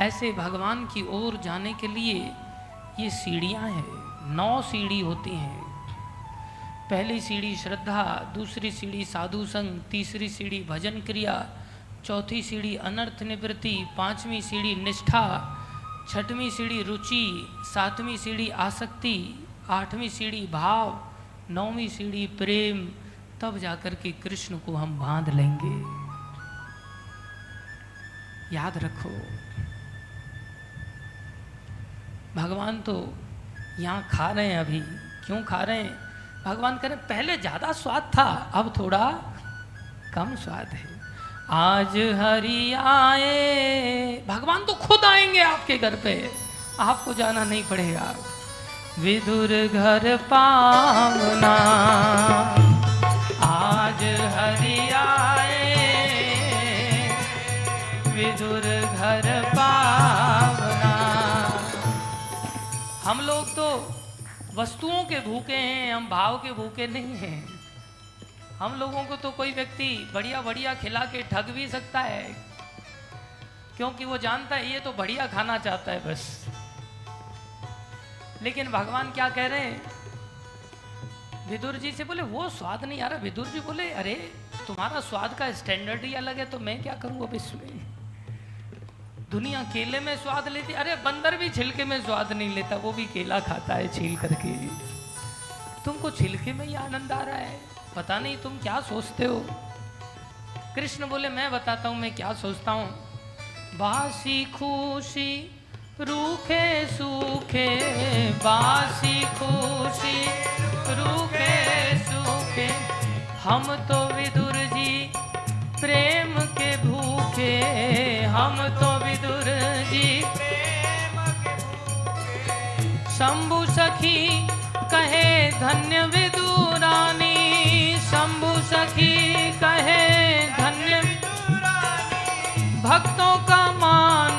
ऐसे भगवान की ओर जाने के लिए ये सीढ़ियाँ हैं, नौ सीढ़ी होती हैं। पहली सीढ़ी श्रद्धा, दूसरी सीढ़ी साधु संग, तीसरी सीढ़ी भजन क्रिया चौथी सीढ़ी अनर्थ निवृत्ति, पांचवी सीढ़ी निष्ठा, छठवीं सीढ़ी रुचि, सातवीं सीढ़ी आसक्ति, आठवीं सीढ़ी भाव, नौवीं सीढ़ी प्रेम। तब जाकर के कृष्ण को हम बाँध लेंगे। याद रखो, भगवान तो यहाँ खा रहे हैं अभी। क्यों खा रहे हैं? भगवान कह रहे पहले ज़्यादा स्वाद था, अब थोड़ा कम स्वाद है। आज हरि आए। भगवान तो खुद आएँगे आपके घर पे। आपको जाना नहीं पड़ेगा। विदुर घर पावना। आज हरि आए। विदुर घर पावना। हम लोग तो वस्तुओं के भूखे हैं, हम भाव के भूखे नहीं हैं। हम लोगों को तो कोई व्यक्ति बढ़िया बढ़िया खिला के ठग भी सकता है, क्योंकि वो जानता है ये तो बढ़िया खाना चाहता है बस। लेकिन भगवान क्या कह रहे हैं? विदुर जी से बोले, वो स्वाद नहीं आ रहा। विदुर जी बोले, अरे, तुम्हारा स्वाद का स्टैंडर्ड ही अलग है तो मैं क्या करूँ अब इसमें? दुनिया केले में स्वाद लेती, अरे, बंदर भी छिलके में स्वाद नहीं लेता, वो भी केला खाता है छील करके। तुमको छिलके में ही आनंद आ रहा है। पता नहीं तुम क्या सोचते हो? कृष्ण बोले, मैं बताता हूँ, मैं क्या सोचता हूँ? बासी खुशी रूखे सूखे, बासी खुशी रूखे सूखे। हम तो विदुर जी प्रेम के भूखे, हम तो विदुर जी शंभु सखी कहे, धन्य विदुरानी शंभु सखी कहे धन्य। भक्तों का मान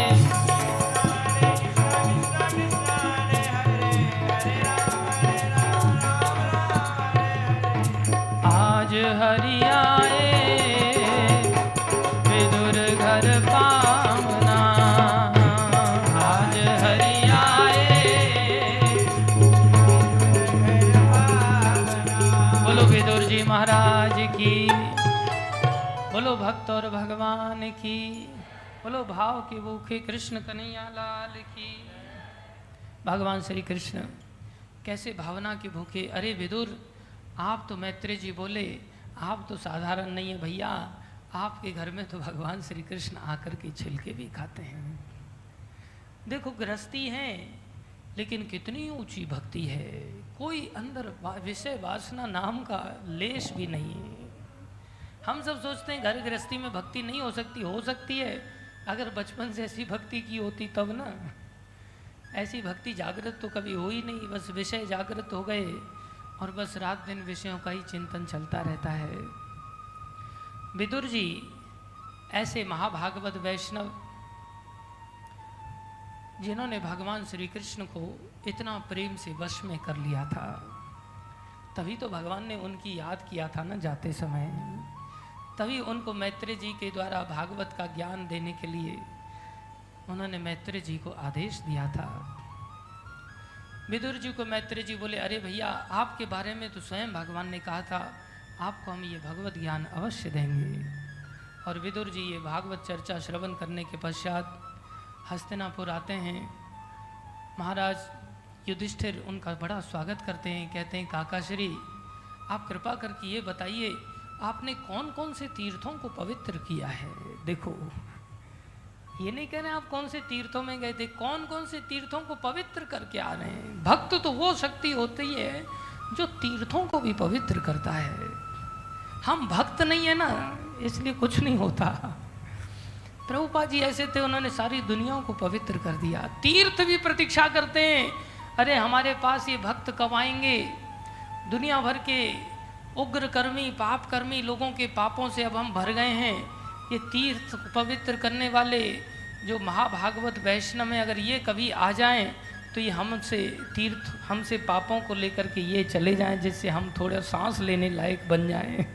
की, बोलो, भाव के भूखे कृष्ण कन्हैया लाल की। भगवान श्री कृष्ण कैसे भावना के भूखे? अरे विदुर, आप तो मैत्री जी बोले, आप तो साधारण नहीं है भैया। आपके घर में तो भगवान श्री कृष्ण आकर के छिलके भी खाते हैं। देखो, गृहस्थी है, लेकिन कितनी ऊँची भक्ति है। कोई अंदर विषय वासना नाम का लेश भी नहीं है। हम सब सोचते हैं, घर गृहस्थी में भक्ति नहीं हो सकती हो सकती है। अगर बचपन से ऐसी भक्ति की होती तब ना। ऐसी भक्ति जागृत तो कभी हो ही नहीं, बस विषय जागृत हो गए और बस रात दिन विषयों का ही चिंतन चलता रहता है। विदुर जी, ऐसे महाभागवत वैष्णव जिन्होंने भगवान श्री कृष्ण को इतना प्रेम से वश में कर लिया था, तभी तो भगवान ने उनकी याद किया था ना जाते समय। तभी उनको मैत्री जी के द्वारा भागवत का ज्ञान देने के लिए उन्होंने मैत्री जी को आदेश दिया था। विदुर जी को मैत्री जी बोले, अरे भैया, आपके बारे में तो स्वयं भगवान ने कहा था, आपको हम ये भगवत ज्ञान अवश्य देंगे। और विदुर जी ये भागवत चर्चा श्रवण करने के पश्चात हस्तिनापुर आते हैं। महाराज युधिष्ठिर उनका बड़ा स्वागत करते हैं, कहते हैं काकाश्री आप कृपा करके ये बताइए आपने कौन कौन से तीर्थों को पवित्र किया है? देखो, ये नहीं कह रहे आप कौन से तीर्थों में गए थे कौन कौन से तीर्थों को पवित्र करके आ रहे हैं? भक्त तो वो शक्ति होती है जो तीर्थों को भी पवित्र करता है। हम भक्त नहीं है ना, इसलिए कुछ नहीं होता। प्रभुपा जी ऐसे थे, उन्होंने सारी दुनिया को पवित्र कर दिया। तीर्थ भी प्रतीक्षा करते हैं। अरे, हमारे पास ये भक्त कब आएँगे? दुनिया भर के उग्र कर्मी पाप कर्मी लोगों के पापों से अब हम भर गए हैं। ये तीर्थ पवित्र करने वाले जो महाभागवत वैष्णव में अगर ये कभी आ जाएँ तो ये हमसे तीर्थ, हमसे पापों को लेकर के ये चले जाएँ, जिससे हम थोड़ा सांस लेने लायक बन जाएँ।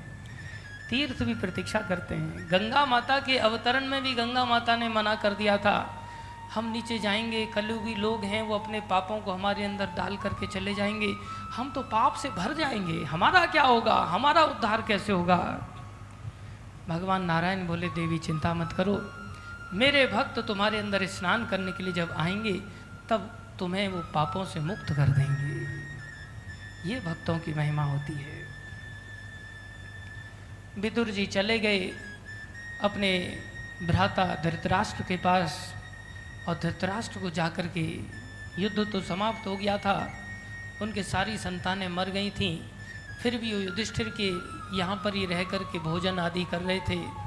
तीर्थ भी प्रतीक्षा करते हैं। गंगा माता के अवतरण में भी गंगा माता ने मना कर दिया था। हम नीचे जाएँगे कलयुगी लोग हैं, वो अपने पापों को हमारे अंदर डाल करके चले जाएँगे। हम तो पाप से भर जाएँगे। हमारा क्या होगा? हमारा उद्धार कैसे होगा? भगवान नारायण बोले, देवी, चिंता मत करो। मेरे भक्त तुम्हारे अंदर स्नान करने के लिए जब आएँगे, तब तुम्हें वो पापों से मुक्त कर देंगे। ये भक्तों की महिमा होती है। विदुर जी चले गए अपने भ्राता धृतराष्ट्र के पास। और धृतराष्ट्र को जाकर के युद्ध तो समाप्त हो गया था। उनके सारी संतानें मर गई थीं। फिर भी वो युधिष्ठिर के यहाँ पर ही रह कर के भोजन आदि कर रहे थे।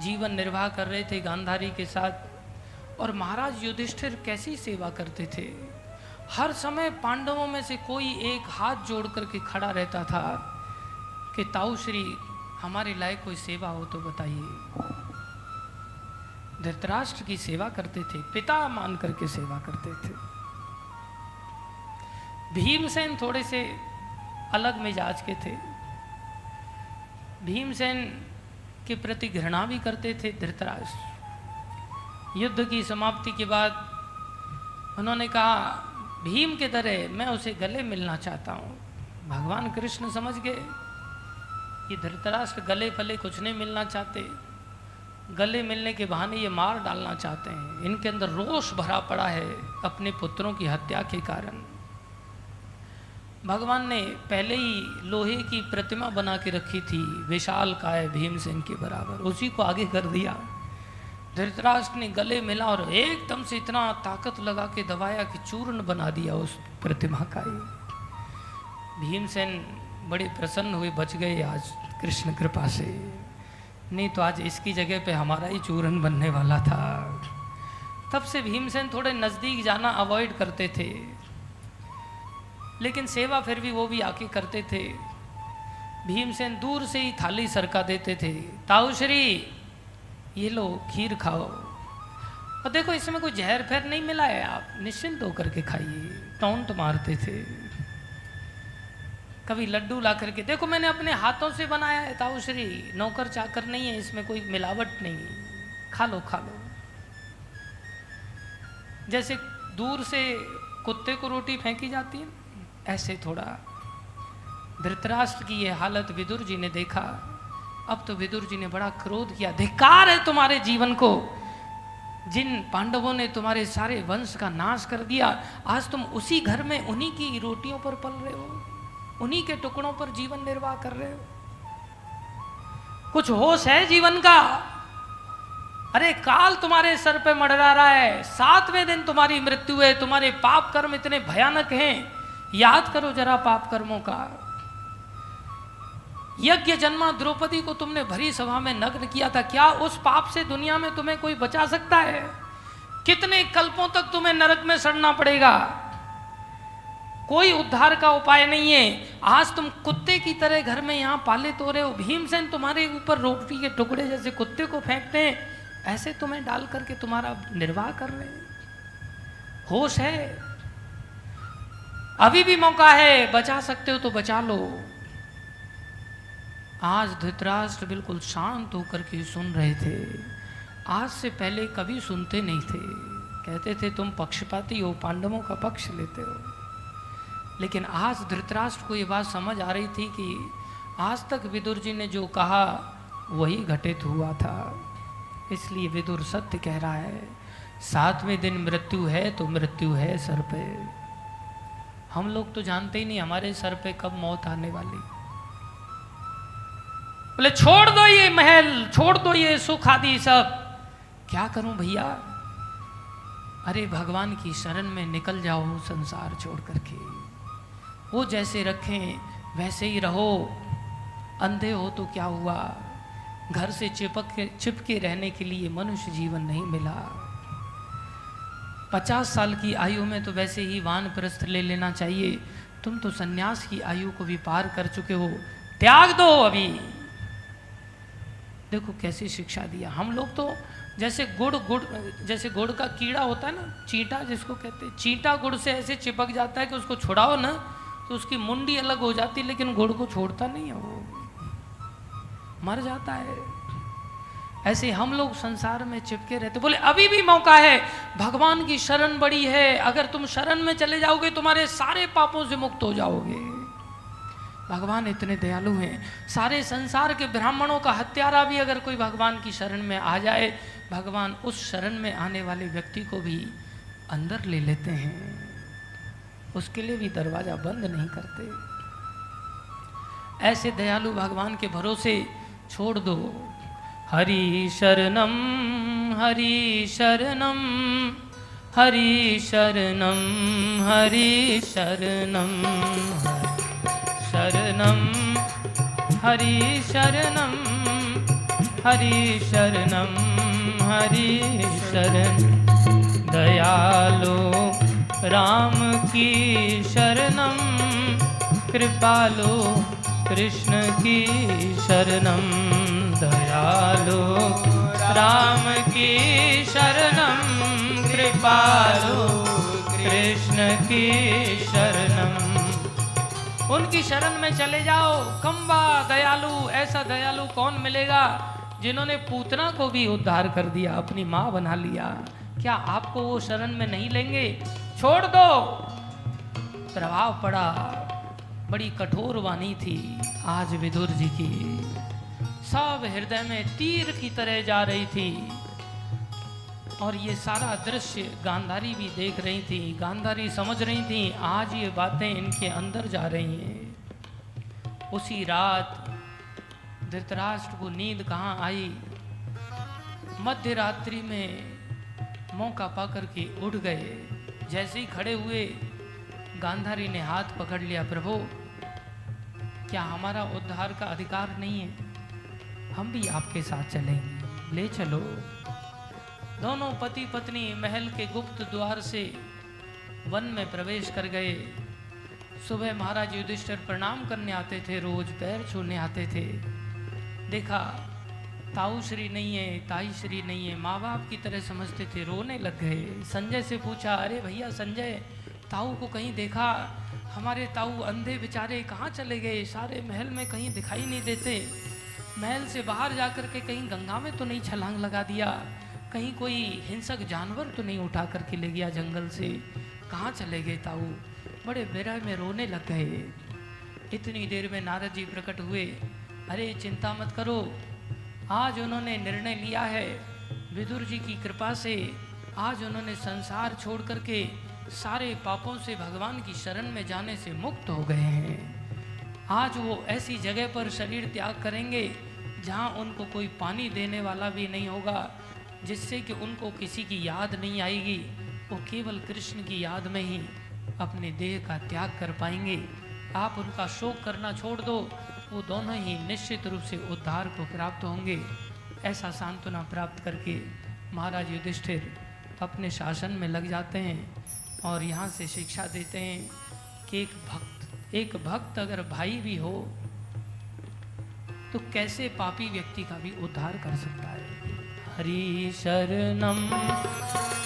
जीवन निर्वाह कर रहे थे गांधारी के साथ। और महाराज युधिष्ठिर कैसी सेवा करते थे? हर समय पांडवों में से कोई एक हाथ जोड़ करके खड़ा रहता था कि ताऊ श्री, हमारे लायक कोई सेवा हो तो बताइए। धृतराष्ट्र की सेवा करते थे, पिता मान करके सेवा करते थे। भीमसेन थोड़े से अलग मिजाज के थे। भीमसेन के प्रति घृणा भी करते थे धृतराष्ट्र। युद्ध की समाप्ति के बाद उन्होंने कहा, भीम के तरह मैं उसे गले मिलना चाहता हूँ। भगवान कृष्ण समझ गए कि धृतराष्ट्र गले फले कुछ नहीं मिलना चाहते। गले मिलने के बहाने ये मार डालना चाहते हैं। इनके अंदर रोष भरा पड़ा है अपने पुत्रों की हत्या के कारण। भगवान ने पहले ही लोहे की प्रतिमा बना के रखी थी, विशाल काय भीमसेन के बराबर। उसी को आगे कर दिया। धृतराष्ट्र ने गले मिला और एकदम से इतना ताकत लगा के दबाया कि चूर्ण बना दिया उस प्रतिमा का ही। भीमसेन बड़े प्रसन्न हुए, बच गए आज कृष्ण कृपा से। नहीं तो आज इसकी जगह पे हमारा ही चूरन बनने वाला था। तब से भीमसेन थोड़े नज़दीक जाना अवॉइड करते थे। लेकिन सेवा फिर भी वो भी आके करते थे। भीमसेन दूर से ही थाली सरका देते थे। ताऊश्री, ये लो, खीर खाओ। और देखो, इसमें कोई जहर फेर नहीं मिला है। आप निश्चिंत होकर के खाइए। टोंट मारते थे। कभी लड्डू ला करके। देखो, मैंने अपने हाथों से बनाया है, ताऊश्री। नौकर चाकर नहीं है, इसमें कोई मिलावट नहीं है। खा लो खा लो। जैसे दूर से कुत्ते को रोटी फेंकी जाती है ऐसे थोड़ा। धृतराष्ट्र की यह हालत विदुर जी ने देखा। अब तो विदुर जी ने बड़ा क्रोध किया। धिकार है तुम्हारे जीवन को। जिन पांडवों ने तुम्हारे सारे वंश का नाश कर दिया, आज तुम उसी घर में उन्हीं की रोटियों पर पल रहे हो। उन्हीं के टुकड़ों पर जीवन निर्वाह कर रहे हो। कुछ होश है जीवन का? अरे, काल तुम्हारे सर पे मडरा रहा है, सातवें दिन तुम्हारी मृत्यु है, तुम्हारे पाप कर्म इतने भयानक हैं। याद करो जरा पाप कर्मों का। यज्ञ जन्मा द्रौपदी को तुमने भरी सभा में नग्न किया था। क्या उस पाप से दुनिया में तुम्हें कोई बचा सकता है? कितने कल्पों तक तुम्हें नरक में सड़ना पड़ेगा? कोई उद्धार का उपाय नहीं है। आज तुम कुत्ते की तरह घर में यहाँ पाले तो रहे हो। भीमसेन तुम्हारे ऊपर रोटी के टुकड़े जैसे कुत्ते को फेंकते हैं। ऐसे तुम्हें डाल करके तुम्हारा निर्वाह कर रहे हैं। होश है। अभी भी मौका है। बचा सकते हो तो बचा लो। आज धृतराष्ट्र बिल्कुल शांत होकर के सुन रहे थे। आज से पहले कभी सुनते नहीं थे। कहते थे, तुम पक्षपाती हो, पांडवों का पक्ष लेते हो। लेकिन आज धृतराष्ट्र को ये बात समझ आ रही थी कि आज तक विदुर जी ने जो कहा, वही घटित हुआ था। इसलिए विदुर सत्य कह रहा है, सातवें दिन मृत्यु है तो मृत्यु है सर पे। हम लोग तो जानते ही नहीं हमारे सर पे कब मौत आने वाली। बोले, छोड़ दो ये महल, छोड़ दो ये सुख आदि सब। क्या करूँ भैया? अरे, भगवान की शरण में निकल जाओ संसार छोड़ करके। वो जैसे रखें, वैसे ही रहो। अंधे हो तो क्या हुआ? घर से चिपक के चिपके रहने के लिए मनुष्य जीवन नहीं मिला। पचास साल की आयु में तो वैसे ही वान प्रस्थ ले लेना चाहिए। तुम तो सन्यास की आयु को भी पार कर चुके हो। त्याग दो अभी। देखो कैसी शिक्षा दिया। हम लोग तो जैसे गुड़ गुड़, जैसे गुड़ का कीड़ा होता है ना, चींटा जिसको कहते हैं, चींटा गुड़ से ऐसे चिपक जाता है कि उसको छुड़ाओ ना तो उसकी मुंडी अलग हो जाती, लेकिन गुड़ को छोड़ता नहीं है वो। मर जाता है। ऐसे हम लोग संसार में चिपके रहते। बोले, अभी भी मौका है। भगवान की शरण बड़ी है। अगर तुम शरण में चले जाओगे, तुम्हारे सारे पापों से मुक्त हो जाओगे। भगवान इतने दयालु हैं। सारे संसार के ब्राह्मणों का हत्यारा भी अगर कोई भगवान की शरण में आ जाए, भगवान उस शरण में आने वाले व्यक्ति को भी अंदर ले लेते हैं। उसके लिए भी दरवाज़ा बंद नहीं करते। ऐसे दयालु भगवान के भरोसे छोड़ दो। हरि शरणम हरि शरणम हरि शरणम हरि शरणम शरणम, हरि शरणम हरि शरणम, हरि शरण। दयालो राम की शरणम कृपालो, कृष्ण की शरणम दयालो, राम की शरणम कृपालो, कृष्ण की शरणम उनकी शरण में चले जाओ। कम्बा दयालु, ऐसा दयालु कौन मिलेगा जिन्होंने पूतना को भी उद्धार कर दिया, अपनी माँ बना लिया। क्या आपको वो शरण में नहीं लेंगे? छोड़ दो। प्रभाव पड़ा। बड़ी कठोर वाणी थी आज विदुर जी की। सब हृदय में तीर की तरह जा रही थी। और ये सारा दृश्य गांधारी भी देख रही थी, गांधारी समझ रही थी, आज ये बातें इनके अंदर जा रही हैं। उसी रात धृतराष्ट्र को नींद कहाँ आई? मध्य रात्रि में मौका पाकर के उठ गए। जैसे ही खड़े हुए, गांधारी ने हाथ पकड़ लिया, प्रभु, क्या हमारा उद्धार का अधिकार नहीं है? हम भी आपके साथ चलेंगे। ले चलो। दोनों पति पत्नी महल के गुप्त द्वार से वन में प्रवेश कर गए। सुबह महाराज युधिष्ठिर प्रणाम करने आते थे, रोज पैर छूने आते थे। देखा ताऊ श्री नहीं है, ताई श्री नहीं है। माँ बाप की तरह समझते थे, रोने लग गए। संजय से पूछा, अरे भैया संजय, ताऊ को कहीं देखा? हमारे ताऊ अंधे बेचारे कहाँ चले गए? सारे महल में कहीं दिखाई नहीं देते। महल से बाहर जाकर के कहीं गंगा में तो नहीं छलांग लगा दिया। कहीं कोई हिंसक जानवर तो नहीं उठा करके ले गया जंगल से। कहाँ चले गए ताऊ? बड़े बेरह में रोने लग गए। इतनी देर में नारद जी प्रकट हुए, अरे चिंता मत करो आज उन्होंने निर्णय लिया है। विदुर जी की कृपा से आज उन्होंने संसार छोड़ करके सारे पापों से भगवान की शरण में जाने से मुक्त हो गए हैं। आज वो ऐसी जगह पर शरीर त्याग करेंगे जहाँ उनको कोई पानी देने वाला भी नहीं होगा, जिससे कि उनको किसी की याद नहीं आएगी। वो केवल कृष्ण की याद में ही अपने देह का त्याग कर पाएँगे। आप उनका शोक करना छोड़ दो। वो दोनों ही निश्चित रूप से उद्धार को प्राप्त होंगे। ऐसा सांत्वना प्राप्त करके महाराज युधिष्ठिर अपने शासन में लग जाते हैं और यहाँ से शिक्षा देते हैं कि एक भक्त एक भक्त अगर भाई भी हो तो कैसे पापी व्यक्ति का भी उद्धार कर सकता है? हरि शरणम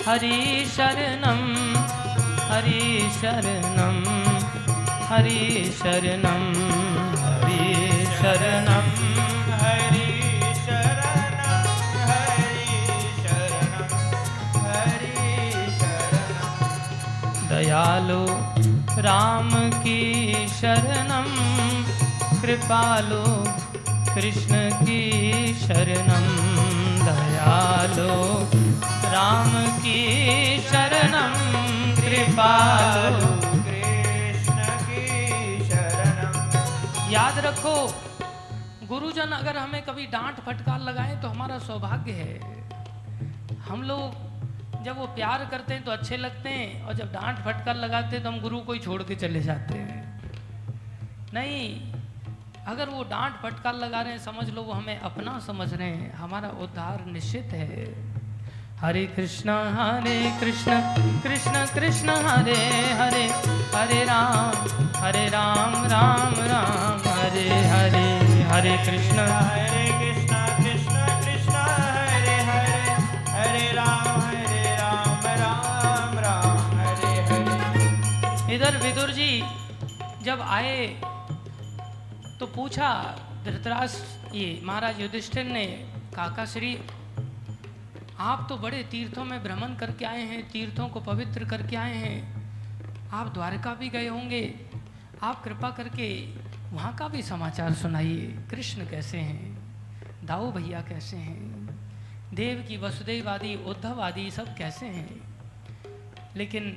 हरि शरणम हरि शरणम हरि शरणम। शरणम शरणं, हरि हरि दयालु राम की शरणम कृपालु कृष्ण की शरणम दयालु राम की शरणम कृपालु कृष्ण की शरणं। याद रखो गुरुजन, अगर हमें कभी डांट फटकार लगाए तो हमारा सौभाग्य है। हम लोग जब वो प्यार करते हैं तो अच्छे लगते हैं और जब डांट फटकार लगाते हैं तो हम गुरु को ही छोड़ के चले जाते हैं। नहीं, अगर वो डांट फटकार लगा रहे हैं, समझ लो वो हमें अपना समझ रहे हैं। हमारा उद्धार निश्चित है। हरे कृष्णा, हरे कृष्ण कृष्ण कृष्ण, हरे हरे हरे राम हरे राम राम राम, हरे हरे। हरे कृष्ण, हरे कृष्णा कृष्णा कृष्णा, हरे हरे हरे राम हरे राम राम राम, हरे हरे। इधर विदुर जी जब आए तो पूछा धृतराष्ट्र ये महाराज युधिष्ठिर ने काका श्री, आप तो बड़े तीर्थों में भ्रमण करके आए हैं, तीर्थों को पवित्र करके आए हैं। आप द्वारका भी गए होंगे। आप कृपा करके वहाँ का भी समाचार सुनाइए। कृष्ण कैसे हैं? दाऊ भैया कैसे हैं? देव की वसुदेव आदि उद्धव आदि सब कैसे हैं? लेकिन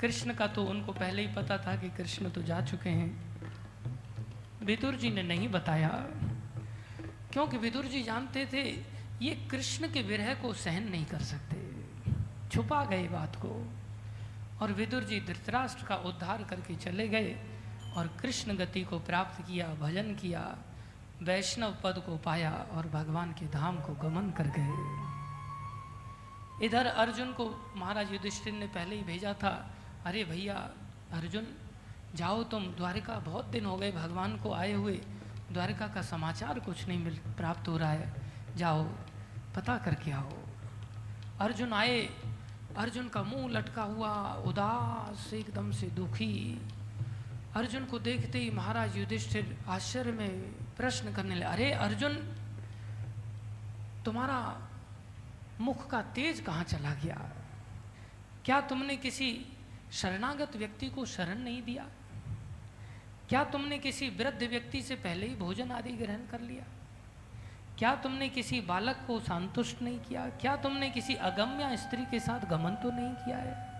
कृष्ण का तो उनको पहले ही पता था कि कृष्ण तो जा चुके हैं। विदुर जी ने नहीं बताया। क्योंकि विदुर जी जानते थे, ये कृष्ण के विरह को सहन नहीं कर सकते। छुपा गए बात को। और विदुर जी धृतराष्ट्र का उद्धार करके चले गए। और कृष्ण गति को प्राप्त किया, भजन किया, वैष्णव पद को पाया और भगवान के धाम को गमन कर गए। इधर अर्जुन को महाराज युधिष्ठिर ने पहले ही भेजा था, अरे भैया, अर्जुन, जाओ तुम, द्वारिका बहुत दिन हो गए, भगवान को आए हुए, द्वारिका का समाचार कुछ नहीं मिल, प्राप्त हो रहा है, जाओ, पता करके आओ। अर्जुन आए, अर्जुन का मुँह लटका हुआ, उदास एकदम से दुखी। अर्जुन को देखते ही महाराज युधिष्ठिर आश्चर्य में प्रश्न करने लगे, अरे अर्जुन, तुम्हारा मुख का तेज कहाँ चला गया? क्या तुमने किसी शरणागत व्यक्ति को शरण नहीं दिया? क्या तुमने किसी वृद्ध व्यक्ति से पहले ही भोजन आदि ग्रहण कर लिया? क्या तुमने किसी बालक को संतुष्ट नहीं किया? क्या तुमने किसी अगम्य स्त्री के साथ गमन तो नहीं किया है?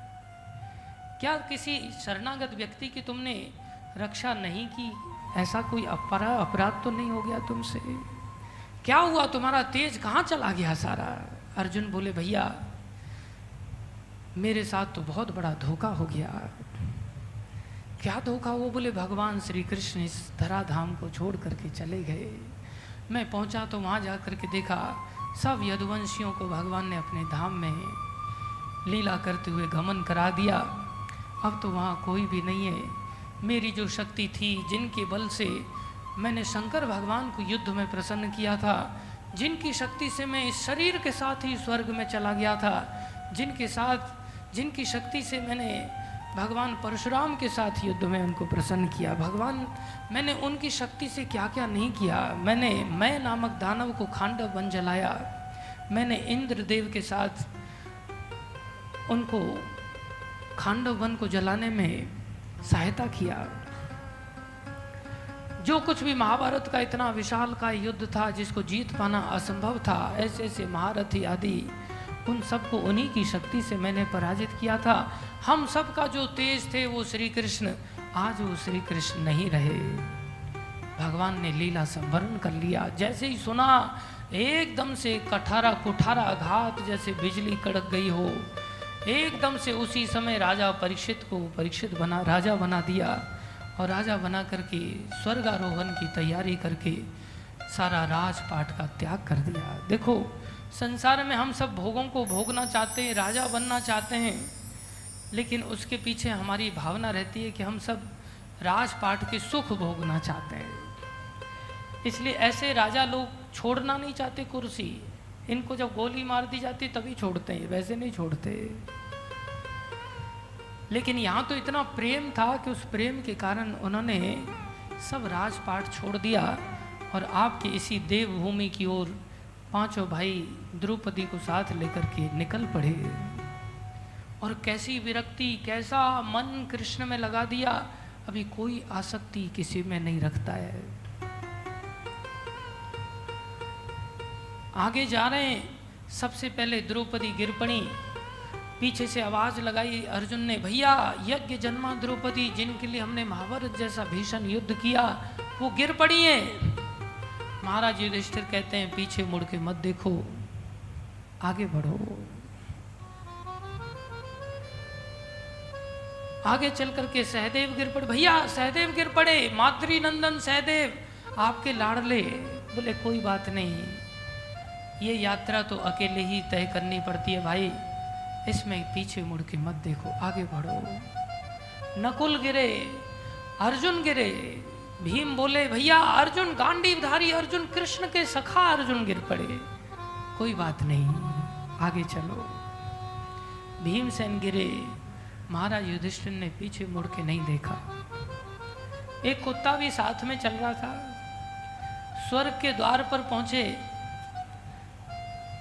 क्या किसी शरणागत व्यक्ति की तुमने रक्षा नहीं की, ऐसा कोई अपरा, अपराध तो नहीं हो गया तुमसे? क्या हुआ तुम्हारा तेज? कहाँ चला गया सारा? अर्जुन बोले, भैया, मेरे साथ तो बहुत बड़ा धोखा हो गया। क्या धोखा? वो बोले, भगवान श्री कृष्ण इस धराधाम को छोड़ करके चले गए। मैं पहुँचा तो वहाँ जा कर के देखा, सब यदुवंशियों को भगवान ने अपने धाम में लीला करते हुए गमन करा दिया। अब तो वहाँ कोई भी नहीं है। मेरी जो शक्ति थी, जिनके बल से मैंने शंकर भगवान को युद्ध में प्रसन्न किया था, जिनकी शक्ति से मैं इस शरीर के साथ ही स्वर्ग में चला गया था, जिनके साथ, जिनकी शक्ति से मैंने भगवान परशुराम के साथ युद्ध में उनको प्रसन्न किया। भगवान, मैंने उनकी शक्ति से क्या क्या नहीं किया। मैंने मैं नामक दानव को खांडव वन जलाया। मैंने इंद्रदेव के साथ उनको खांडव वन को जलाने में सहायता किया। जो कुछ भी महाभारत का इतना विशाल का युद्ध था, जिसको जीत पाना असंभव था ऐसे ऐसे महारथी आदि, उन सबको उन्हीं की शक्ति से मैंने पराजित किया था। हम सब का जो तेज थे, वो श्री कृष्ण आज वो श्री कृष्ण नहीं रहे। भगवान ने लीला संवरण कर लिया। जैसे ही सुना, एकदम से कठारा कुठारा घात जैसे बिजली कड़क गई हो। एकदम से उसी समय राजा परीक्षित को परीक्षित बना, राजा बना दिया और राजा बना करके स्वर्गारोहण की तैयारी करके सारा राजपाट का त्याग कर दिया। देखो, संसार में हम सब भोगों को भोगना चाहते हैं, राजा बनना चाहते हैं, लेकिन उसके पीछे हमारी भावना रहती है कि हम सब राजपाट के सुख भोगना चाहते हैं। इसलिए ऐसे राजा लोग छोड़ना नहीं चाहते कुर्सी। इनको जब गोली मार दी जाती, तभी छोड़ते हैं, वैसे नहीं छोड़ते। लेकिन यहाँ तो इतना प्रेम था कि उस प्रेम के कारण उन्होंने सब राजपाट छोड़ दिया और आपकी इसी देवभूमि की ओर पाँचों भाई द्रौपदी को साथ लेकर के निकल पड़े। और कैसी विरक्ति, कैसा मन कृष्ण में लगा दिया, अभी कोई आसक्ति किसी में नहीं रखता है। आगे जा रहे हैं। सबसे पहले द्रौपदी गिर पड़ी पीछे से आवाज़ लगाई, अर्जुन ने, भैया, यज्ञ जन्मा द्रौपदी, जिनके लिए हमने महाभारत जैसा भीषण युद्ध किया, वो गिर पड़ी है। महाराज युधिष्ठिर कहते हैं, पीछे मुड़ के मत देखो, आगे बढ़ो। आगे चल करके सहदेव गिर पड़े, भैया, सहदेव गिर पड़े मातृ नंदन सहदेव, आपके लाडले। बोले, कोई बात नहीं। ये यात्रा तो अकेले ही तय करनी पड़ती है भाई। इसमें पीछे मुड़ के मत देखो, आगे बढ़ो। नकुल गिरे, अर्जुन गिरे, भीम बोले, भैया, अर्जुन गांडीवधारी, अर्जुन कृष्ण के सखा अर्जुन गिर पड़े। कोई बात नहीं, आगे चलो। भीमसेन गिरे, महाराज युधिष्ठिर ने पीछे मुड़ के नहीं देखा। एक कुत्ता भी साथ में चल रहा था। स्वर्ग के द्वार पर पहुँचे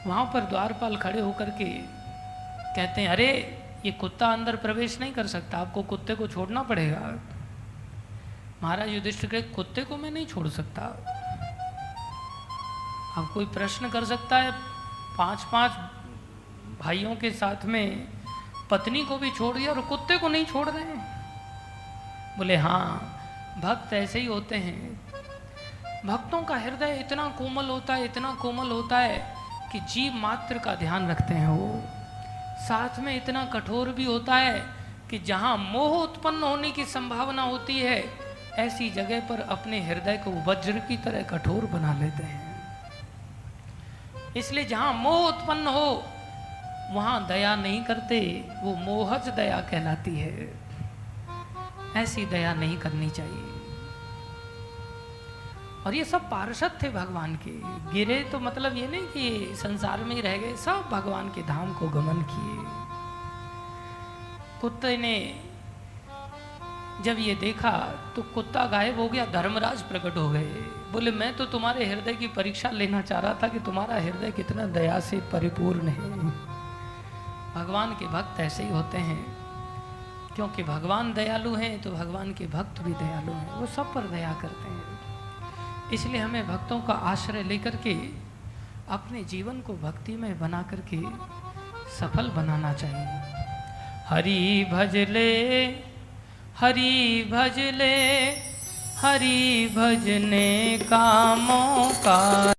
वहाँ पर द्वारपाल खड़े होकर के कहते हैं, अरे, ये कुत्ता अंदर प्रवेश नहीं कर सकता, आपको कुत्ते को छोड़ना पड़ेगा। महाराज युधिष्ठिर के कुत्ते को मैं नहीं छोड़ सकता। अब कोई प्रश्न कर सकता है पाँच पाँच भाइयों के साथ में पत्नी को भी छोड़ दिया और कुत्ते को नहीं छोड़ रहे हैं? बोले हाँ भक्त ऐसे ही होते हैं। भक्तों का हृदय इतना कोमल होता है, इतना कोमल होता है कि जीव मात्र का ध्यान रखते हैं वो। साथ में इतना कठोर भी होता है कि जहाँ मोह उत्पन्न होने की संभावना होती है, ऐसी जगह पर अपने हृदय को वज्र की तरह कठोर बना लेते हैं। इसलिए जहाँ मोह उत्पन्न हो, वहाँ दया नहीं करते, वो मोहज दया कहलाती है। ऐसी दया नहीं करनी चाहिए। और ये सब पार्षद थे भगवान के। गिरे तो मतलब ये नहीं कि संसार में ही रह गए, सब भगवान के धाम को गमन किए। कुत्ते ने जब ये देखा तो कुत्ता गायब हो गया, धर्मराज प्रकट हो गए। बोले, मैं तो तुम्हारे हृदय की परीक्षा लेना चाह रहा था कि तुम्हारा हृदय कितना दया से परिपूर्ण है। भगवान के भक्त ऐसे ही होते हैं। क्योंकि भगवान दयालु हैं तो भगवान के भक्त भी दयालु हैं। वो सब पर दया करते हैं। इसलिए हमें भक्तों का आश्रय लेकर के अपने जीवन को भक्ति में बना करके सफल बनाना चाहिए। हरि भजले हरी भजले हरी भजने का मौका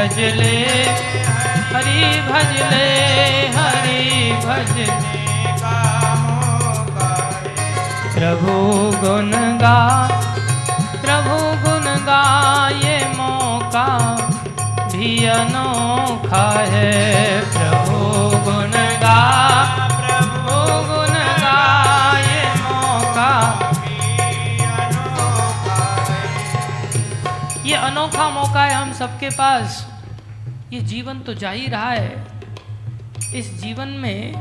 भजले हरि भजले हरि भजने प्रभु गुण गा, प्रभु गुण गाये मौका भी अनोखा है। प्रभु गुण गा, प्रभु गुण गाये मौका ये अनोखा मौका है हम सबके पास। ये जीवन तो जा ही रहा है। इस जीवन में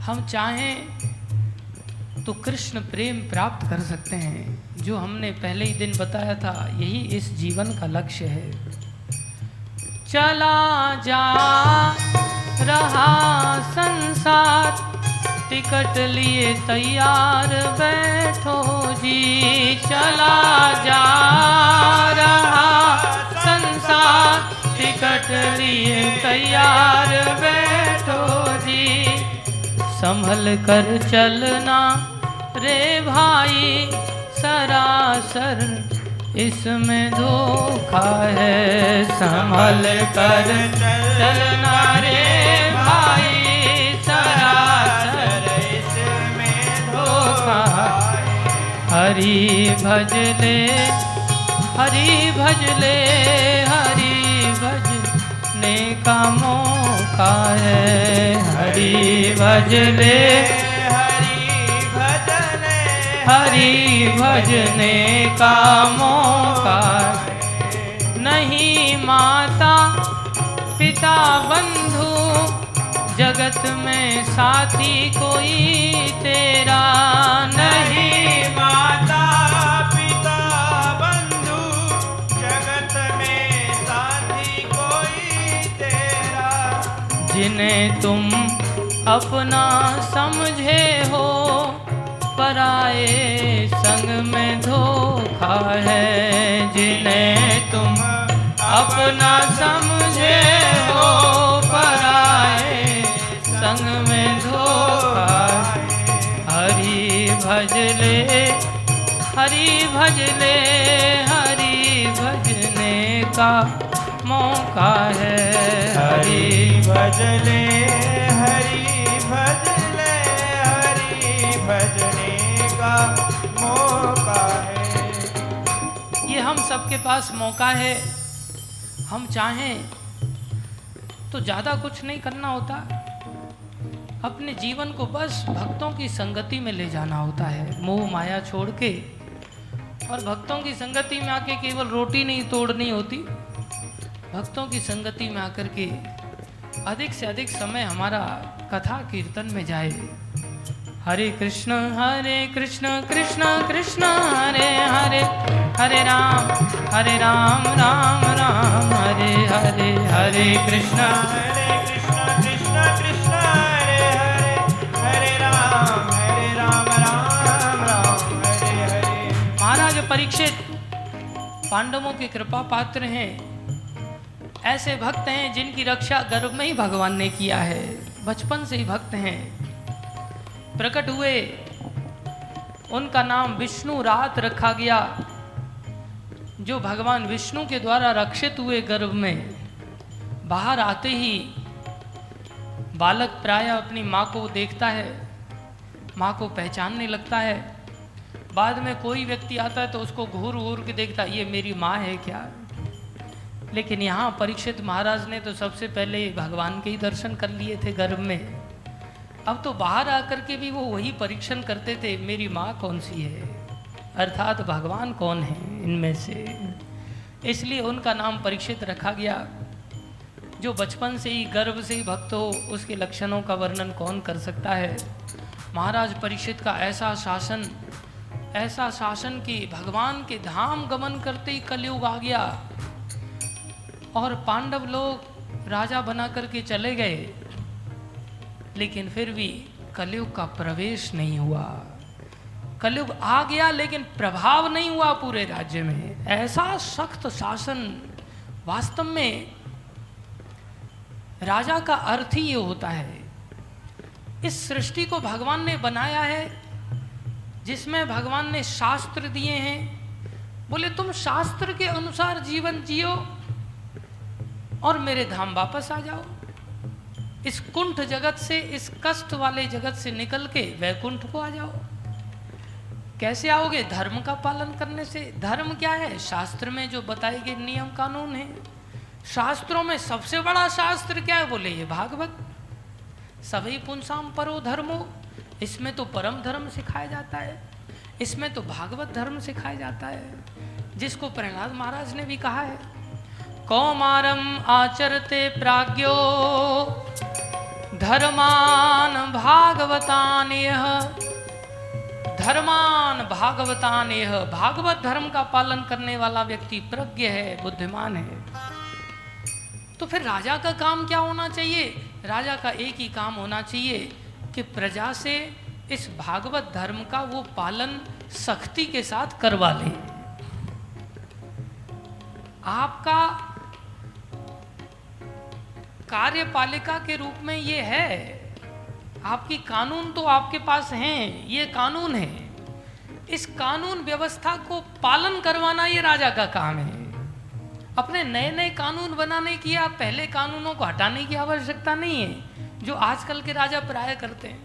हम चाहें तो कृष्ण प्रेम प्राप्त कर सकते हैं, जो हमने पहले ही दिन बताया था। यही इस जीवन का लक्ष्य है। चला जा, रहा संसार, टिकट लिए तैयार बैठो जी। चला जा, रहा संसार टिकट लिए, तैयार बैठो जी। संभल कर चलना रे भाई, सरासर इसमें धोखा है। संभल कर चलना रे भाई, सरासर इसमें धोखा हरि भजले, हरी भजले का मौका है। हरि भजले हरि भजने का मौका नहीं माता, पिता, बंधु, जगत में साथी कोई तेरा नहीं। जिन्हें तुम अपना समझे हो, पराए संग में धोखा है। जिन्हें तुम अपना समझे हो, पराए संग में धोखा हरी भजले हरी भजले हरी भजने का मौका है। हरि भजले हरि भजले हरि भजने का मौका है। ये हम सबके पास मौका है। हम चाहें तो ज़्यादा कुछ नहीं करना होता। अपने जीवन को बस भक्तों की संगति में ले जाना होता है। मोह माया छोड़ के और भक्तों की संगति में आके केवल रोटी नहीं तोड़नी होती। भक्तों की संगति में आकर के अधिक से अधिक समय हमारा कथा कीर्तन में जाए। हरे कृष्ण हरे कृष्ण कृष्ण कृष्ण हरे हरे हरे राम हरे राम राम राम हरे हरे हरे कृष्ण। हरे कृष्ण कृष्ण कृष्ण हरे हरे हरे राम हरे राम राम राम हरे हरे। महाराज परीक्षित पांडवों के कृपा पात्र हैं। ऐसे भक्त हैं जिनकी रक्षा गर्भ में ही भगवान ने किया है। बचपन से ही भक्त हैं। प्रकट हुए। उनका नाम विष्णु रात रखा गया जो भगवान विष्णु के द्वारा रक्षित हुए गर्भ में। बाहर आते ही बालक प्राय अपनी माँ को देखता है माँ को पहचानने लगता है। बाद में कोई व्यक्ति आता है तो उसको घूर घूर के देखता है, ये मेरी माँ है क्या? लेकिन यहाँ परीक्षित महाराज ने तो सबसे पहले भगवान के ही दर्शन कर लिए थे गर्भ में। अब तो बाहर आकर के भी वो वही परीक्षण करते थे, मेरी माँ कौन सी है? अर्थात भगवान कौन है इनमें से? इसलिए उनका नाम परीक्षित रखा गया। जो बचपन से ही, गर्भ से ही भक्त हो, उसके लक्षणों का वर्णन कौन कर सकता है? महाराज परीक्षित का ऐसा शासन ऐसा शासन कि भगवान के धाम गमन करते ही कलयुग आ गया। और पांडव लोग राजा बना करके चले गए। लेकिन फिर भी कलयुग का प्रवेश नहीं हुआ। कलयुग आ गया, लेकिन प्रभाव नहीं हुआ पूरे राज्य में। ऐसा सख्त शासन वास्तव में राजा का अर्थ ही ये होता है। इस सृष्टि को भगवान ने बनाया है, जिसमें भगवान ने शास्त्र दिए हैं। बोले, तुम शास्त्र के अनुसार जीवन जियो और मेरे धाम वापस आ जाओ। इस कुंठ जगत से, इस कष्ट वाले जगत से निकल के वैकुंठ को आ जाओ। कैसे आओगे धर्म का पालन करने से? धर्म क्या है? शास्त्र में जो बताए गए नियम कानून है। शास्त्रों में सबसे बड़ा शास्त्र क्या है बोले ये भागवत? सभी पुंसाम परो धर्मो। इसमें तो परम धर्म सिखाया जाता है। इसमें तो भागवत धर्म सिखाया जाता है। जिसको प्रहलाद महाराज ने भी कहा है कौमारम आचरते प्राज्ञो। धर्मान भागवतान यह धर्मान भागवतान यह भागवत धर्म का पालन करने वाला व्यक्ति प्रज्ञ है, बुद्धिमान है। तो फिर राजा का काम क्या होना चाहिए? राजा का एक ही काम होना चाहिए कि प्रजा से इस भागवत धर्म का वो पालन सख्ती के साथ करवा ले। आपका कार्यपालिका के रूप में ये है। आपकी कानून तो आपके पास हैं, ये कानून है। इस कानून व्यवस्था को पालन करवाना ये राजा का काम है। अपने नए नए कानून बनाने की या पहले कानूनों को हटाने की आवश्यकता नहीं है, जो आजकल के राजा प्राय करते हैं।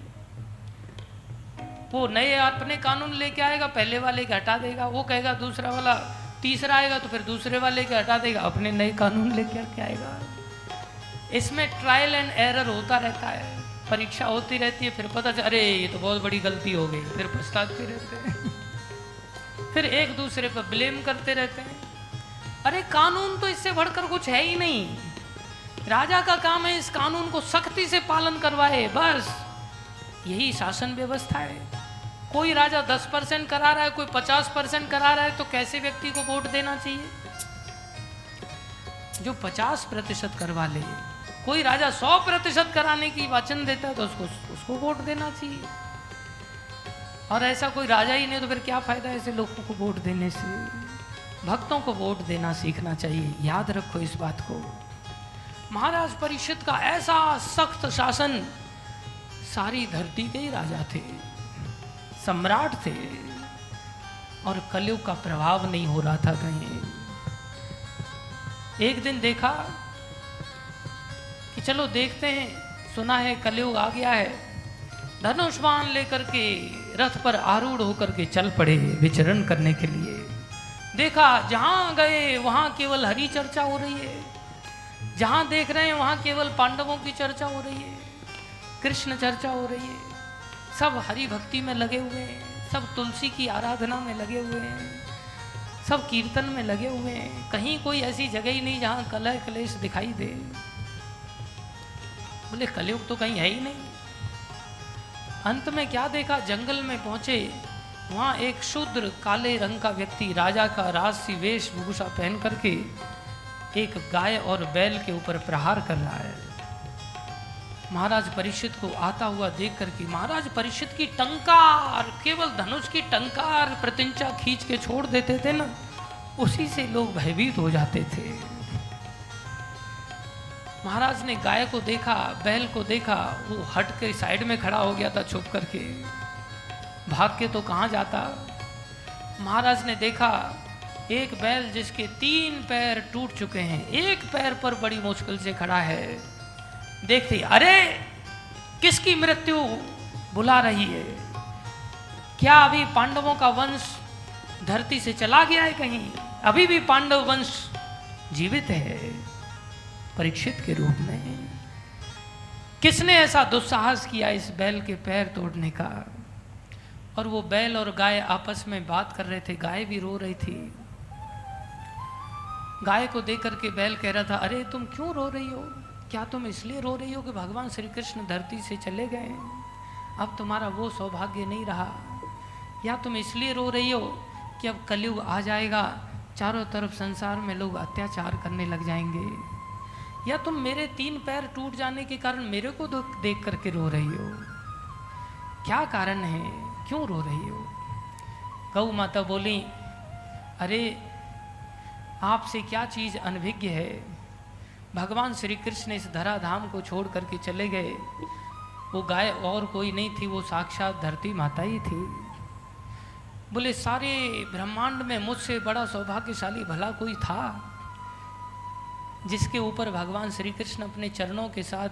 वो नए अपने कानून लेके आएगा, पहले वाले के हटा देगा, वो कहेगा दूसरा वाला तीसरा आएगा तो फिर दूसरे वाले के हटा देगा, अपने नए कानून लेके के आएगा। इसमें ट्रायल एंड एरर होता रहता है। परीक्षा होती रहती है, फिर पता चल अरे, ये तो बहुत बड़ी गलती हो गई। फिर पछताते रहते हैं। फिर एक दूसरे पर ब्लेम करते रहते हैं। अरे, कानून तो इससे बढ़कर कुछ है ही नहीं। राजा का काम है इस कानून को सख्ती से पालन करवाए, बस। यही शासन व्यवस्था है। कोई राजा दस परसेंट करा रहा है, कोई पचास परसेंट करा रहा है तो कैसे व्यक्ति को वोट देना चाहिए? जो पचास प्रतिशत करवा ले कोई राजा सौ प्रतिशत कराने की वचन देता है तो उसको उसको वोट देना चाहिए। और ऐसा कोई राजा ही नहीं तो फिर क्या फ़ायदा ऐसे लोगों को वोट देने से? भक्तों को वोट देना सीखना चाहिए। याद रखो इस बात को। महाराज परिषद का ऐसा सख्त शासन, सारी धरती के ही राजा थे, सम्राट थे, और कलयुग का प्रभाव नहीं हो रहा था कहीं। एक दिन देखा कि चलो देखते हैं, सुना है कलयुग आ गया है। धनुष्मान लेकर के रथ पर आरूढ़ होकर के चल पड़े विचरण करने के लिए। देखा, जहाँ गए, वहाँ केवल हरी चर्चा हो रही है। जहाँ देख रहे हैं, वहाँ केवल पांडवों की चर्चा हो रही है। कृष्ण चर्चा हो रही है। सब हरि भक्ति में लगे हुए हैं। सब तुलसी की आराधना में लगे हुए हैं। सब कीर्तन में लगे हुए हैं। कहीं कोई ऐसी जगह ही नहीं जहाँ कलह कलेश दिखाई दे। बोले, कलयुग तो कहीं है ही नहीं। अंत में क्या देखा? जंगल में पहुँचे, वहाँ एक शूद्र काले रंग का व्यक्ति राजा का राजसी वेशभूषा पहन करके एक गाय और बैल के ऊपर प्रहार कर रहा है। महाराज परिषद को आता हुआ देख करके महाराज परिषद की टंकार, केवल धनुष की टंकार प्रतिंचा खींच के छोड़ देते थे ना, उसी से लोग भयभीत हो जाते थे। महाराज ने गाय को देखा, बैल को देखा, वो हट के साइड में खड़ा हो गया था छुप करके। भाग के तो कहाँ जाता? महाराज ने देखा, एक बैल जिसके तीन पैर टूट चुके हैं, एक पैर पर बड़ी मुश्किल से खड़ा है। देखते, अरे, किसकी मृत्यु बुला रही है? क्या अभी पांडवों का वंश धरती से चला गया है कहीं? अभी भी पांडव वंश जीवित है। परीक्षित के रूप में किसने ऐसा दुस्साहस किया इस बैल के पैर तोड़ने का? और वो बैल और गाय आपस में बात कर रहे थे, गाय भी रो रही थी। गाय को देख करके बैल कह रहा था, अरे, तुम क्यों रो रही हो? क्या तुम इसलिए रो रही हो कि भगवान श्री कृष्ण धरती से चले गए? अब तुम्हारा वो सौभाग्य नहीं रहा। या तुम इसलिए रो रही हो कि अब कलयुग आ जाएगा, चारों तरफ़ संसार में लोग अत्याचार करने लग जाएँगे? या तुम मेरे तीन पैर टूट जाने के कारण मेरे को देख करके रो रही हो? क्या कारण है? क्यों रो रही हो? गौ माता बोली, अरे, आपसे क्या चीज़ अनभिज्ञ है? भगवान श्री कृष्ण इस धरा धाम को छोड़ करके चले गए। वो गाय और कोई नहीं थी, वो साक्षात धरती माता ही थी। बोले, सारे ब्रह्मांड में मुझसे बड़ा सौभाग्यशाली भला कोई था? जिसके ऊपर भगवान श्री कृष्ण अपने चरणों के साथ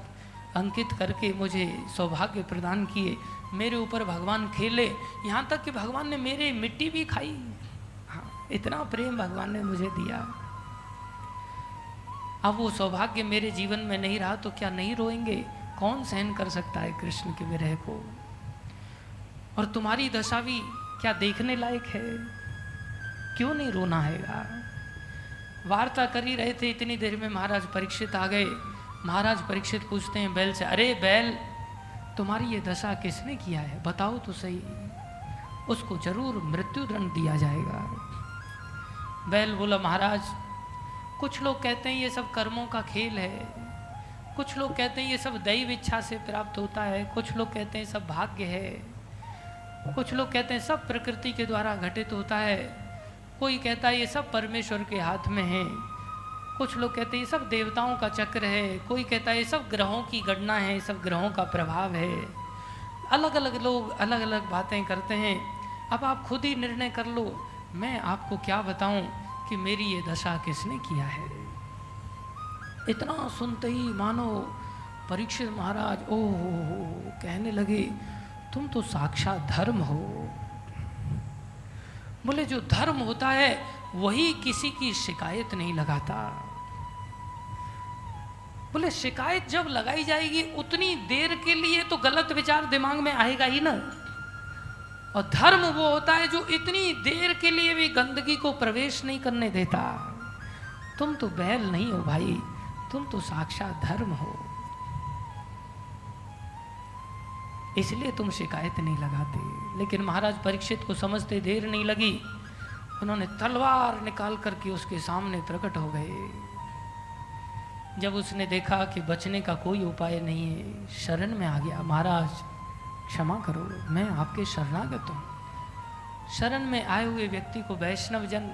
अंकित करके मुझे सौभाग्य प्रदान किए, मेरे ऊपर भगवान खेले। यहाँ तक कि भगवान ने मेरे मिट्टी भी खाई। हाँ इतना प्रेम भगवान ने मुझे दिया। अब वो सौभाग्य मेरे जीवन में नहीं रहा तो क्या नहीं रोएँगे? कौन सहन कर सकता है कृष्ण के विरह को? और तुम्हारी दशा भी क्या देखने लायक है? क्यों नहीं रोना है वार्ता कर ही रहे थे, इतनी देर में महाराज परीक्षित आ गए। महाराज परीक्षित पूछते हैं बैल से, अरे बैल, तुम्हारी ये दशा किसने किया है? बताओ तो सही। उसको ज़रूर मृत्यु दंड दिया जाएगा। बैल बोला, महाराज, कुछ लोग कहते हैं ये सब कर्मों का खेल है। कुछ लोग कहते हैं ये सब दैव इच्छा से प्राप्त होता है। कुछ लोग कहते हैं सब भाग्य है। कुछ लोग कहते हैं सब प्रकृति के द्वारा घटित होता है। कोई कहता है, ये सब परमेश्वर के हाथ में है। कुछ लोग कहते हैं, ये सब देवताओं का चक्र है। कोई कहता है, ये सब ग्रहों की गणना है, ये सब ग्रहों का प्रभाव है। अलग अलग लोग अलग अलग बातें करते हैं। अब आप खुद ही निर्णय कर लो, मैं आपको क्या बताऊँ कि मेरी ये दशा किसने किया है? इतना सुनते ही मानो परीक्षित महाराज ओ हो हो, कहने लगे, तुम तो साक्षात धर्म हो। बोले, जो धर्म होता है, वही किसी की शिकायत नहीं लगाता। बोले, शिकायत जब लगाई जाएगी, उतनी देर के लिए तो गलत विचार दिमाग में आएगा ही ना। और धर्म वो होता है, जो इतनी देर के लिए भी गंदगी को प्रवेश नहीं करने देता। तुम तो बैल नहीं हो भाई, तुम तो साक्षात धर्म हो। इसलिए तुम शिकायत नहीं लगाते। लेकिन महाराज परीक्षित को समझते देर नहीं लगी। उन्होंने तलवार निकाल करके उसके सामने प्रकट हो गए। जब उसने देखा कि बचने का कोई उपाय नहीं है, शरण में आ गया। महाराज, क्षमा करो, मैं आपके शरणागत हूँ। शरण में आए हुए व्यक्ति को वैष्णव जन,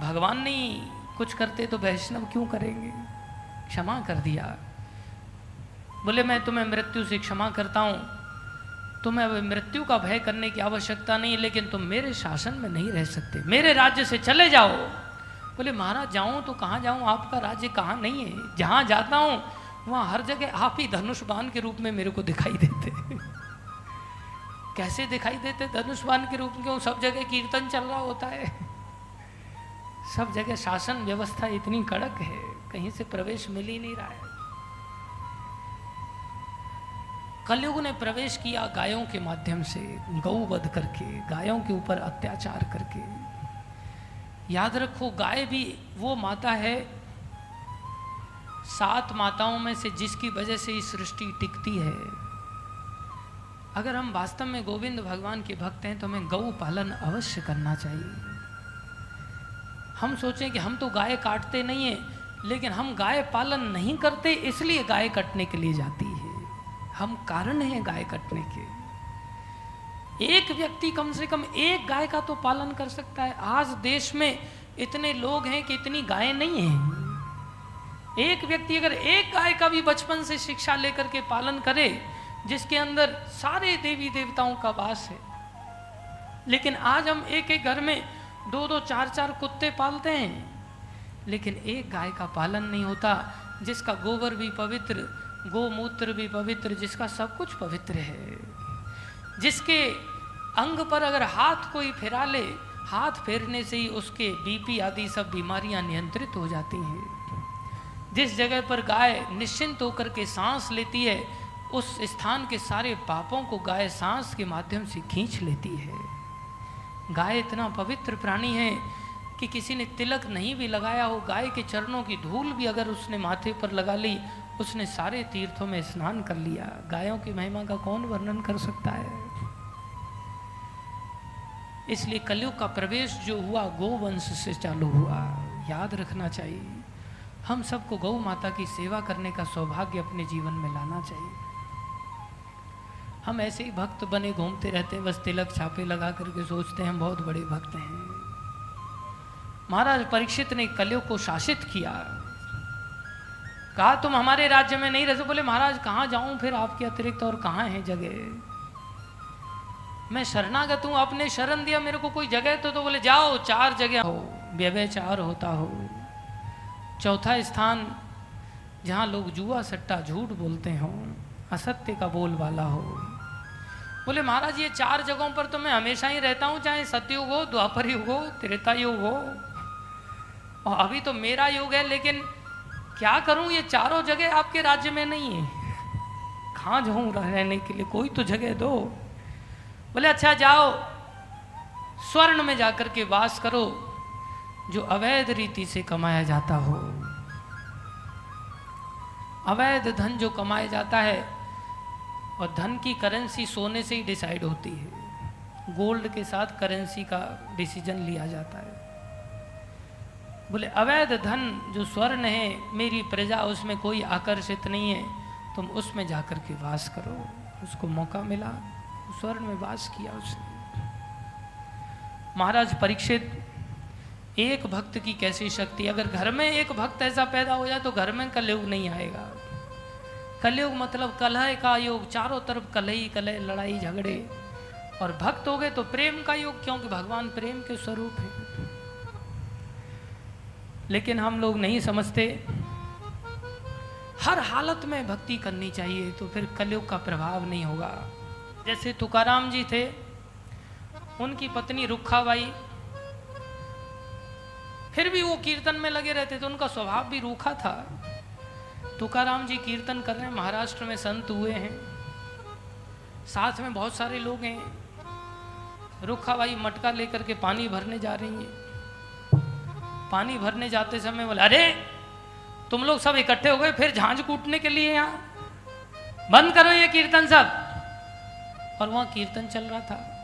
भगवान नहीं, कुछ करते तो वैष्णव क्यों करेंगे? क्षमा कर दिया। बोले, मैं तुम्हें मृत्यु से क्षमा करता हूँ। तुम्हें अब मृत्यु का भय करने की आवश्यकता नहीं है लेकिन तुम मेरे शासन में नहीं रह सकते। मेरे राज्य से चले जाओ। बोले, महाराज, जाऊँ तो कहाँ जाऊँ? आपका राज्य कहाँ नहीं है? जहाँ जाता हूँ, वहाँ हर जगह आप ही धनुष्बान के रूप में मेरे को दिखाई देते। [LAUGHS] कैसे दिखाई देते? धनुष्बान के रूप में क्यों? सब जगह कीर्तन चल रहा होता है। [LAUGHS] सब जगह शासन व्यवस्था इतनी कड़क है, कहीं से प्रवेश मिल ही नहीं रहा है। कलयुग ने प्रवेश किया गायों के माध्यम से गौ वध करके, गायों के ऊपर अत्याचार करके। याद रखो, गाय भी वो माता है, सात माताओं में से जिसकी वजह से ये सृष्टि टिकती है। अगर हम वास्तव में गोविंद भगवान के भक्त हैं तो हमें गौ पालन अवश्य करना चाहिए। हम सोचें कि हम तो गाय काटते नहीं हैं, लेकिन हम गाय पालन नहीं करते, इसलिए गाय कटने के लिए जाती है। हम कारण हैं गाय कटने के। एक व्यक्ति कम से कम एक गाय का तो पालन कर सकता है। आज देश में इतने लोग हैं कि इतनी गायें नहीं हैं। एक व्यक्ति अगर एक गाय का भी बचपन से शिक्षा लेकर के पालन करे, जिसके अंदर सारे देवी देवताओं का वास है। लेकिन आज हम एक एक घर में दो दो चार चार कुत्ते पालते हैं। लेकिन एक गाय का पालन नहीं होता, जिसका गोबर भी पवित्र गोमूत्र भी पवित्र, जिसका सब कुछ पवित्र है। जिसके अंग पर अगर हाथ कोई फिरा ले हाथ फेरने से ही उसके बीपी आदि सब बीमारियाँ नियंत्रित हो जाती हैं। जिस जगह पर गाय निश्चिंत होकर के सांस लेती है, उस स्थान के सारे पापों को गाय सांस के माध्यम से खींच लेती है। गाय इतना पवित्र प्राणी है कि किसी ने तिलक नहीं भी लगाया हो, गाय के चरणों की धूल भी अगर उसने माथे पर लगा ली उसने सारे तीर्थों में स्नान कर लिया। गायों की महिमा का कौन वर्णन कर सकता है? इसलिए कलयुग का प्रवेश जो हुआ, गोवंश से चालू हुआ। याद रखना चाहिए, हम सबको गौ माता की सेवा करने का सौभाग्य अपने जीवन में लाना चाहिए। हम ऐसे ही भक्त बने, घूमते रहते हैं, बस तिलक छापे लगा करके सोचते हैं, हम बहुत बड़े भक्त हैं। महाराज परीक्षित ने कलयुग को शासित किया। कहा तुम हमारे राज्य में नहीं रहे बोले महाराज कहाँ जाऊँ? फिर आपके अतिरिक्त और कहाँ है जगह? मैं शरणागत हूँ आपने शरण दिया मेरे को कोई जगह तो, तो बोले जाओ चार जगह हो व्यवचार होता हो। चौथा स्थान जहाँ लोग जुआ सट्टा झूठ बोलते हो असत्य का बोल वाला हो। बोले महाराज ये चार जगहों पर तो मैं हमेशा ही रहता हूँ चाहे सतयुग हो द्वापर युग हो त्रेता युग हो। और अभी तो मेरा युग है लेकिन क्या करूँ? ये चारों जगह आपके राज्य में नहीं है। कहाँ जाऊँ रहने के लिए? कोई तो जगह दो। बोले अच्छा जाओ। स्वर्ण में जाकर के वास करो, जो अवैध रीति से कमाया जाता हो। अवैध धन जो कमाया जाता है, और धन की करेंसी सोने से ही डिसाइड होती है। गोल्ड के साथ करेंसी का डिसीज़न लिया जाता है। बोले, अवैध धन जो स्वर्ण है, मेरी प्रजा उसमें कोई आकर्षित नहीं है। तुम उसमें जाकर के वास करो। उसको मौका मिला, स्वर्ण में वास किया उसने। महाराज परीक्षित, एक भक्त की कैसी शक्ति? अगर घर में एक भक्त ऐसा पैदा हो जाए तो घर में कलयुग नहीं आएगा। कलयुग मतलब कलह का योग, चारों तरफ़ कलह कलह, लड़ाई झगड़े। और भक्त हो गए तो प्रेम का योग, क्योंकि भगवान प्रेम के स्वरूप है। लेकिन हम लोग नहीं समझते। हर हालत में भक्ति करनी चाहिए तो फिर कलयुग का प्रभाव नहीं होगा। जैसे तुकाराम जी थे, उनकी पत्नी रुखाबाई फिर भी वो कीर्तन में लगे रहते थे उनका स्वभाव भी रूखा था। तुकाराम जी कीर्तन कर रहे हैं, महाराष्ट्र में संत हुए हैं। साथ में बहुत सारे लोग हैं। रुखाबाई मटका लेकर के पानी भरने जा रही हैं। पानी भरने जाते समय बोले, अरे, तुम लोग सब इकट्ठे हो गए, फिर झांझ कूटने के लिए यहाँ। बंद करो ये कीर्तन सब। और वहाँ कीर्तन चल रहा था।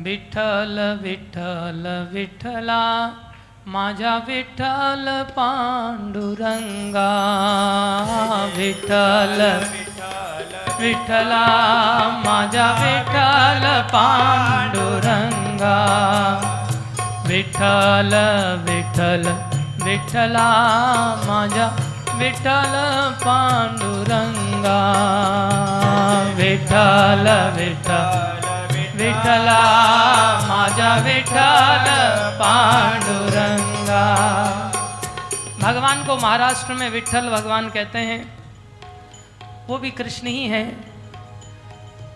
विठल विठल विठला माझा विठल पांडुरंगा। विठल विठ्ठला, माझा विठ्ठल पांडुरंगा। विठ्ठल विठ्ठल, विठ्ठला माझा, विठ्ठल पांडुरंगा। विठ्ठल विठ्ठल, विठ्ठला माझा, विठ्ठल पांडुरंगा। भगवान को महाराष्ट्र में विठ्ठल भगवान कहते हैं। वो भी कृष्ण ही है।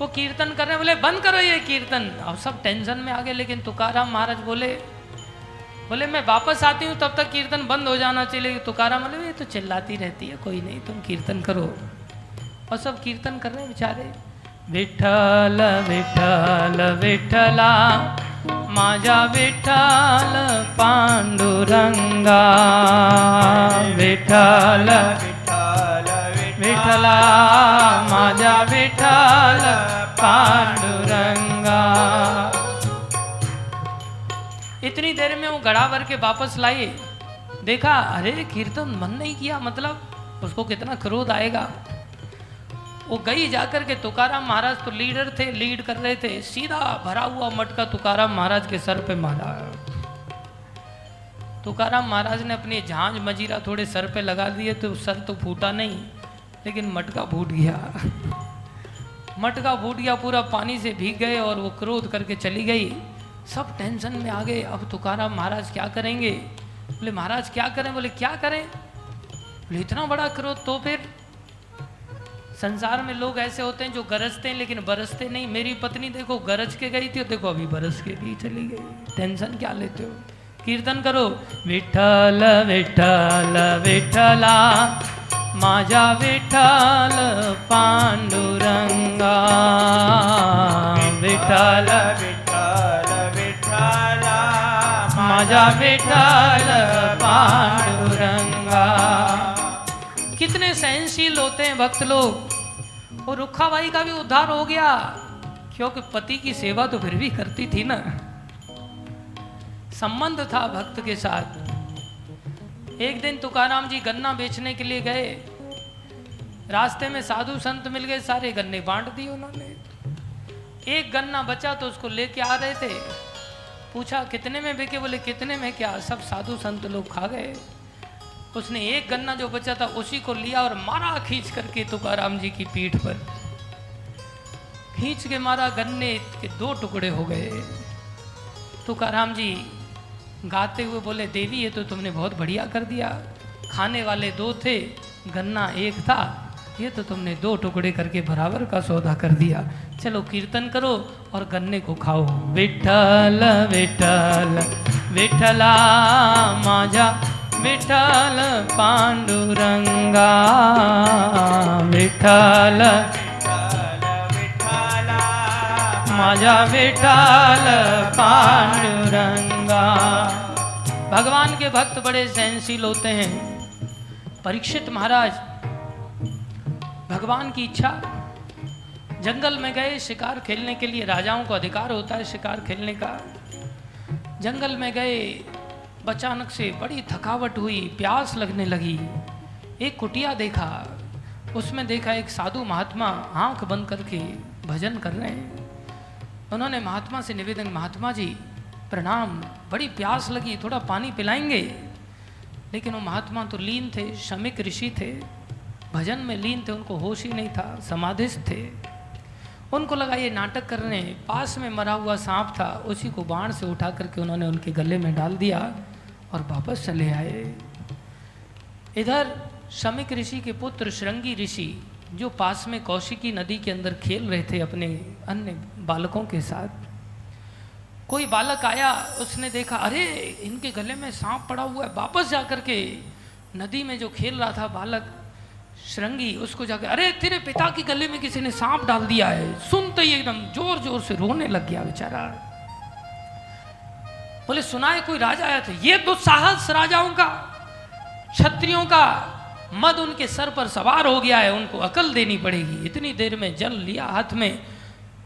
वो कीर्तन कर रहे बोले, बंद करो ये कीर्तन। अब सब टेंशन में आ गए लेकिन तुकाराम महाराज बोले बोले, मैं वापस आती हूँ, तब तक कीर्तन बंद हो जाना चाहिए। लेकिन तुकाराम बोले, ये तो चिल्लाती रहती है, कोई नहीं, तुम कीर्तन करो। और सब कीर्तन कर रहे हैं बेचारे। विठ्ठल विठ्ठल, विठ्ठला, माझा विठ्ठल पांडुरंगा। विठ्ठल विठ्ठल, विठ्ठला, माझा विठ्ठल पांडुरंगा। इतनी देर में वो गड़ा भर के वापस लाए। देखा, अरे, कीर्तन मन नहीं किया मतलब उसको कितना क्रोध आएगा। वो गई जाकर के तुकाराम महाराज तो लीडर थे, लीड कर रहे थे। सीधा भरा हुआ मटका तुकाराम महाराज के सर पे मारा। तुकाराम महाराज ने अपनी झांझ मजीरा थोड़े सर पे लगा दिए तो सर तो फूटा नहीं, लेकिन मटका फूट गया। मटका फूट गया, पूरा पानी से भीग गए और वो क्रोध करके चली गई। सब टेंशन में आ गए अब तुकाराम महाराज क्या करेंगे? बोले, महाराज क्या करें? बोले, क्या करें? बोले, इतना बड़ा क्रोध तो फिर संसार में लोग ऐसे होते हैं जो गरजते हैं, लेकिन बरसते नहीं। मेरी पत्नी देखो, गरज के गई थी देखो, अभी बरस के भी चली गई। टेंशन क्या लेते हो? कीर्तन करो। विठ्ठल विठ्ठल, विठ्ठला, माझा विठ्ठल पांडुरंगा। विठ्ठल विठ्ठल। माझा विठ्ठल पांडुरंगा। कितने सहनशील होते हैं भक्त लोग। और रुखाबाई का भी उद्धार हो गया। क्योंकि पति की सेवा तो फिर भी करती थी ना। संबंध था भक्त के साथ। एक दिन तुकाराम जी गन्ना बेचने के लिए गए। रास्ते में साधु संत मिल गए, सारे गन्ने बांट दिए उन्होंने। एक गन्ना बचा तो उसको लेके आ रहे थे। पूछा, कितने में बिके? बोले, कितने में क्या? सब साधु संत लोग खा गए। उसने एक गन्ना जो बचा था, उसी को लिया और मारा खींच करके तुकाराम जी की पीठ पर। खींच के मारा गन्ने के दो टुकड़े हो गए। तुकाराम जी गाते हुए बोले, देवी, ये तो तुमने बहुत बढ़िया कर दिया। खाने वाले दो थे, गन्ना एक था। ये तो तुमने दो टुकड़े करके बराबर का सौदा कर दिया। चलो कीर्तन करो और गन्ने को खाओ। विठल विठल, विठला माझा विठल पांडुरंगा, विठल माझा विठल पांडुरंगा। भगवान के भक्त बड़े सहनशील होते हैं। परीक्षित महाराज भगवान की इच्छा। जंगल में गए, शिकार खेलने के लिए राजाओं को अधिकार होता है शिकार खेलने का। जंगल में गए, अचानक से बड़ी थकावट हुई, प्यास लगने लगी। एक कुटिया देखा, उसमें देखा एक साधु महात्मा आँख बंद करके भजन कर रहे हैं। उन्होंने महात्मा से निवेदन, महात्मा जी, प्रणाम, बड़ी प्यास लगी, थोड़ा पानी पिलाएँगे? लेकिन वो महात्मा तो लीन थे शमिक ऋषि थे। भजन में लीन थे, उनको होश ही नहीं था, समाधिस्थ थे। उनको लगा ये नाटक कर रहे हैं पास में मरा हुआ सांप था, उसी को बाण से उठा करके उन्होंने उनके गले में डाल दिया और वापस चले आए। इधर शमिक ऋषि के पुत्र श्रृंगी ऋषि, जो पास में कौशिकी नदी के अंदर खेल रहे थे अपने अन्य बालकों के साथ। कोई बालक आया, उसने देखा, अरे, इनके गले में सांप पड़ा हुआ है, वापस जाकर के नदी में जो खेल रहा था बालक श्रृंगी, उसको जाकर अरे, तेरे पिता के गले में किसी ने सांप डाल दिया है। सुनते ही एकदम ज़ोर ज़ोर से रोने लग गया बेचारा। बोले सुना है कोई राजा आया था? ये दुस्साहस राजाओं का, क्षत्रियों का, मद उनके सर पर सवार हो गया है, उनको अकल देनी पड़ेगी। इतनी देर में जल लिया हाथ में।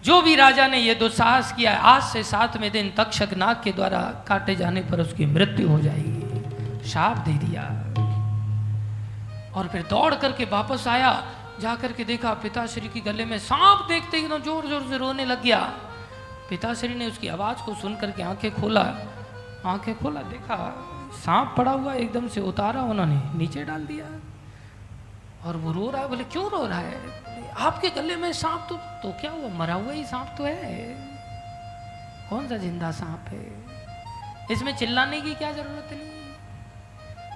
जो भी राजा ने यह दुस्साहस किया आज से सातवें दिन तक्षक नाग के द्वारा काटे जाने पर उसकी मृत्यु हो जाएगी। शाप दे दिया। और फिर दौड़ करके वापस आया। जाकर के देखा, पिताश्री की गले में सांप देखते ही ज़ोर ज़ोर से रोने लग गया। पिताश्री ने उसकी आवाज़ को सुन करके आँखें खोला। आँखें खोला, देखा, सांप पड़ा हुआ एकदम से उतारा उन्होंने, नीचे डाल दिया। और वो रो रहा है, बोले, क्यों रो रहा है? आपके गले में सांप तो तो क्या हुआ? मरा हुआ ही सांप तो है। कौन सा ज़िंदा सांप है? इसमें चिल्लाने की क्या ज़रूरत नहीं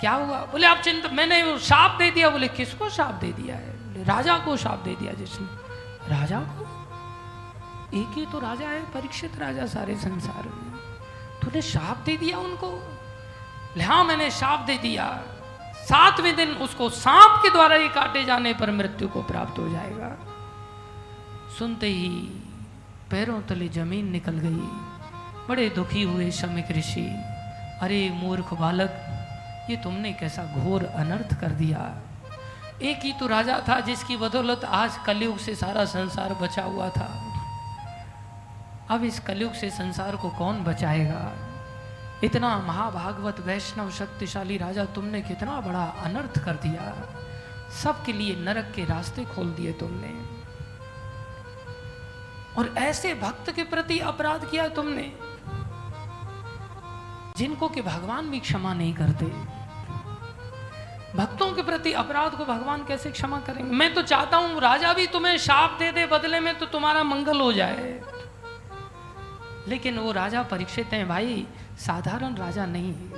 क्या हुआ? बोले, आप चिंता मैंने वो शाप दे दिया। बोले, किसको साप दे दिया है? बोले, राजा को साप दे दिया जिसने। राजा को? एक ही तो राजा है, परीक्षित राजा सारे संसार में। तूने शाप दे दिया उनको? हाँ मैंने शाप दे दिया। सातवें दिन उसको सांप के द्वारा ही काटे जाने पर मृत्यु को प्राप्त हो जाएगा। सुनते ही पैरों तले ज़मीन निकल गई। बड़े दुखी हुए शमिक ऋषि, अरे, मूर्ख बालक ये तुमने कैसा घोर अनर्थ कर दिया। एक ही तो राजा था जिसकी बदौलत आज कलयुग से सारा संसार बचा हुआ था। अब इस कलयुग से संसार को कौन बचाएगा? इतना महाभागवत वैष्णव शक्तिशाली राजा तुमने कितना बड़ा अनर्थ कर दिया। सबके लिए नरक के रास्ते खोल दिए तुमने। और ऐसे भक्त के प्रति अपराध किया तुमने, जिनको कि भगवान भी क्षमा नहीं करते। भक्तों के प्रति अपराध को भगवान कैसे क्षमा करेंगे? मैं तो चाहता हूँ, राजा भी तुम्हें शाप दे दे, बदले में तो तुम्हारा मंगल हो जाए। लेकिन वो राजा परीक्षित हैं, भाई, साधारण राजा नहीं है।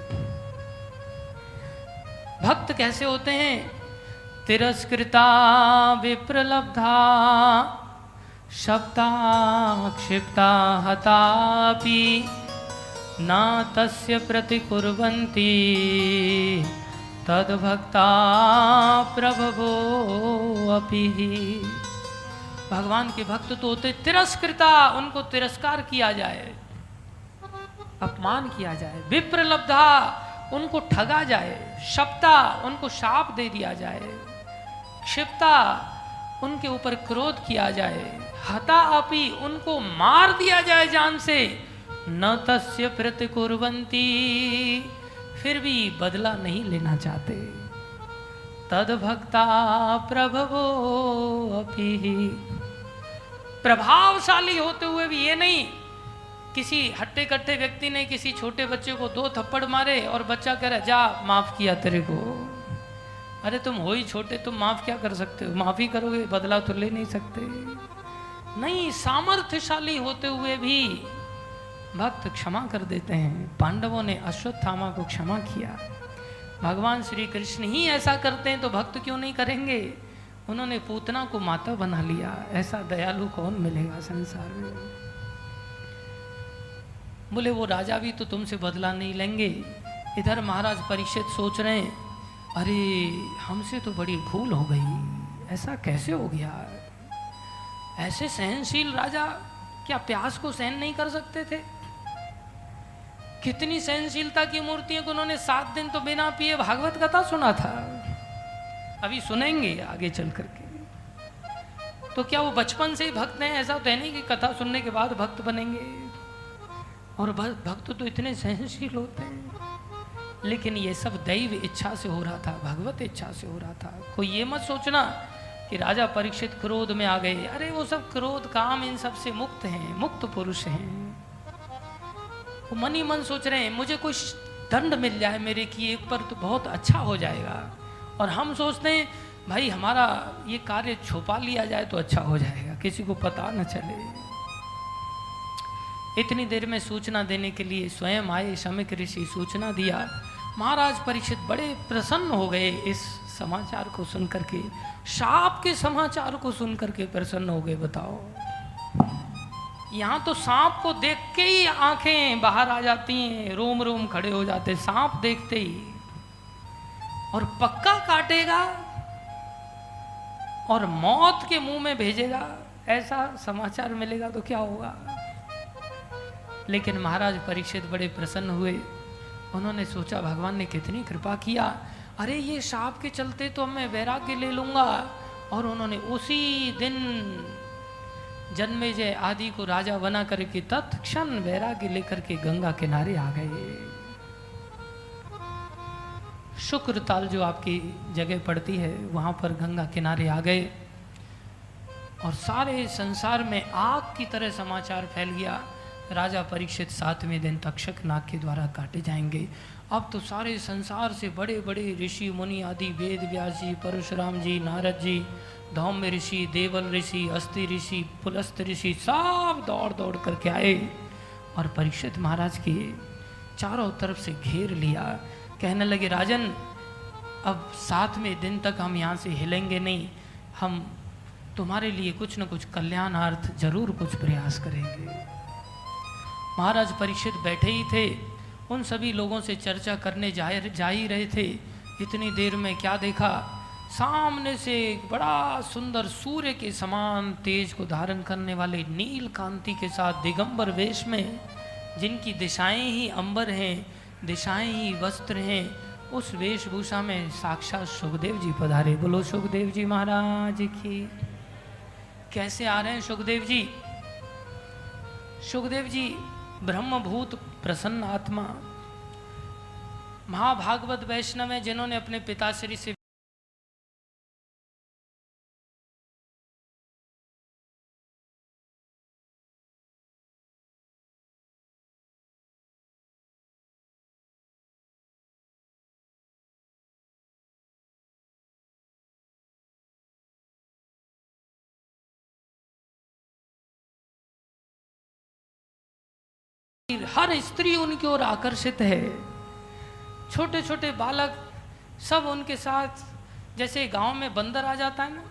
भक्त कैसे होते हैं? तिरस्कृता, विप्रलब्धा, शब्दा, क्षिप्ता, हतापि, न तस्य प्रतिकुर्वन्ति। तद्भक्ता प्रभवो अपि भगवान के भक्त तो होते तिरस्कृता, उनको तिरस्कार किया जाए, अपमान किया जाए, विप्रलब्धा उनको ठगा जाए, शप्ता उनको शाप दे दिया जाए, क्षिप्ता उनके ऊपर क्रोध किया जाए, हता अपि उनको मार दिया जाए जान से, न तस्य प्रतिकुर्वन्ति फिर भी बदला नहीं लेना चाहते। तद भक्ता प्रभवो अपि। प्रभावशाली होते हुए भी ये नहीं, किसी हट्टे कट्टे व्यक्ति ने किसी छोटे बच्चे को दो थप्पड़ मारे और बच्चा कह रहा, जा, माफ़ किया तेरे को। अरे, तुम हो ही छोटे, तुम माफ़ क्या कर सकते हो? माफ़ी करोगे, बदला तो ले नहीं सकते। नहीं, सामर्थ्यशाली होते हुए भी भक्त क्षमा कर देते हैं। पांडवों ने अश्वत्थामा को क्षमा किया। भगवान श्री कृष्ण ही ऐसा करते हैं तो भक्त क्यों नहीं करेंगे? उन्होंने पूतना को माता बना लिया। ऐसा दयालु कौन मिलेगा संसार में? बोले, वो राजा भी तो तुमसे बदला नहीं लेंगे। इधर महाराज परीक्षित सोच रहे हैं, अरे, हमसे तो बड़ी भूल हो गई। ऐसा कैसे हो गया? ऐसे सहनशील राजा क्या प्यास को सहन नहीं कर सकते थे? कितनी सहनशीलता की मूर्तियों को उन्होंने सात दिन तो बिना पिए भागवत कथा सुना था। अभी सुनेंगे आगे चल करके। तो क्या वो बचपन से ही भक्त हैं? ऐसा तो है नहीं कि कथा सुनने के बाद भक्त बनेंगे। और भक्त तो इतने सहनशील होते हैं। लेकिन ये सब दैव इच्छा से हो रहा था, भगवत इच्छा से हो रहा था। कोई ये मत सोचना कि राजा परीक्षित क्रोध में आ गए। अरे वो सब क्रोध, काम इन सबसे मुक्त हैं, मुक्त पुरुष हैं। वो मन ही मन सोच रहे हैं, मुझे कुछ दंड मिल जाए मेरे की, एक पर तो बहुत अच्छा हो जाएगा। और हम सोचते हैं, भाई हमारा ये कार्य छुपा लिया जाए तो अच्छा हो जाएगा, किसी को पता न चले। इतनी देर में सूचना देने के लिए स्वयं आए शमिक ऋषि, सूचना दिया। महाराज परीक्षित बड़े प्रसन्न हो गए इस समाचार को सुन करके शाप के समाचार को सुन करके प्रसन्न हो गए, बताओ। यहाँ तो सांप को देख के ही आँखें बाहर आ जाती हैं, रोम रोम खड़े हो जाते सांप देखते ही। और पक्का काटेगा और मौत के मुँह में भेजेगा, ऐसा समाचार मिलेगा तो क्या होगा? लेकिन महाराज परीक्षित बड़े प्रसन्न हुए। उन्होंने सोचा, भगवान ने कितनी कृपा किया। अरे, ये शाप के चलते तो मैं वैराग्य ले लूँगा। और उन्होंने उसी दिन जन्मे जय आदि को राजा बना करके तत्क्षण वैराग्य लेकर के गंगा किनारे आ गए। शुक्र ताल जो आपकी जगह पड़ती है, वहाँ पर गंगा किनारे आ गए और सारे संसार में आग की तरह समाचार फैल गया। राजा परीक्षित सातवें दिन तक्षक नाग के द्वारा काटे जाएँगे। अब तो सारे संसार से बड़े बड़े ऋषि, मुनि आदि, वेद व्यास जी, परशुराम जी, नारद जी धौम्य ऋषि, देवल ऋषि, अस्थि ऋषि, पुलस्त ऋषि सब दौड़ दौड़ करके आए और परीक्षित महाराज के चारों तरफ़ से घेर लिया। कहने लगे, राजन, अब सातवें दिन तक हम यहाँ से हिलेंगे नहीं। हम तुम्हारे लिए कुछ न कुछ कल्याणार्थ ज़रूर कुछ प्रयास करेंगे। महाराज परीक्षित बैठे ही थे। उन सभी लोगों से चर्चा करने जा जा ही रहे थे। इतनी देर में क्या देखा? सामने से एक बड़ा सुंदर सूर्य के समान तेज को धारण करने वाले नील कांति के साथ दिगंबर वेश में, जिनकी दिशाएँ ही अंबर हैं, दिशाएँ ही वस्त्र हैं, उस वेशभूषा में साक्षात सुखदेव जी पधारे। बोलो, सुखदेव जी महाराज की। कैसे आ रहे हैं सुखदेव जी? सुखदेव जी, ब्रह्मभूत प्रसन्न आत्मा। महाभागवत वैष्णव है जिन्होंने अपने पिताश्री से हर स्त्री उनकी ओर आकर्षित है। छोटे छोटे बालक सब उनके साथ, जैसे गाँव में बंदर आ जाता है ना,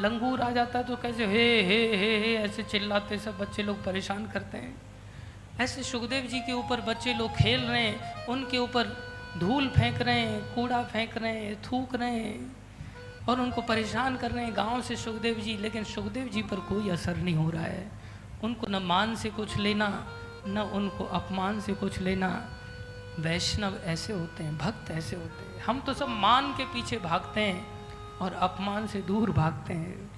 लंगूर आ जाता है तो कैसे हे हे हे हे, ऐसे चिल्लाते सब बच्चे लोग परेशान करते हैं। ऐसे सुखदेव जी के ऊपर बच्चे लोग खेल रहे हैं, उनके ऊपर धूल फेंक रहे हैं, कूड़ा फेंक रहे हैं, थूक रहे हैं और उनको परेशान कर रहे हैं गाँव से सुखदेव जी, लेकिन सुखदेव जी पर कोई असर नहीं हो रहा है। उनको न मान से कुछ लेना न उनको अपमान से कुछ लेना। वैष्णव ऐसे होते हैं, भक्त ऐसे होते हैं। हम तो सब मान के पीछे भागते हैं और अपमान से दूर भागते हैं।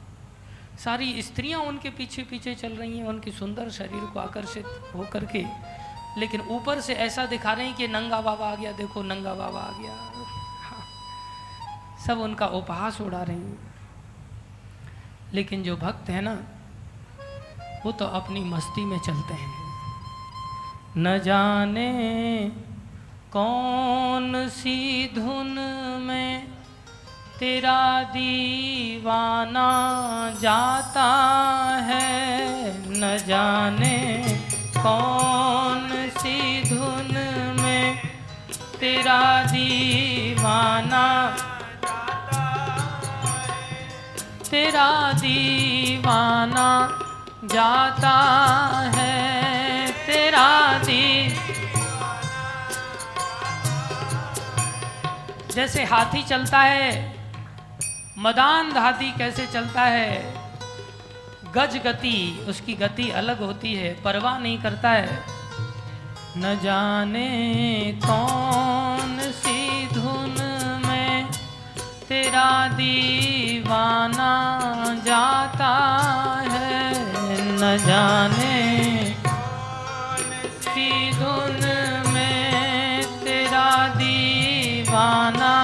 सारी स्त्रियाँ उनके पीछे पीछे चल रही हैं, उनके सुंदर शरीर को आकर्षित होकर के लेकिन ऊपर से ऐसा दिखा रहे हैं कि नंगा बाबा आ गया, देखो नंगा बाबा आ गया। हाँ। सब उनका उपहास उड़ा रहे हैं। लेकिन जो भक्त है ना, वो तो अपनी मस्ती में चलते हैं। न जाने कौन सी धुन में तेरा दीवाना जाता है। न जाने कौन सी धुन में तेरा दीवाना तेरा दीवाना जाता है। दी जैसे हाथी चलता है, मदान हाथी कैसे चलता है? गज गति, उसकी गति अलग होती है, परवाह नहीं करता है। न जाने कौन सी धुन में तेरा दीवाना जाता है। न जाने सी धुन में तेरा दीवाना।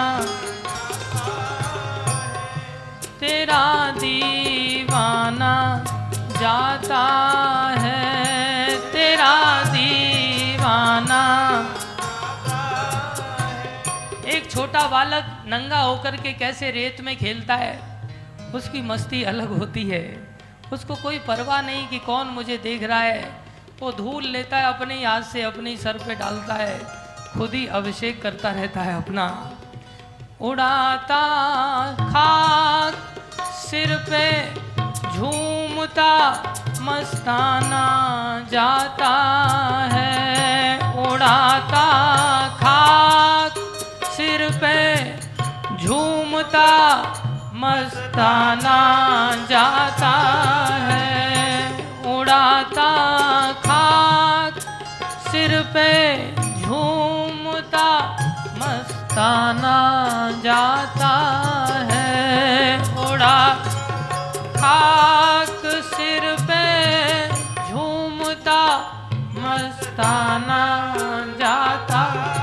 तेरा दीवाना जाता है, तेरा दीवाना। एक छोटा बालक नंगा होकर के कैसे रेत में खेलता है, उसकी मस्ती अलग होती है। उसको कोई परवाह नहीं कि कौन मुझे देख रहा है। वो धूल लेता है, अपने हाथ से अपने सर पे डालता है, खुद ही अभिषेक करता रहता है अपना। उड़ाता खाक, सिर पे झूमता, मस्ताना जाता है। उड़ाता खाक, सिर पे झूमता, मस्ताना जाता है। उड़ाता पे झूमता मस्ताना जाता है। उड़ा खाक सिर पे झूमता मस्ताना जाता है